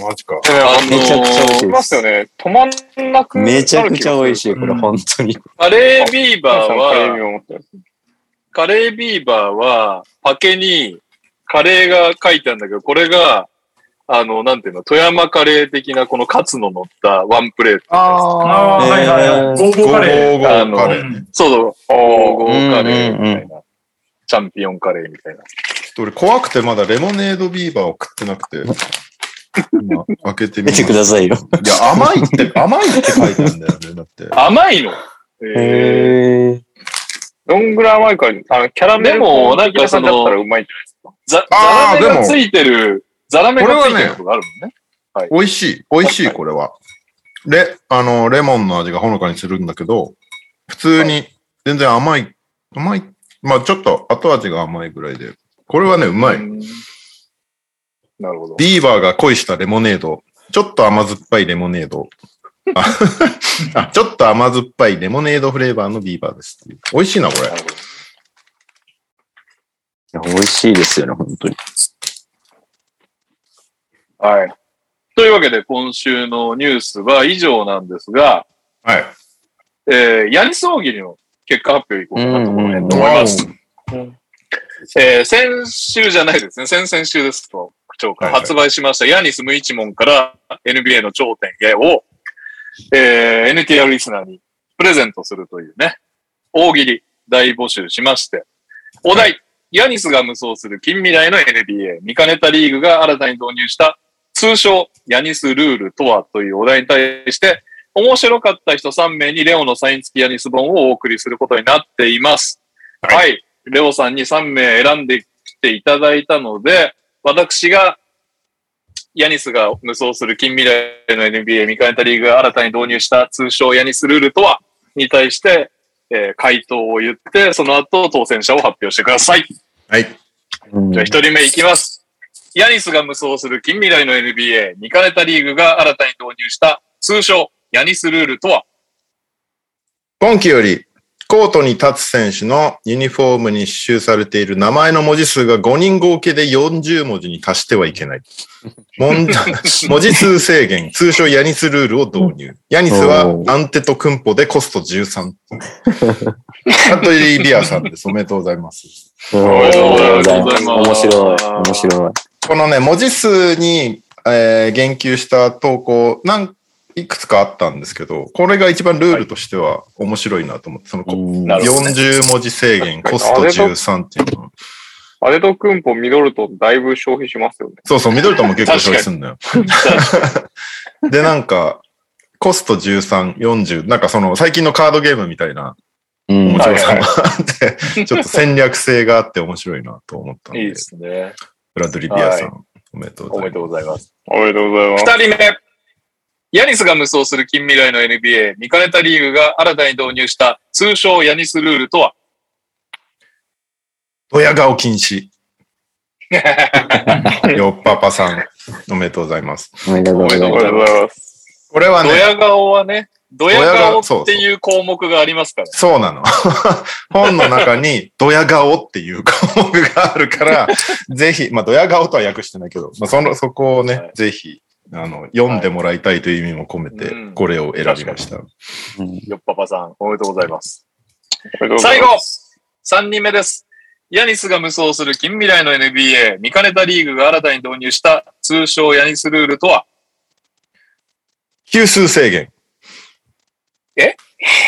マジか。あのめちゃくちゃ美味しいいますよね。止まんなくめちゃくちゃ美味しい、これ、うん本当に。カレービーバーは、カレービーバーは、パケにカレーが書いてあるんだけど、これが、あの、なんていうの、富山カレー的なこのカツの乗ったワンプレート。ああー、はいはいはい。ゴーゴーカレー。ゴーゴーカレー。うんそう、ゴーゴーカレーみたうんうんいな。チャンピオンカレーみたいな。ちょっと俺怖くてまだレモネードビーバーを食ってなくて。今、開けてみ見てくださいよ。いや、甘いって、甘いって書いてあるんだよね。だって。甘いの？えーへー。どんぐらい甘いか、あの、キャラメルでもなんかそのだったらうまいんじゃないですか？ザあがついてる、ザラメがついてるのがあるもんね。美味しい。美味しい、これは。レ、あの、レモンの味がほのかにするんだけど、普通に全然甘い、甘い、まあちょっと後味が甘いぐらいで。これはね、うまい。うんなるほど。ビーバーが恋したレモネード。ちょっと甘酸っぱいレモネード。ああちょっと甘酸っぱいレモネードフレーバーのビーバーです。美味しいな、これ。美味しいですよね、本当に。はい。というわけで、今週のニュースは以上なんですが、はい。えー、ヤニス大喜利の結果発表いこうかなと思います。えー、先週じゃないですね。先々週ですと、長発売しましたヤニス無一問から NBA の頂点へを、えー、NTR リスナーにプレゼントするというね、大喜利大募集しまして、お題、ヤニスが無双する近未来の NBA、見かねたリーグが新たに導入した通称ヤニスルールとはというお題に対して、面白かった人3名にレオのサイン付きヤニス本をお送りすることになっています。はいはい。レオさんに3名選んできていただいたので、私が、ヤニスが無双する近未来の NBA 見かねたリーグが新たに導入した通称ヤニスルールとは？に対して、えー回答を言って、その後当選者を発表してください。はい。うんじゃあ一人目いきます。ヤニスが無双する近未来の NBA、見かねたリーグが新たに導入した通称ヤニスルールとは？今季より、コートに立つ選手のユニフォームに刺繍されている名前の文字数が5人合計で40文字に達してはいけない。文文字数制限、通称ヤニスルールを導入。ヤニスはアンテとクンポでコスト13。カトリー・リアさんです。おめでとうございます。おめでとうございます面白い。面白い。このね、文字数に、えー言及した投稿、なんいくつかあったんですけど、これが一番ルールとしては面白いなと思って、そのこうんなるほどね40文字制限、コスト13っていうのは。あれとクンポ、ミドルとだいぶ消費しますよね。そうそう、ミドルトンも結構消費すんのよ。で、なんか、コスト13、40、なんかその最近のカードゲームみたいなうん面白さもあって、ちょっと戦略性があって面白いなと思ったのでいいで、すね。ブラッドリー・ビアさん、おめでとうございます。おめでとうございます。おめでとうございます。二人目。ヤニスが無双する近未来の NBA、見かねたリーグが新たに導入した通称ヤニスルールとは？ドヤ顔禁止。よっぱぱさん、おめでとうございます。おめでとうございます。これはね、ドヤ顔はね、ドヤ顔っていう項目がありますから。そうなの。本の中に、ドヤ顔っていう項目があるから、ぜひ、まあ、ドヤ顔とは訳してないけど、まあ、その、そこをね、はいぜひ、あの、読んでもらいたいという意味も込めてうん、これを選びました。す。うんよっぱぱさん、おめでとうございます。最後ます。三人目です。ヤニスが無双する近未来の NBA、見かねたリーグが新たに導入した通称ヤニスルールとは？球数制限。え？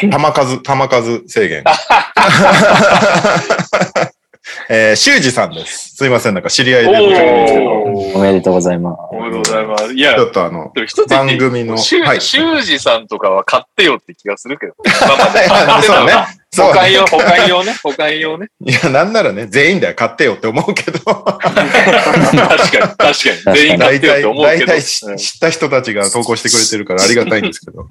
球数、球数制限。えー、修二さんです。すいません、なんか知り合いで申し訳ないんですけど、おおめでとうございます。おめでとうございます。いやち、ょっとあの、番組のシュはいシュージさんとかは買ってよって気がするけど。まあまあそうねらそう保管用、保管用ね。保管用ね。いや、なんならね、全員だよ、買ってよって思うけど、確かに、確かに。全員買大体、ってよって思うけど。大体知知った人たちが投稿してくれてるからありがたいんですけど。うん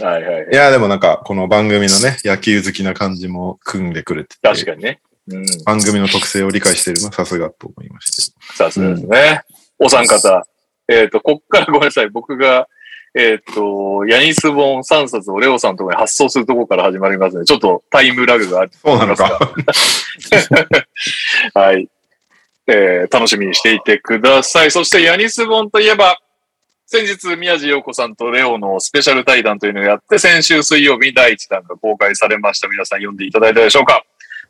はいはい。いや、でもなんか、この番組のね、野球好きな感じも組んでくれてて、確かにね。うん。番組の特性を理解しているのはさすがと思いまして。さすがですね。お三方。えっ、と、こっからごめんなさい。僕が、えっ、と、ヤニス本3冊をレオさんとかに発送するところから始まりますので、ちょっとタイムラグがありそうなのか。はい。えー楽しみにしていてください。そして、ヤニスボンといえば、先日、宮地陽子さんとレオのスペシャル対談というのをやって、先週水曜日に第一弾が公開されました。皆さん読んでいただいたでしょうか？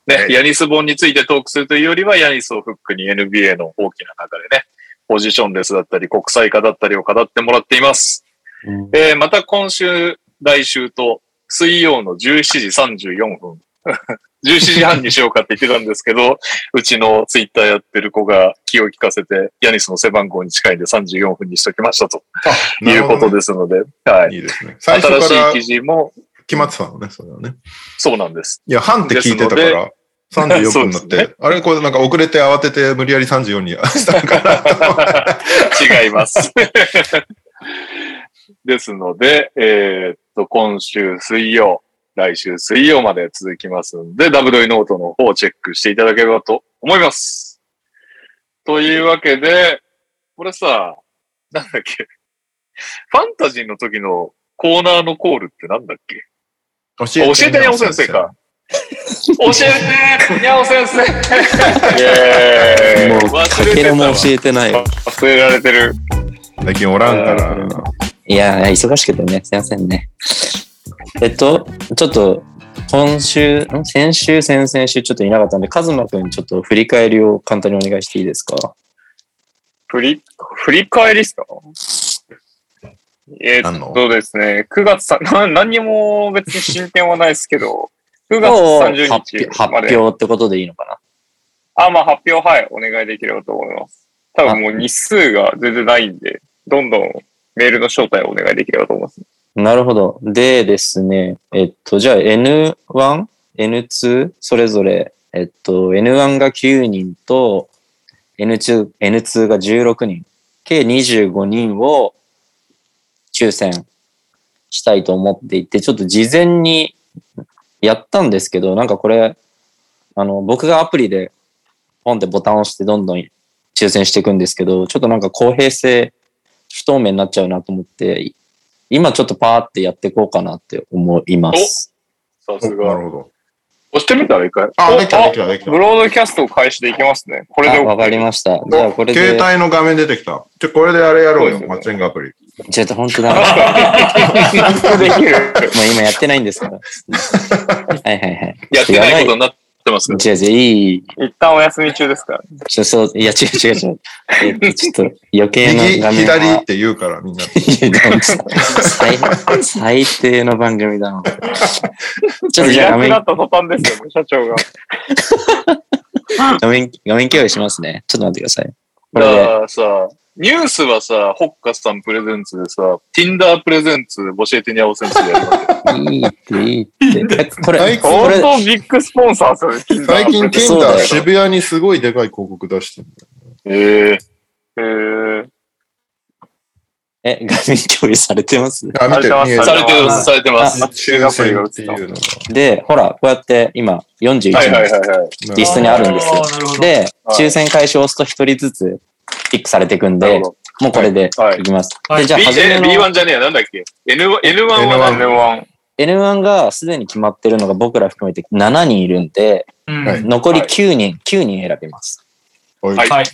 ね、はいヤニスボンについてトークするというよりは、ヤニスをフックに NBA の大きな中でね、ポジションレスだったり、国際化だったりを語ってもらっています。うんえーまた今週、来週と、水曜の17時34分。17時半にしようかって言ってたんですけど、うちのツイッターやってる子が気を利かせて、ヤニスの背番号に近いんで34分にしときましたということですので、はい。いいですね。新しい記事も、決まってたのね、それはね。そうなんです。いや、半って聞いてたから、34分になって、あれこれなんか遅れて慌てて無理やり34にしたのかな違います。ですので、えーっと、今週水曜、来週水曜まで続きますんで、ダブドイノートの方をチェックしていただければと思います。というわけで、これさ、なんだっけ、ファンタジーの時のコーナーのコールってなんだっけ？教教えてにゃお先生か。教えてにゃお先生イェーイもう、かけるも教えてないわ。忘れられてる。最近おらんから。いや、忙しくてね、すいませんね。えっと、ちょっと、今週、ん先週、先々週ちょっといなかったんで、カズマくんちょっと振り返りを簡単にお願いしていいですか？振り、振り返りですか？えーっとですね、9月さ、な何にも別に進展はないですけど、9月おー30発日表発まで。表ってことでいいのかな？あ、まあ発表、はい、お願いできればと思います。多分もう日数が全然ないんで、どんどんメールの招待をお願いできればと思います。なるほど。でですね、えっと、じゃあ N1、N2、それぞれ、えっと、N1 が9人と、N2、N2 が16人、計25人を抽選したいと思っていて、ちょっと事前にやったんですけど、なんかこれ、あの、僕がアプリでポンってボタンを押してどんどん抽選していくんですけど、ちょっとなんか公平性不透明になっちゃうなと思って、今ちょっとパーってやっていこうかなって思います。さすなるが。ほど。押してみたらいいかい？あ、おできた、できた、できたブ。ロードキャストを開始でいきますね。これであ、わかりました。じゃあこれ携で、帯の画面出てきた。ちょ、これであれやろうよ。そうですよマッチングアプリ。ちょっと本当だ。もできる。う今やってないんですから。はいはいはい。やってないことになってます違う違う、いい。一旦お休み中ですから。ちょそう、いや違う違う違う。えっとちょっと余計な右、画面は。左って言うから、みんな。最最低の番組だな。ちょっといじゃあ画面った途端ですよ、社長が。画面、画面共有しますね。ちょっと待ってください。こだれで、からさ、ニュースはさ、ホッカスさんプレゼンツでさ、Tinder プレゼンツ教えてにゃお先生でやりますよ。いい。っていい。って。えこれ、最近これ、本当ビッグスポンサーです。よね。最近そうだ Tinder よ渋谷にすごいでかい広告出してる。えええー、え、画面共有されてます？あ、見て、されてます。されてます、されてます。マッチングアプリが映っていうのが。で、ほら、こうやって今41はいはい人はいはい。リストにあるんですよ。あーなるほど。で、はい。抽選開始を押すと1人ずつピックされていくんで、もうこれではいいきます。はいで、じゃあ、初めの B1 じゃねえや、なんだっけ ?N1、N1 は何 N1。N1 がすでに決まってるのが僕ら含めて7人いるんで、うんはい残り9人、9人選べます。はいはいはい。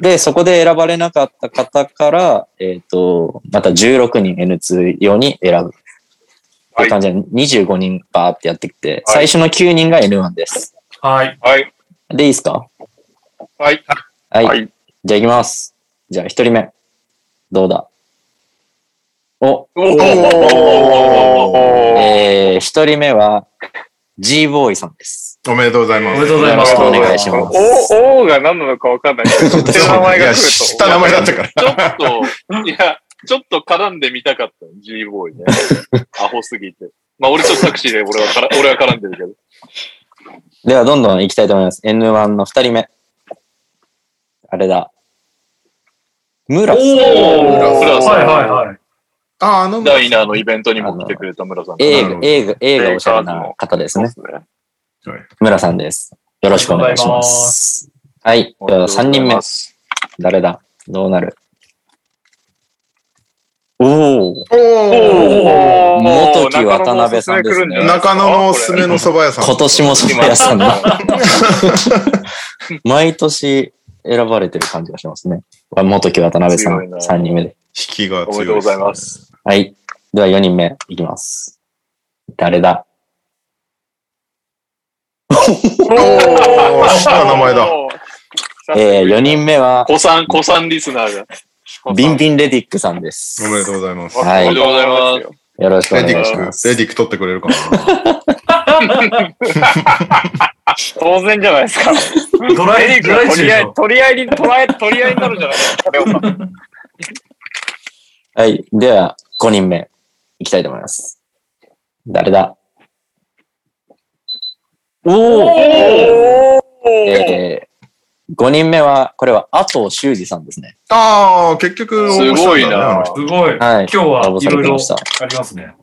で、そこで選ばれなかった方から、えっ、と、また16人 N2 用に選ぶ。っていう感じで25人バーってやってきて、最初の9人が N1 です。はい。はい。で、いいですか？はい。はい。はい。じゃあ行きます。じゃあ1人目。どうだ？お、おおーえー、1人目は G ボーイさんです。おめでとうございます。おめでとうございますよろしくお願いします。お、おが何なのか分かんないけど、手の名前が来ると。知った名前だったから。ちょっと、いや、ちょっと絡んでみたかった G ボーイね。アホすぎて。まあ、俺ちょっとタクシーで俺はから俺は絡んでるけど。では、どんどん行きたいと思います。N1 の2人目。あれだ。村おさん。ー村さんはいはいはい。あ、あの、ダイナーのイベントにも来てくれた村さん。映画、映画、映画おしゃれな方ですね。すね。村さんです。よろしくお願いします。はい。では、3人目。誰だ？どうなる？おおお元木渡辺さんですね中野のおすすめの蕎麦屋さん。今年も蕎麦屋さんだ。毎年選ばれてる感じがしますね。元木渡辺さん、強いな3人目で。引きが強いね。おめでとうございます。はい。では4人目いきます。誰だ？おー、知った名前だ。えー、4人目は、子さん、子さんリスナーが。ビンビンレディックさんです。おめでとうございます。はいおめでとうございます。よろしくおレディック願いしま、す。レディック取ってくれるかな当然じゃないですか。ドライ、ドラが取り合い。取り合いに、取り合い、取り合いになるじゃないですか、レオさん。はい。では、5人目、いきたいと思います。誰だ？おおお5人目は、これは阿藤修二さんですね。ああ、結局、すごいなすごい。はい。今日はいろいろ。ありますね。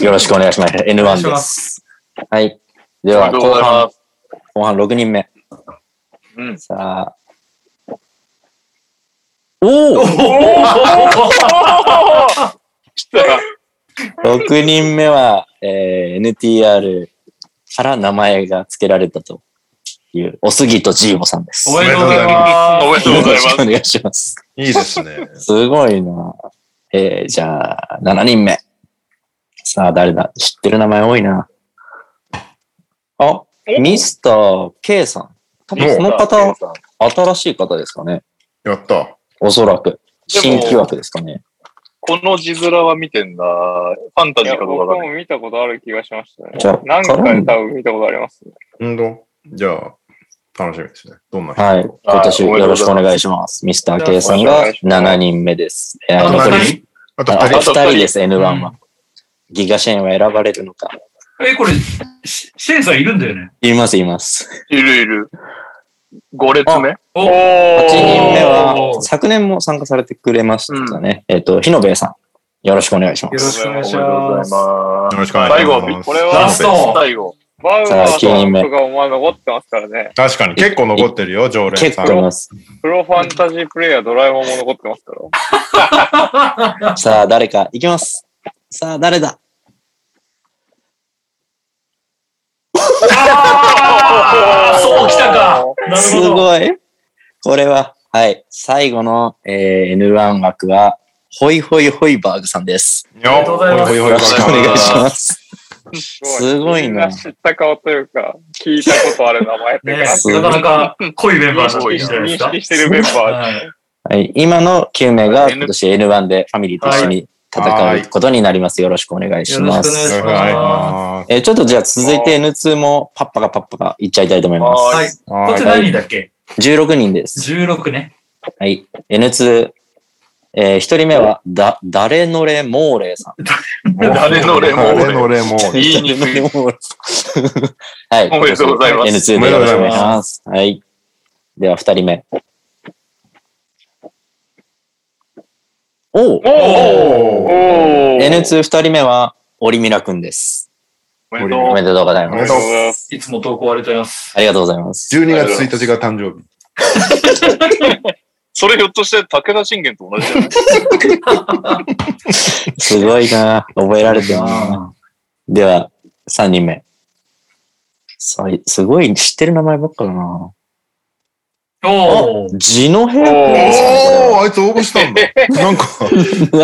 よろしくお願いします。お願い N1 しで。ますはい。では、後半。後半6人目。うんさあ。おお来た。!6 人目は、えー NTR から名前が付けられたという、おすぎとジーボさんです。おめでとうございまおめでとうございます。よろしくお願いします。いいですね。すごいな。えー、じゃあ、7人目。さあ、誰だ？知ってる名前多いな。あ、ミスター K さん。多分この方、新しい方ですかね。やった。おそらく。新規枠ですかね。この字面は見てんだ。ファンタジーかどう僕かだね。も見たことある気がしましたね。じゃあ何回多分見たことあります？ね。うんどじゃあ、楽しみですね。どんな人はい。今年よろしくお願いします。ミスター K さんが7人目です。えーあと残り二人？あとあと二人。2人です、N1 はうん。ギガシェーンは選ばれるのか。え、これ、シシェーンさんいるんだよね？います、います。いるいる。5列目？おお8人目は、昨年も参加されてくれましたね。えっと、日野部さん。よろしくお願いしまよろす。しくお願いします。よろしくお願いし最後ます。これはラスト最後。バウアーとかお前残ってますからね。確かに結構残ってるよ、常連結さん。構います。プロファンタジープレイヤードラえもんも残ってますから。さあ、誰か、いきます。さあ、誰だ？あーそうきたか。す。ごい。これは、はい。最後の、えー N1 枠は、ホイホイホイバーグさんです。よありがとうございますほほよろしくお願いしす。ます。すごいな知った顔というか、聞いたことある名前っていうね、か、すごいなかなか濃いメンバーだったんじゃない認ですか。識してるメンバー。はいはい。今の9名が今年 N1 でファミリーと一緒に戦うことになります。よろしくお願いしまよろしくお願いす。しますえーちょっとじゃあ続いて N2 もパッパがパッパがいっちゃいたいと思います。はい。こっち何人だっけ？16人です。?16 ね。はい。N2、えー、1人目は、だ、誰のれモーレーさん。誰のレモーレ誰のレモーレ。言いにくい。はい。おめでとうございます N2 でよろしくお願いします。はい。では、二人目。おうおおおー !N2 二人目は、オリミラくんです。おめでとう。ございます。いつも投稿ありがとうございます。ありがとうございます。12月1日が誕生日。う。それひょっとして武田信玄と同じじゃない？すごいな覚えられてるなでは、三人目。さすごい知ってる名前ばっかだなおー。ジノヘアくんですおー、あいつ応募したんだ。なんか、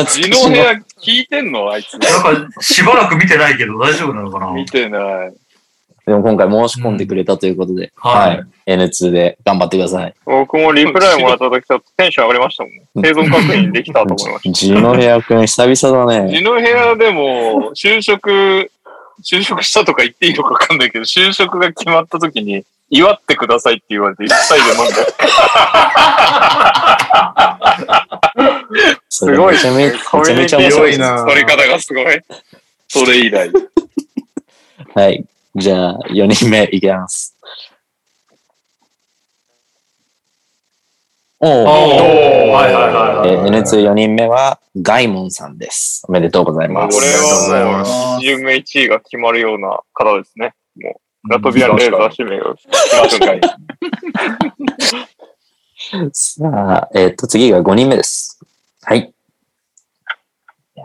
地の部屋聞いてんの？あいつ。なんか、しばらく見てないけど大丈夫なのかな？見てない。でも今回申し込んでくれたということで、はいはい。N2 で頑張ってください。僕もリプライもらった時ちょっとテンション上がりましたもん。生存確認できたと思いましジノヘアくん久々だね。地の部屋でも、就職、就職したとか言っていいのかわかんないけど、就職が決まった時に、祝ってくださいって言われて、一切で飲んで。すごい。めちゃめめちゃ面白い。な取り方がすごい。それ以来。はい。じゃあ、4人目いきます。おー。おー。はいはいはいはい。えー N24 人目は、ガイモンさんです。おめでとうございます。これありがとうございまはすもう、1名1位が決まるような方ですね。もう、ラトビアレーザー指名が決まる。さあ、えっ、と、次が5人目です。はい。いや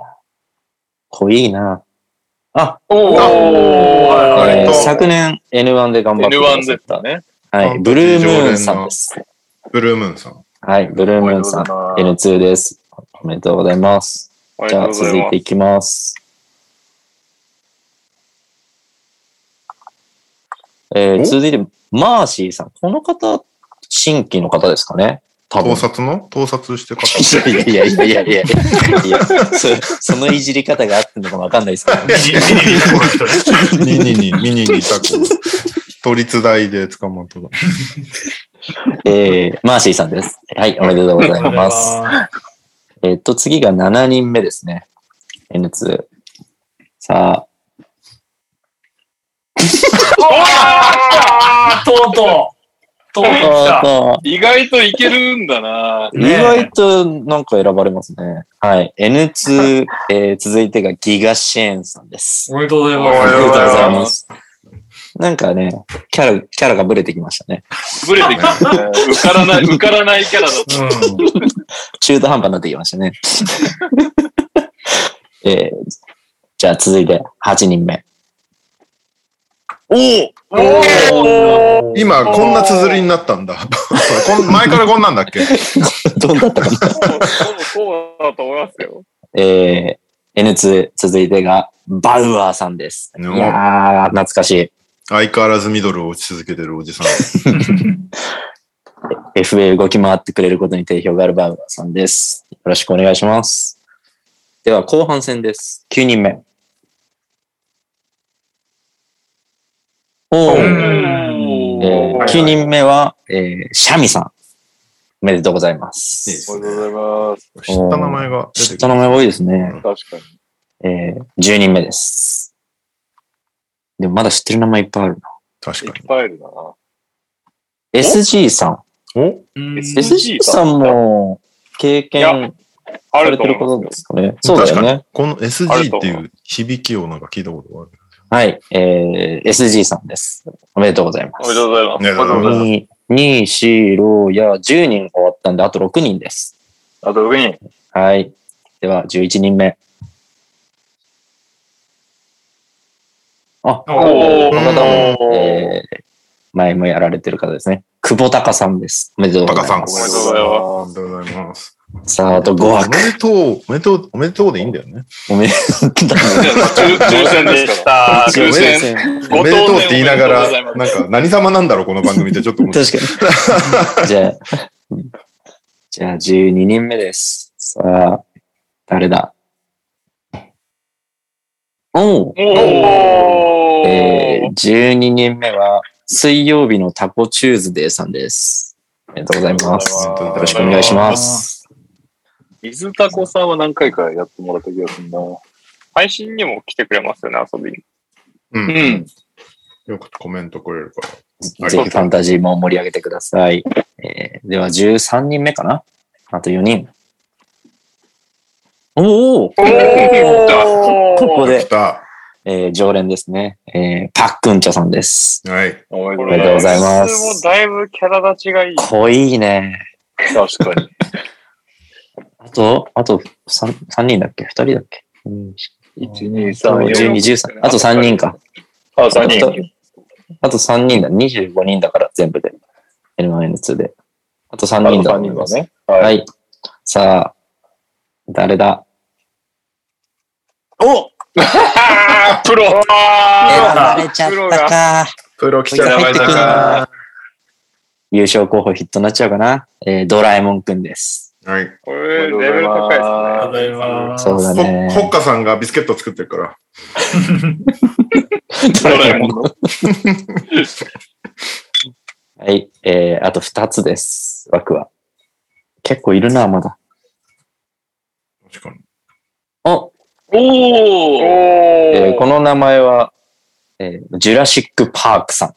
濃いな。あ、おおー。はい昨年 N1 で頑張ってくだ N1 でた。すね。はい。ブルームーンさんです。ブルームーンさん。はい。ブルームーンさん。N2 です。おめでとうございます。じゃあ。続いていきます。えーお？続いて、マーシーさん。この方、新規の方ですかね盗。撮の？盗撮して方。いやいやいやいやいやいやいやそ、そのいじり方があってんのかわかんないですけど、ね。ミニに、ミニにタコ。都立大で捕まった。えー、マーシーさんです。はい、おめでとうございます。えっと、次が7人目ですね。N2。さあ、とうととう来た。あ意外といけるんだな。意外となんか選ばれますね。はい。N2、えー続いてがギガシェーンさんです。おめでとうございあます。りがとうございます。なんかね、キャラ、キャラがブレてきましたね。ブレてきたね。受からない、受からないキャラだった。うん。中途半端になってきましたね。えーじゃあ続いて8人目。おお今、こんな綴りになったんだ。こん前からこんなんだっけ？どうだったかなそうだと思いますよ。えー、N2 続いてがバウアーさんです。いうんやー、懐かしい。相変わらずミドルを打ち続けてるおじさん。FA 動き回ってくれることに定評があるバウアーさんです。よろしくお願いします。では、後半戦です。9人目。おーえー、9人目は、えー、シャミさん。おめでとうございま。すすおめでとうございます。知った名前が出知。った名前多いですね。確かに。えー、10人目です。でもまだ知ってる名前いっぱいあるな。確かいっぱいいるな。SG さん。に。お？うん SG さんも経験あされてることですかね。そうだよね。この SG っていう響きをなんか聞いたことがある。はい。えー、SG さんです。おめでとうございます。おめでとうございます。ねおめでとうございます。2、2、4、6や10人終わったんで、あと6人です。あと上に。はい。では、11人目。あ、おこのー方も、えー、前もやられてる方ですね。久保隆さんです。おめでとうござい。ます。おめでとうございますおめでとうございます。さあ、あと5お枠。めでとう、おめでとう、おめでとうでいいんだよね。おめでとう。抽抽選でした。抽選。選。おめでとうって言いながら、なんか何様なんだろう、この番組ってちょっと思って。確かに。じゃあ、じゃあ12人目です。さあ、誰だ？おうおーえー、12人目は、水曜日のタコチューズデーさんです。ありがとうございます。よよろしくお願いします。水タコさんは何回かやってもらった気がするな。配信にも来てくれますよね、遊びに。う。うんん。よくコメントくれるから。ぜひファンタジーも盛り上げてください。えー、では13人目かな？あと4人。おおここで。えー常連ですね。えーパックンチョさんです。はい。おめでとうございま普通もす。だいぶキャラ立ちがいい。濃いね。確かに。あと、あと 3, 三人だっけ ?2 人だっけ？うん1、2、3、12、13。あと3人か。あ、3人。あと3人だ。25人だから全部で。N1、N2 で。あと3あと人だと3思います。人だね。ははい。い。さあ、誰だ？お プロ選ばれちゃっプロがたか。プロ来ちゃったか優勝候補ヒットになっちゃうかな。えードラえもんくんです。はい。これ、レベル高いですね。ありがとうございます。そうだほね。ほっかさんがビスケット作ってるから。ドラえもんの。はい。えー、あと2つです。枠は。結構いるな、まだ。確かに。お、おーえーこの名前は、えージュラシック・パークさ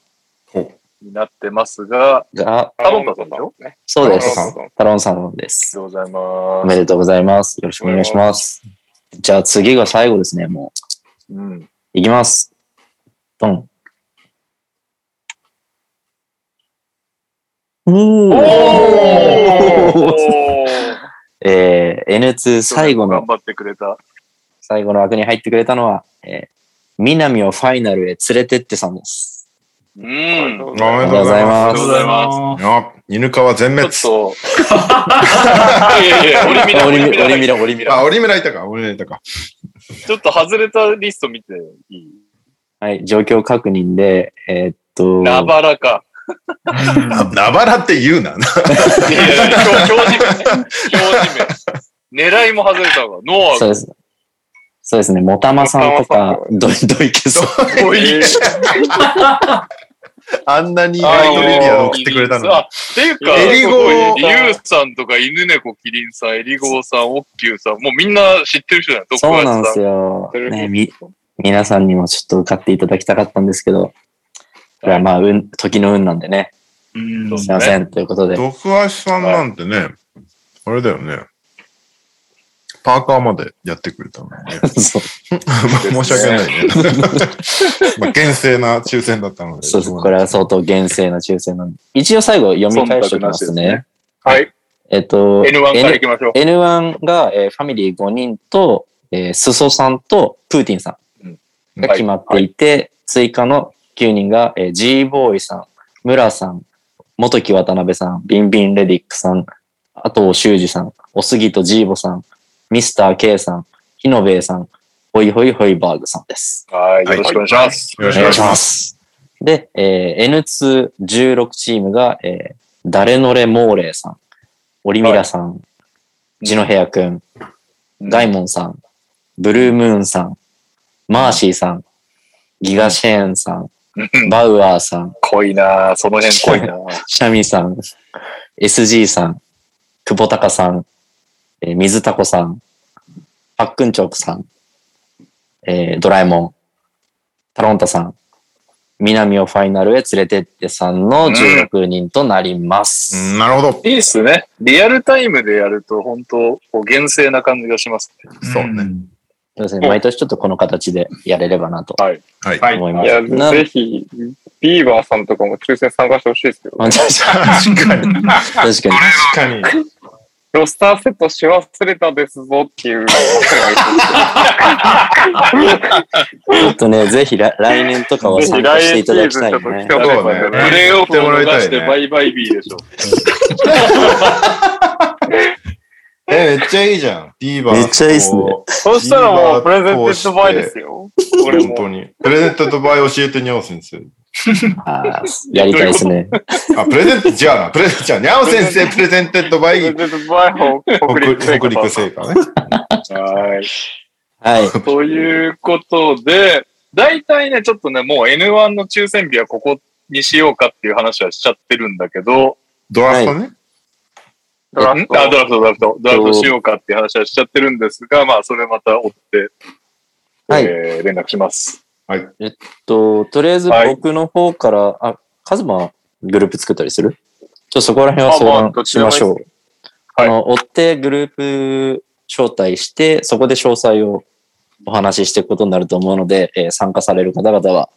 になってますが、んが、タロンタさんでしょ？ね。そうですタロンタさ。んです。ありがとうございおます。めでとうございます。よろしくお願いします。じゃあ次が最後ですね、もうん。う。いきます。ドン。おお えー、N2 最後の頑、張ってくれた。最後の枠に入ってくれたのは、えー、南をファイナルへ連れてってさんです。うん。おめでとうありがとうございますありがとうございます。あ、犬川全滅。ちょっと。いやいや、オリミラ、オリミラ、オリミオリミラ。ラ、オリミラ。あ、オリミラいたか、オリミラいたか。ちょっと外れたリスト見ていい？はい、状況確認で、えーっと、ラバラか。なナバラって言うな。いやいや、表表示名ね。表示名。狙いも外れたわ。ノアそうです。そうですね、もたまさんとか、ど、どいけそう。あんなにアイドルエリアで送ってくれたのっていうか、エリゴーリュウさんとか犬猫キリンさん、エリゴーさん、オッキューさん、もうみんな知ってる人だよ。そうなんですよ。よ。ね、み、皆さんにもちょっと受かっていただきたかったんですけど、これはまあ、運、時の運なんでね。うんすいません。ということで。毒足さんなんてね、あれだよね。パーカーまでやってくれたのにね。そう 申し訳ないね。まあ、厳正な抽選だったので。そうそう。これは相当厳正な抽選なんで。一応最後読み返しておきますね。はい。えっと、N1 から行きましょう。N1 が、えーファミリー5人と、えー、スソさんとプーティンさんが決まっていて、追加の9人が、えー、G ボーイさん、村さん、元木渡辺さん、ビンビンレディックさん、あと修二さん、おすぎとジーボさん、ミスター K さん、ヒノベイさん、ホイホイホイバーグさんです。はい。よろしくお願いします。よろしくお願いします。す。で、えー N216 チームが、えー、ダレノレモーレーさん、オリミラさん、ジノヘアくん、ガイモンさん、ブルームーンさん、マーシーさん、ギガシェーンさんバウアーさん、濃いなその辺濃いなシャミさん、SG さん、久保高さん、えー水タコさん、パックンチョークさん、えードラえもん、タロンタさん、南をファイナルへ連れてってさんの16人となります。うんなるほど。いいっすね。リアルタイムでやると、本当こう、厳正な感じがしますね。そうねんそうですね。毎年ちょっとこの形でやれればなとはい。はい。はい思います。いや、なぜひ、ビーバーさんとかも抽選参加してほしいですけど、あ確かに。確かに。確かに。ロスターセットし忘れたですぞっていう。ちょっとね、ぜひ来来年とかは参加していただきたいね。プレイオフを逃してバイバイビーでしょ。え、めっちゃいいじゃん。ビーバーめっちゃいいっすねそしたらもうプレゼンテッドバイですよ。俺も。本当に。プレゼントと場合教えてにゃお先生。やりたいですね。あ、プレゼント、じゃあな、プレゼント、じゃあ、にゃお先生プレゼンテッドバイプレゼンテッドバイを北北陸製北陸菓ね。はい。はい。ということで、大体ね、ちょっとね、もう N1 の抽選日はここにしようかっていう話はしちゃってるんだけど、ドラフトね。ドラフトドラフト、ドラフト、ドラフトしようかっていう話はしちゃってるんですが、まあ、それまた追って、はいえー連絡します。と、とりあえずはい僕の方から、あ、カズマグループ作ったりする？ちょっとそこら辺は相あまあ談しましょう。はいあの、追ってグループ招待して、そこで詳細をお話ししていくことになると思うので、えー参加される方々は、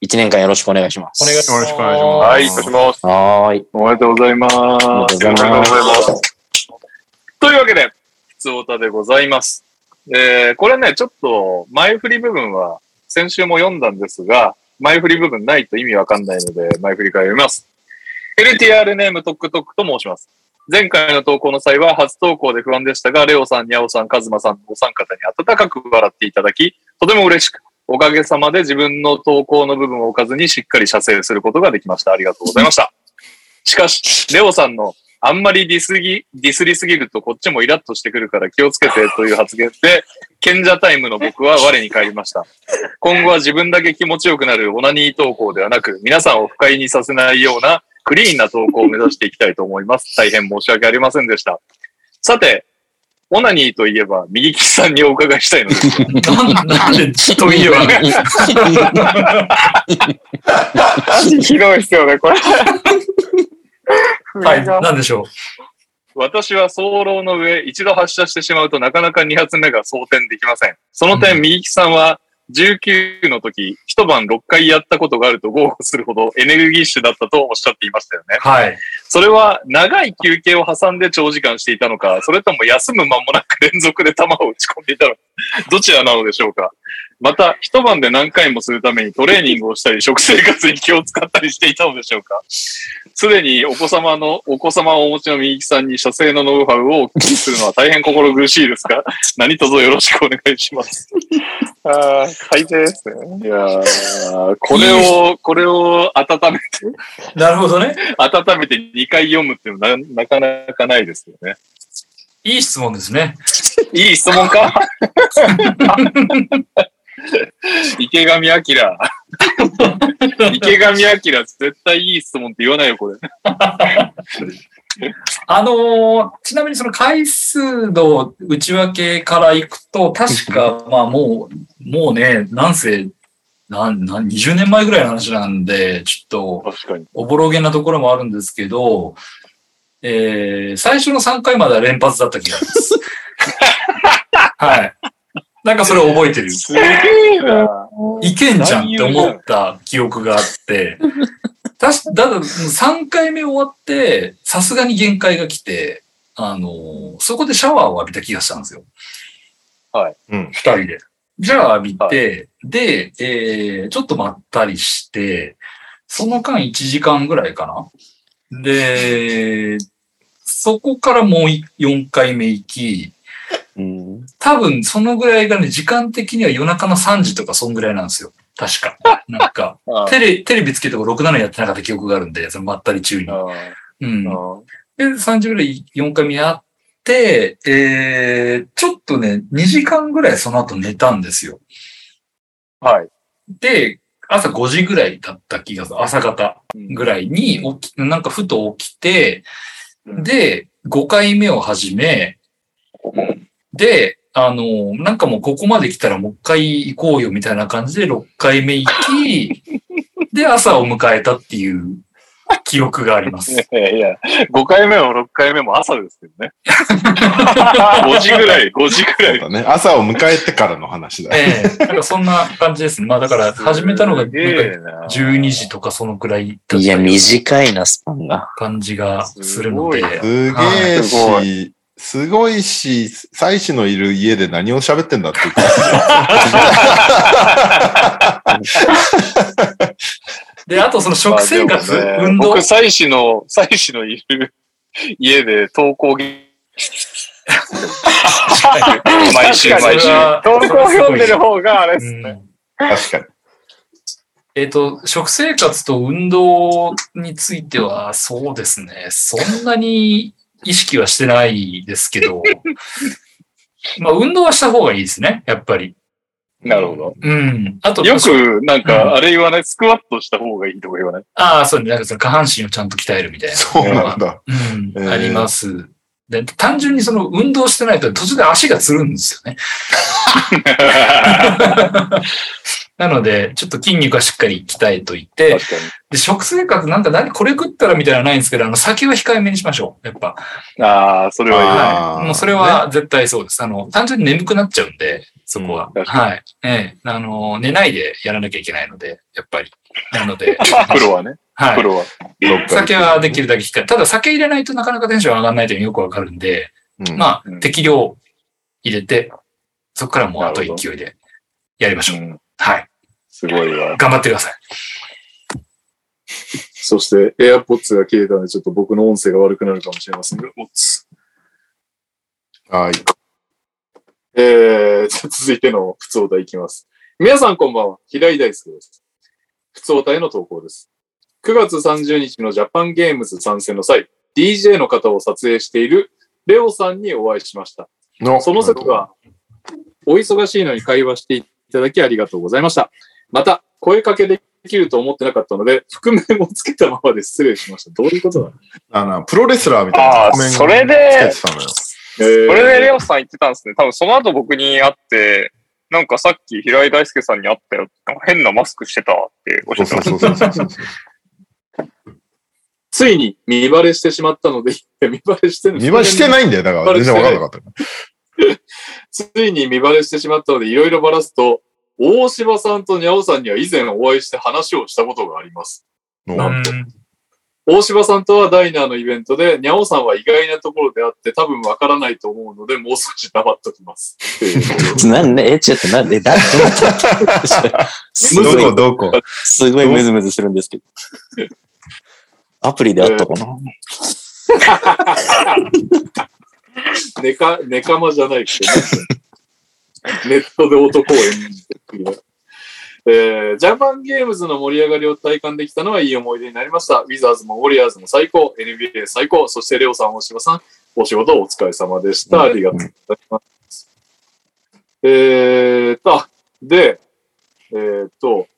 1年間よろしくお願いします。お願いします。よろしくお願いしますはい、いします。はーい。おめでとうございます。おめでとうございますおめでとうございます。というわけで、普通歌でございます。えー、これね、ちょっと前振り部分は先週も読んだんですが、前振り部分ないと意味わかんないので、前振りから読みます。LTR ネームトックトックと申します。前回の投稿の際は初投稿で不安でしたが、レオさん、ニャオさん、カズマさんのお三方に温かく笑っていただき、とても嬉しく、おかげさまで自分の投稿の部分を置かずにしっかり射精することができました。ありがとうございました。しかし、レオさんのあんまりディスぎ、ディスりすぎるとこっちもイラッとしてくるから気をつけてという発言で、賢者タイムの僕は我に返りました。今後は自分だけ気持ちよくなるオナニー投稿ではなく、皆さんを不快にさせないようなクリーンな投稿を目指していきたいと思います。大変申し訳ありませんでした。さて、オナニーといえば、右利きさんにお伺いしたいのですが、なんで、といえばね。マ ジひどいっすよね、これ。はい、なんでしょう？私は早漏の上、一度発射してしまうとなかなか2発目が装填できません。その点、右利きさんは19の時、一晩6回やったことがあると豪語するほどエネルギッシュだったとおっしゃっていましたよね。はい。それは長い休憩を挟んで長時間していたのか、それとも休む間もなく連続で弾を打ち込んでいたのか、どちらなのでしょうか？また、一晩で何回もするためにトレーニングをしたり、食生活に気を使ったりしていたのでしょうか？すでにお子様の、お子様をお持ちの右利きさんに射精のノウハウをお聞きするのは大変心苦しいですが、何卒よろしくお願いします。ああ、改善ですね。いやー、これを、これを温めて、なるほどね。温めて2回読むっていうのはななかなかないですよね。いい質問ですね。いい質問か？池上彰。池上彰、絶対いい質問って言わないよ、これ。あのーちなみにその回数の内訳からいくと、確か、まあもう、もうね、なんせなん、なん、20年前ぐらいの話なんで、ちょっと。おぼろげなところもあるんですけど、えー、最初の3回までは連発だった気がします。はい。なんかそれを覚えてる。すげえな。いけんじゃんって思った記憶があって、たし、だから3回目終わって、さすがに限界が来て、あのーそこでシャワーを浴びた気がしたんですよ。うん。二人で。じゃあ浴びて、で、えー、ちょっとまったりして、その間1時間ぐらいかな。で、そこからもう4回目行き、うん。多分そのぐらいがね、時間的には夜中の3時とかそんぐらいなんですよ。確か。なんか、あテレ、テレビつけても6、7やってなかった記憶があるんで、そのまったり中に。あうん。あで、3時ぐらい4回目やって、えー、ちょっとね、2時間ぐらいその後寝たんですよ。はい。で、朝5時ぐらいだった気がする。朝方ぐらいに起き、なんかふと起きて、で、5回目を始め、で、あの、なんかもうここまで来たらもう一回行こうよみたいな感じで6回目行き、で、朝を迎えたっていう記憶があります。いやいや、5回目も6回目も朝ですけどね。5時ぐらい、5時ぐらい。だね。朝を迎えてからの話だ。ええなんかそんな感じですね。まあだから始めたのがなんすげえかな12時とかそのくらいだったいや、短いな、スパンが。感じがするので。すごいすげえすごし、すごいし、妻子のいる家で何を喋ってんだっていう。で、あとその食生活、ね運動僕、。妻子の、妻子のいる家で投稿ぎ毎週毎週投稿を読んでる方があれですね。うん確かに。えっ、と、食生活と運動については、そうですね。そんなに意識はしてないですけど、まあ、運動はした方がいいですね。やっぱり。なるほど。うん。あと、よく、なんか、あれ言わない、スクワットした方がいいとか言わない？ああ、そうね。なんかその下半身をちゃんと鍛えるみたいな。そうなんだ。うん、えーあります。で、単純にその運動してないと途中で足がつるんですよね。なので、ちょっと筋肉はしっかり鍛えといて、で、食生活なんか何、これ食ったらみたいなのはないんですけど、あの、酒は控えめにしましょう。やっぱ。に。ああ、それはいい。もうそれは絶対そうです。あの、単純に眠くなっちゃうんで、そこは。はい。ええあの、寝ないでやらなきゃいけないので、やっぱり。なので、プロはね。はい。プロは。酒はできるだけ控え。ただ酒入れないとなかなかテンション上がらないというのよくわかるんで、うんまあうん、適量入れて、そこからもうあと勢いでやりましょう。うんはい。すごいわ。頑張ってください。そして、AirPods が切れたので、ちょっと僕の音声が悪くなるかもしれませんが、はい。えー、じゃあ続いての普通お題いきます。皆さんこんばんは。平井大輔です。普通お題の投稿です。9月30日のジャパンゲームズ参戦の際、DJ の方を撮影しているレオさんにお会いしました。のその説は、お忙しいのに会話していただきありがとうございました。また、声かけできると思ってなかったので、覆面をつけたままで失礼しました。どういうことだ？あの、プロレスラーみたいな覆面それでつけてたのよ。えーこれでレオさん言ってたんですね。多分その後僕に会って、なんかさっき平井大輔さんに会ったよ。変なマスクしてたわっておっしゃってました。ついに見バレしてしまったので、見バレしてる見栄えしていないんだよ。だから全然わかんなかった。ついに見バレしてしまったので、いろいろバラすと、大柴さんとにゃおさんには以前お会いして話をしたことがあります。のうん。大柴さんとはダイナーのイベントで、にゃおさんは意外なところであって多分わからないと思うので、もう少し黙っときます。なんで、え、ちょっとなんで、だ、どこい、どこすごいムズムズするんですけど。アプリであったかな、ネカ、ネカマじゃないけど、ネットで男を演じてくる。えージャパンゲームズの盛り上がりを体感できたのはいい思い出になりました。ウィザーズもウォリアーズも最高、NBA 最高、そしてレオさん、大柴さん、お仕事お疲れ様でした。ありがとうございます。えーと、あで、えーと、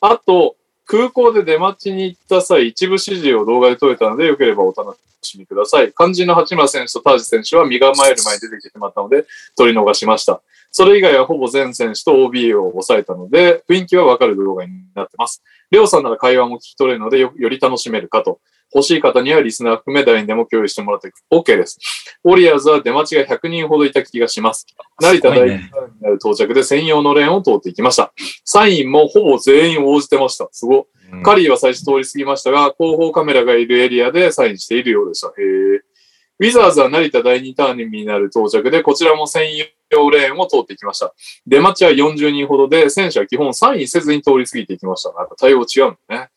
あと、空港で出待ちに行った際、一部指示を動画で撮れたので、よければお楽しみください。肝心の八村選手とタージ選手は身構える前に出てきてしまったので、取り逃しました。それ以外はほぼ全選手と OB を抑えたので、雰囲気はわかる動画になってます。レオさんなら会話も聞き取れるのでよ、より楽しめるかと。欲しい方にはリスナー含め誰にでも共有してもらって OK です。ウォリアーズは出待ちが100人ほどいた気がします。成田第一ターミナル到着で専用のレーンを通っていきました。サインもほぼ全員応じてました。すご。カリーは最初通り過ぎましたが、後方カメラがいるエリアでサインしているようでした。へーウィザーズは成田第2ターミナル到着で、こちらも専用レーンを通ってきました。出待ちは40人ほどで、選手は基本サインせずに通り過ぎていきました。なんか対応違うんだね。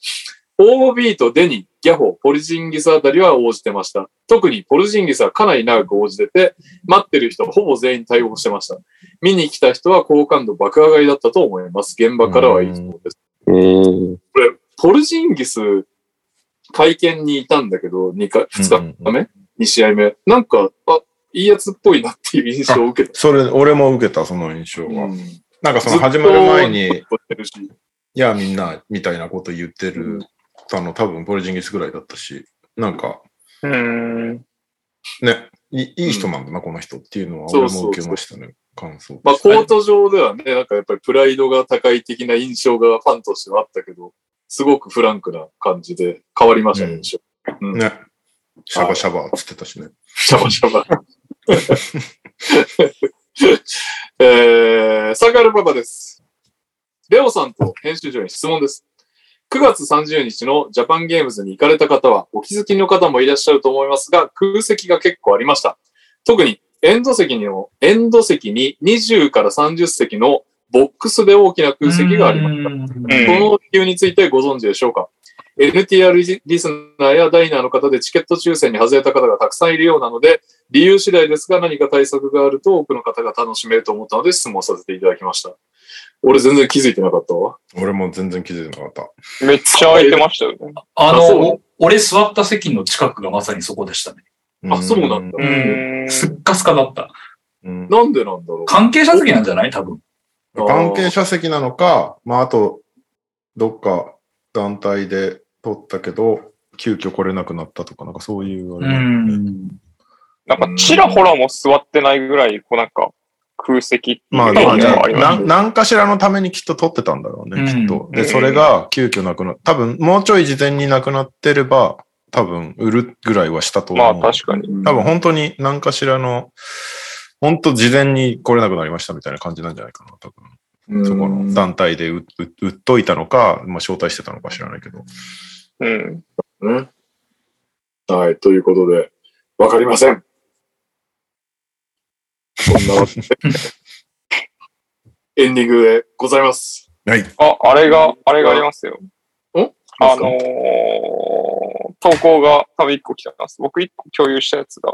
OB とデニ、ギャホ、ポルジンギスあたりは応じてました。特にポルジンギスはかなり長く応じてて、待ってる人はほぼ全員対応してました。見に来た人は好感度爆上がりだったと思います。現場からは以上です。えー、これ、ポルジンギス、会見にいたんだけど、2回、2日目、?2 試合目。なんか、あ、いいやつっぽいなっていう印象を受けた。それ、俺も受けた、その印象は。うんなんかその始まる前に、いや、みんな、みたいなこと言ってる、あの、多分ポルジンギスぐらいだったし、なんか、うーん。ね、いいいい人なんだな、この人っていうのは、俺そうそうそうも受けましたね、感想。まあ、コート上ではね、なんかやっぱりプライドが高い的な印象がファンとしてはあったけど、すごくフランクな感じで変わりましたね、うん印象。うん。ね。シャバシャバっつってたしね。シャバシャバ。えー、サガルパパです。レオさんと編集長に質問です。9月30日のジャパンゲームズに行かれた方は、お気づきの方もいらっしゃると思いますが、空席が結構ありました。特に、エンド席にも、エンド席に20から30席のボックスで大きな空席がありました。うんこの理由についてご存知でしょうか ?NTR リスナーやダイナーの方でチケット抽選に外れた方がたくさんいるようなので、理由次第ですが何か対策があると多くの方が楽しめると思ったので質問させていただきました。俺全然気づいてなかったわ。俺も全然気づいてなかった。めっちゃ空いてましたよね。あの、お俺座った席の近くがまさにそこでしたね。あ、そうなんだう。ーん。すっかすかだった。うんなんでなんだろう。関係者席なんじゃない？多分。関係者席なのか、まあ、あと、どっか団体で取ったけど、急遽来れなくなったとか、なんかそういうあうれなんだよねん。なんか、ちらほらも座ってないぐらい、こうなんか、空席っていうまあ、まあ、なん何かしらのためにきっと取ってたんだろうね、うんきっと。で、うんそれが急遽なくな多分、もうちょい事前になくなってれば、多分、売るぐらいはしたと思う。まあ確かに。多分、本当に何かしらの、本当事前に来れなくなりましたみたいな感じなんじゃないかな、多分。うんそこの団体で売っといたのか、まあ、招待してたのか知らないけど。うん。ね。はい、ということで、わかりません。そんなわけで エンディングでございます。はい。あ、あれが、あれがありますよ。んあのー、投稿が多分1個来てます。僕1個共有したやつが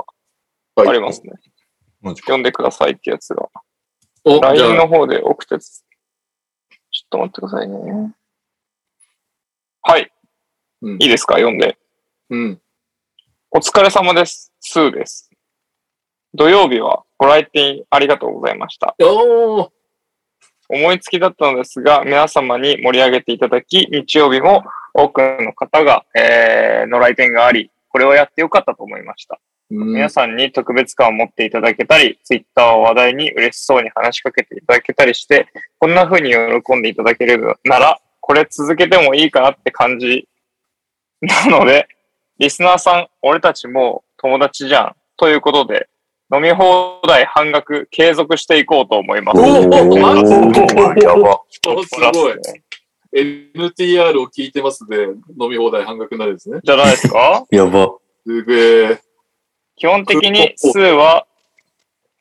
はいありますね。読んでくださいってやつが。LINE の方で送ったやつ。ちょっと待ってくださいね。はい。うんいいですか？読んで。うん。お疲れ様です。スーです。土曜日はご来店ありがとうございました。おー思いつきだったのですが、皆様に盛り上げていただき、日曜日も多くの方が、えー、の来店があり、これをやってよかったと思いました。うん皆さんに特別感を持っていただけたり、ツイッターを話題に嬉しそうに話しかけていただけたりして、こんな風に喜んでいただけるなら、これ続けてもいいかなって感じなので、リスナーさん、俺たちもう友達じゃん。ということで、飲み放題半額継続していこうと思います。お。おすごい。NTR を聞いてますで、飲み放題半額になるんですね。じゃないですか？やば。すげえ。基本的にスーは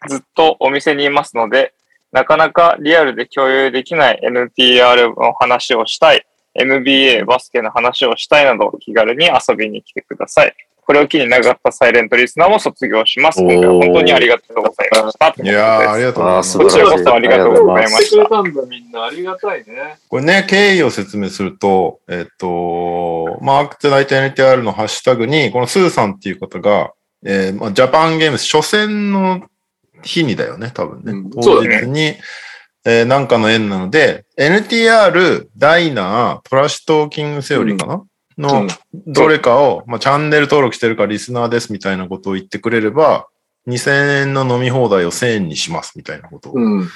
ずっとお店にいますので、なかなかリアルで共有できない NTR の話をしたい、NBA バスケの話をしたいなど気軽に遊びに来てください。これを機に長かったサイレントリスナーも卒業します。今回は本当にありがとうございました。いやー、ありがとうございます。こちらこそありがとうございました。くれたんだ、みんな。ありがたいね。これね、経緯を説明すると、えっと、マークテナイト NTR のハッシュタグに、このスーさんっていう方が、えーまあ、ジャパンゲームズ初戦の日にだよね、多分ね。うん当そうだ日に、えーなんかの縁なので、NTR、ダイナー、トラッシュトーキングセオリーかな、うのんどれかを、まあ、チャンネル登録してるからリスナーですみたいなことを言ってくれれば、2000円の飲み放題を1000円にしますみたいなことをうん。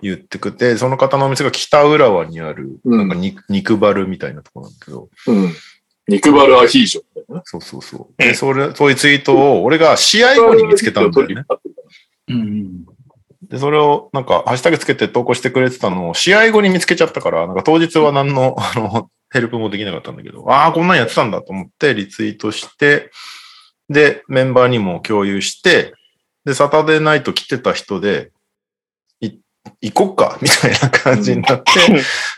言ってくて、その方のお店が北浦和にある、うんなんか肉肉バルみたいなところなんだけど、うん。肉バルアヒージョみたいな。そうそうそう。で、それ、そういうツイートを俺が試合後に見つけたんだよね。うん。で、それをなんか、ハッシュタグつけて投稿してくれてたのを、試合後に見つけちゃったから、なんか当日は何の、あの、ヘルプもできなかったんだけど、ああ、こんなんやってたんだと思ってリツイートして、で、メンバーにも共有して、で、サタデーナイト来てた人で、い、行こっか みたいな感じになって、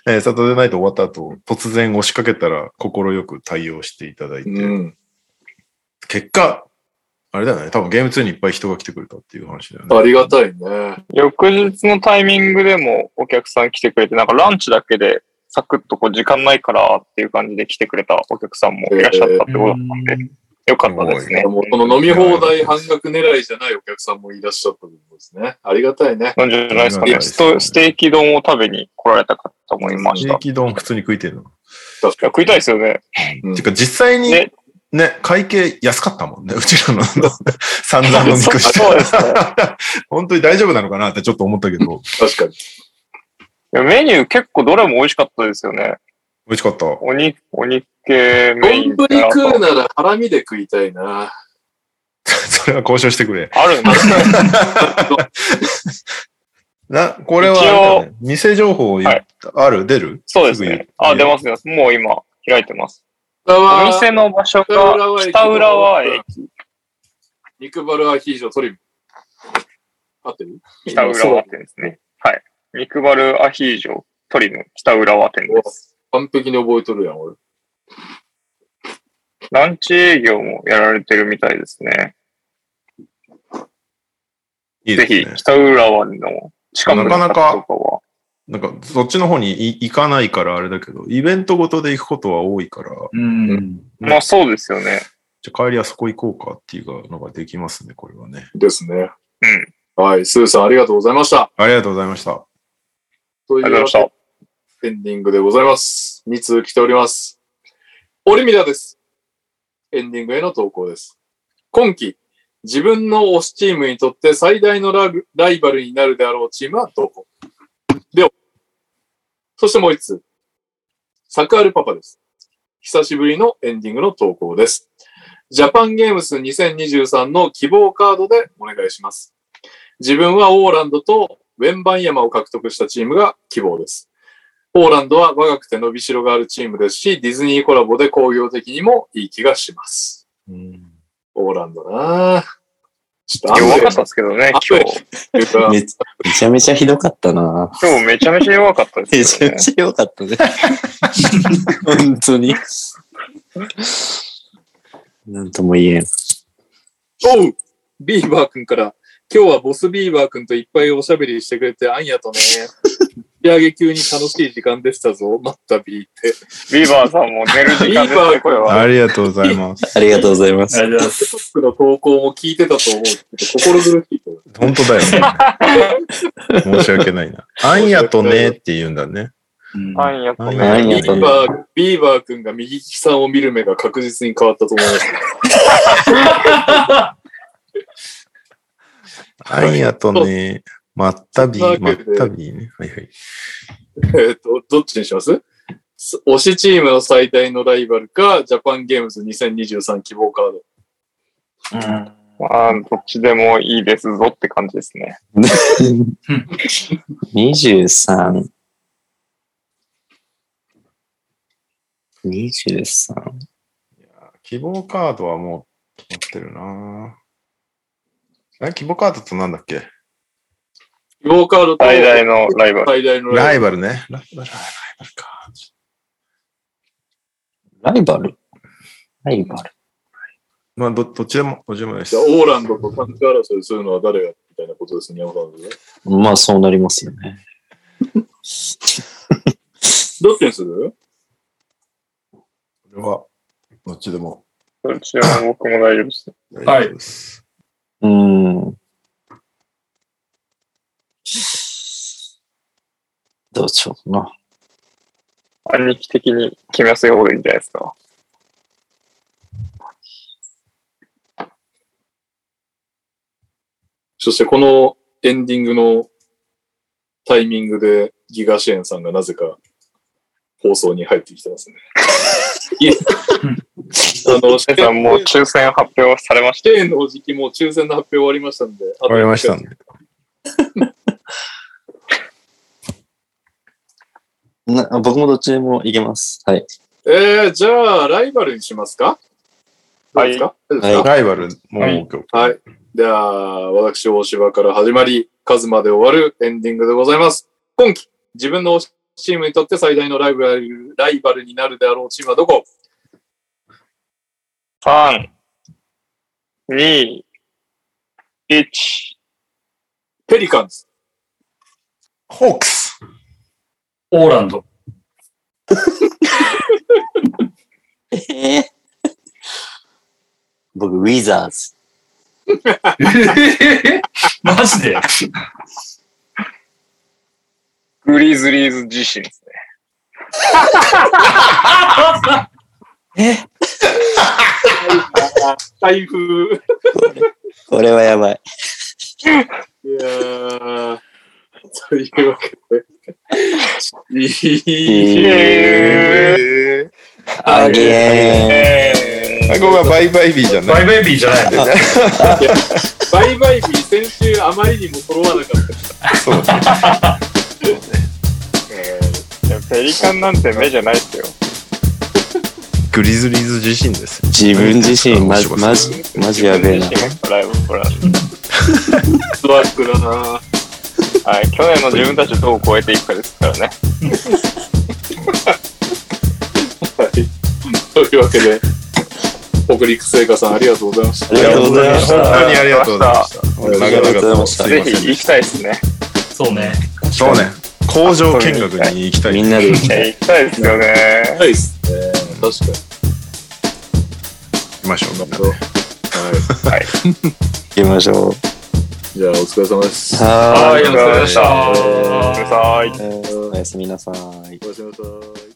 えーサタデーナイト終わった後、突然押しかけたら、快く対応していただいて、うん。結果、あれだよね、多分ゲーム2にいっぱい人が来てくれたっていう話だよね。ありがたいね。翌日のタイミングでもお客さん来てくれて、なんかランチだけでサクッとこう時間ないからっていう感じで来てくれたお客さんもいらっしゃったってことだったんで、よかったですね。もうこの飲み放題半額狙いじゃないお客さんもいらっしゃったということですね。ありがたいね。なんじゃないですかね。ストステーキ丼を食べに来られた方もいました。いステーキ丼普通に食いてるの。確かや食いたいですよね。に。てか実際にねね、会計安かったもんね。うちらの 散々の肉して。そうですね。本当に大丈夫なのかなってちょっと思ったけど、確かに。いやメニュー結構どれも美味しかったですよね。美味しかった。お肉、お肉系メイン丼食うならハラミで食いたいな。それは交渉してくれ。あるんですね。な、これはね、店情報言っある出る？そうですね。あ、出ます、出ます。もう今、開いてます。おお店の場所が北浦和駅。肉バルアヒージョトリム。合ってる？北浦和店ですね。はい。肉バルアヒージョトリム北浦和店です。完璧に覚えとるやん、俺。ランチ営業もやられてるみたいですね。ぜひいいですね。北浦和の近くの方とかは。なんか、そっちの方にい行かないからあれだけど、イベントごとで行くことは多いから、うん。まあそうですよね。じゃあ帰りあそこ行こうかっていうのができますね、これはね。ですね。うん。はい。スーさんありがとうございました。ありがとうございました。というありがとうございました。エンディングでございます。2通来ております。オリミラです。エンディングへの投稿です。今季、自分の推しチームにとって最大のラグライバルになるであろうチームはどこ？では、そしてもう一つ、サクアルパパです。久しぶりのエンディングの投稿です。ジャパンゲームス2023の希望カードでお願いします。自分はオーランドとウェンバンヤマを獲得したチームが希望です。ポーランドは若くて伸びしろがあるチームですし、ディズニーコラボで工業的にもいい気がします。うんポーランドなぁちょっと弱かったですけどね、今日。めめちゃめちゃひどかったな。今日めちゃめちゃ弱かっためですよね。ちゃめちゃ良かったね。本当に。なんとも言えん。おうビーバー君から、今日はボスビーバー君といっぱいおしゃべりしてくれてあんやとね。仕上げ級に楽しい時間でしたぞ。まったビーって。ビーバーさんも寝る時間ですね、これは。ありがとうございます。ありがとうございます。ありがとうございます。僕の投稿も聞いてたと思うけど、心苦しいと思う。本当だよね。申し訳ないな。あんやとねって言うんだね。うんやとあんね。ビやとねーバー、ビーバー君が右利きさんを見る目が確実に変わったと思います。あんやとね、まったび、まったびね。はいはい。えっと、どっちにします？す推しチームの最大のライバルか、ジャパンゲームズ2023希望カード。まあ、どっちでもいいですぞって感じですね。23。23。希望カードはもう決まってるなえ、希望カードとなんだっけ？希望カードと最大のライバル。最大のライババルね。ライバル、ライバルか。ライバル？ライバル。まあ、ど、どっちでも、どっちでもですル。。オーランドと単価争いするのは誰がみたいなことですね、山田さんね。まあそうなりますよね。どっちにする？これは、どっちでもどっちでも僕も大丈夫です。大丈夫です。うーん。どうしようかな。兄貴的に決めやすい方がいいんじゃないですか。そしてこのエンディングのタイミングでギガシェーンさんがなぜか放送に入ってきてますね。の、シ皆さんもう抽選発表されました。シェーンの時期もう抽選の発表終わりましたんで。終わりましたんで。な僕もどっちでもいけます。はい。えー、じゃあ、ライバルにしますか？どうですか、大丈夫ですか？ライバルもはい。はい。では、私、大柴から始まり、カズまで終わるエンディングでございます。今季、自分のチームにとって最大のライバルライバルになるであろうチームはどこ？3、2、1。ペリカンズ。ホークスオーランド。えー僕、ウィザーズ。マジで？グリズリーズ自身ですね。台風。これはやばい。いやー、というわけで。いいえーあげえあ、ここはバイバイビーじゃない。バイバイビーじゃないのバイバイビー、先週あまりにも揃わなかった。そうだ。ーいやペリカンなんて目じゃないですよ。グリズリーズ自身です。自分自身、まじ、まじ、マジやべえな。ライブほらスワックだなはい、去年の自分たちをどう超えていくかですからね。はい。というわけで、北陸製菓さんありがとうございました。ありがとうございました。本当にありがとうございました。長々とすいませんぜひ行きたいですね。そうね。そうね。工場見学に行きたい。みんなで行きたい。行きたいですよね。ないっすね。確かに。行きましょう。みんなではい。行きましょ じゃあ、お疲れ様です。う。ははい。お疲れ様でした。はお疲れ様でした。えーおやすみなさい。おやすみなさい。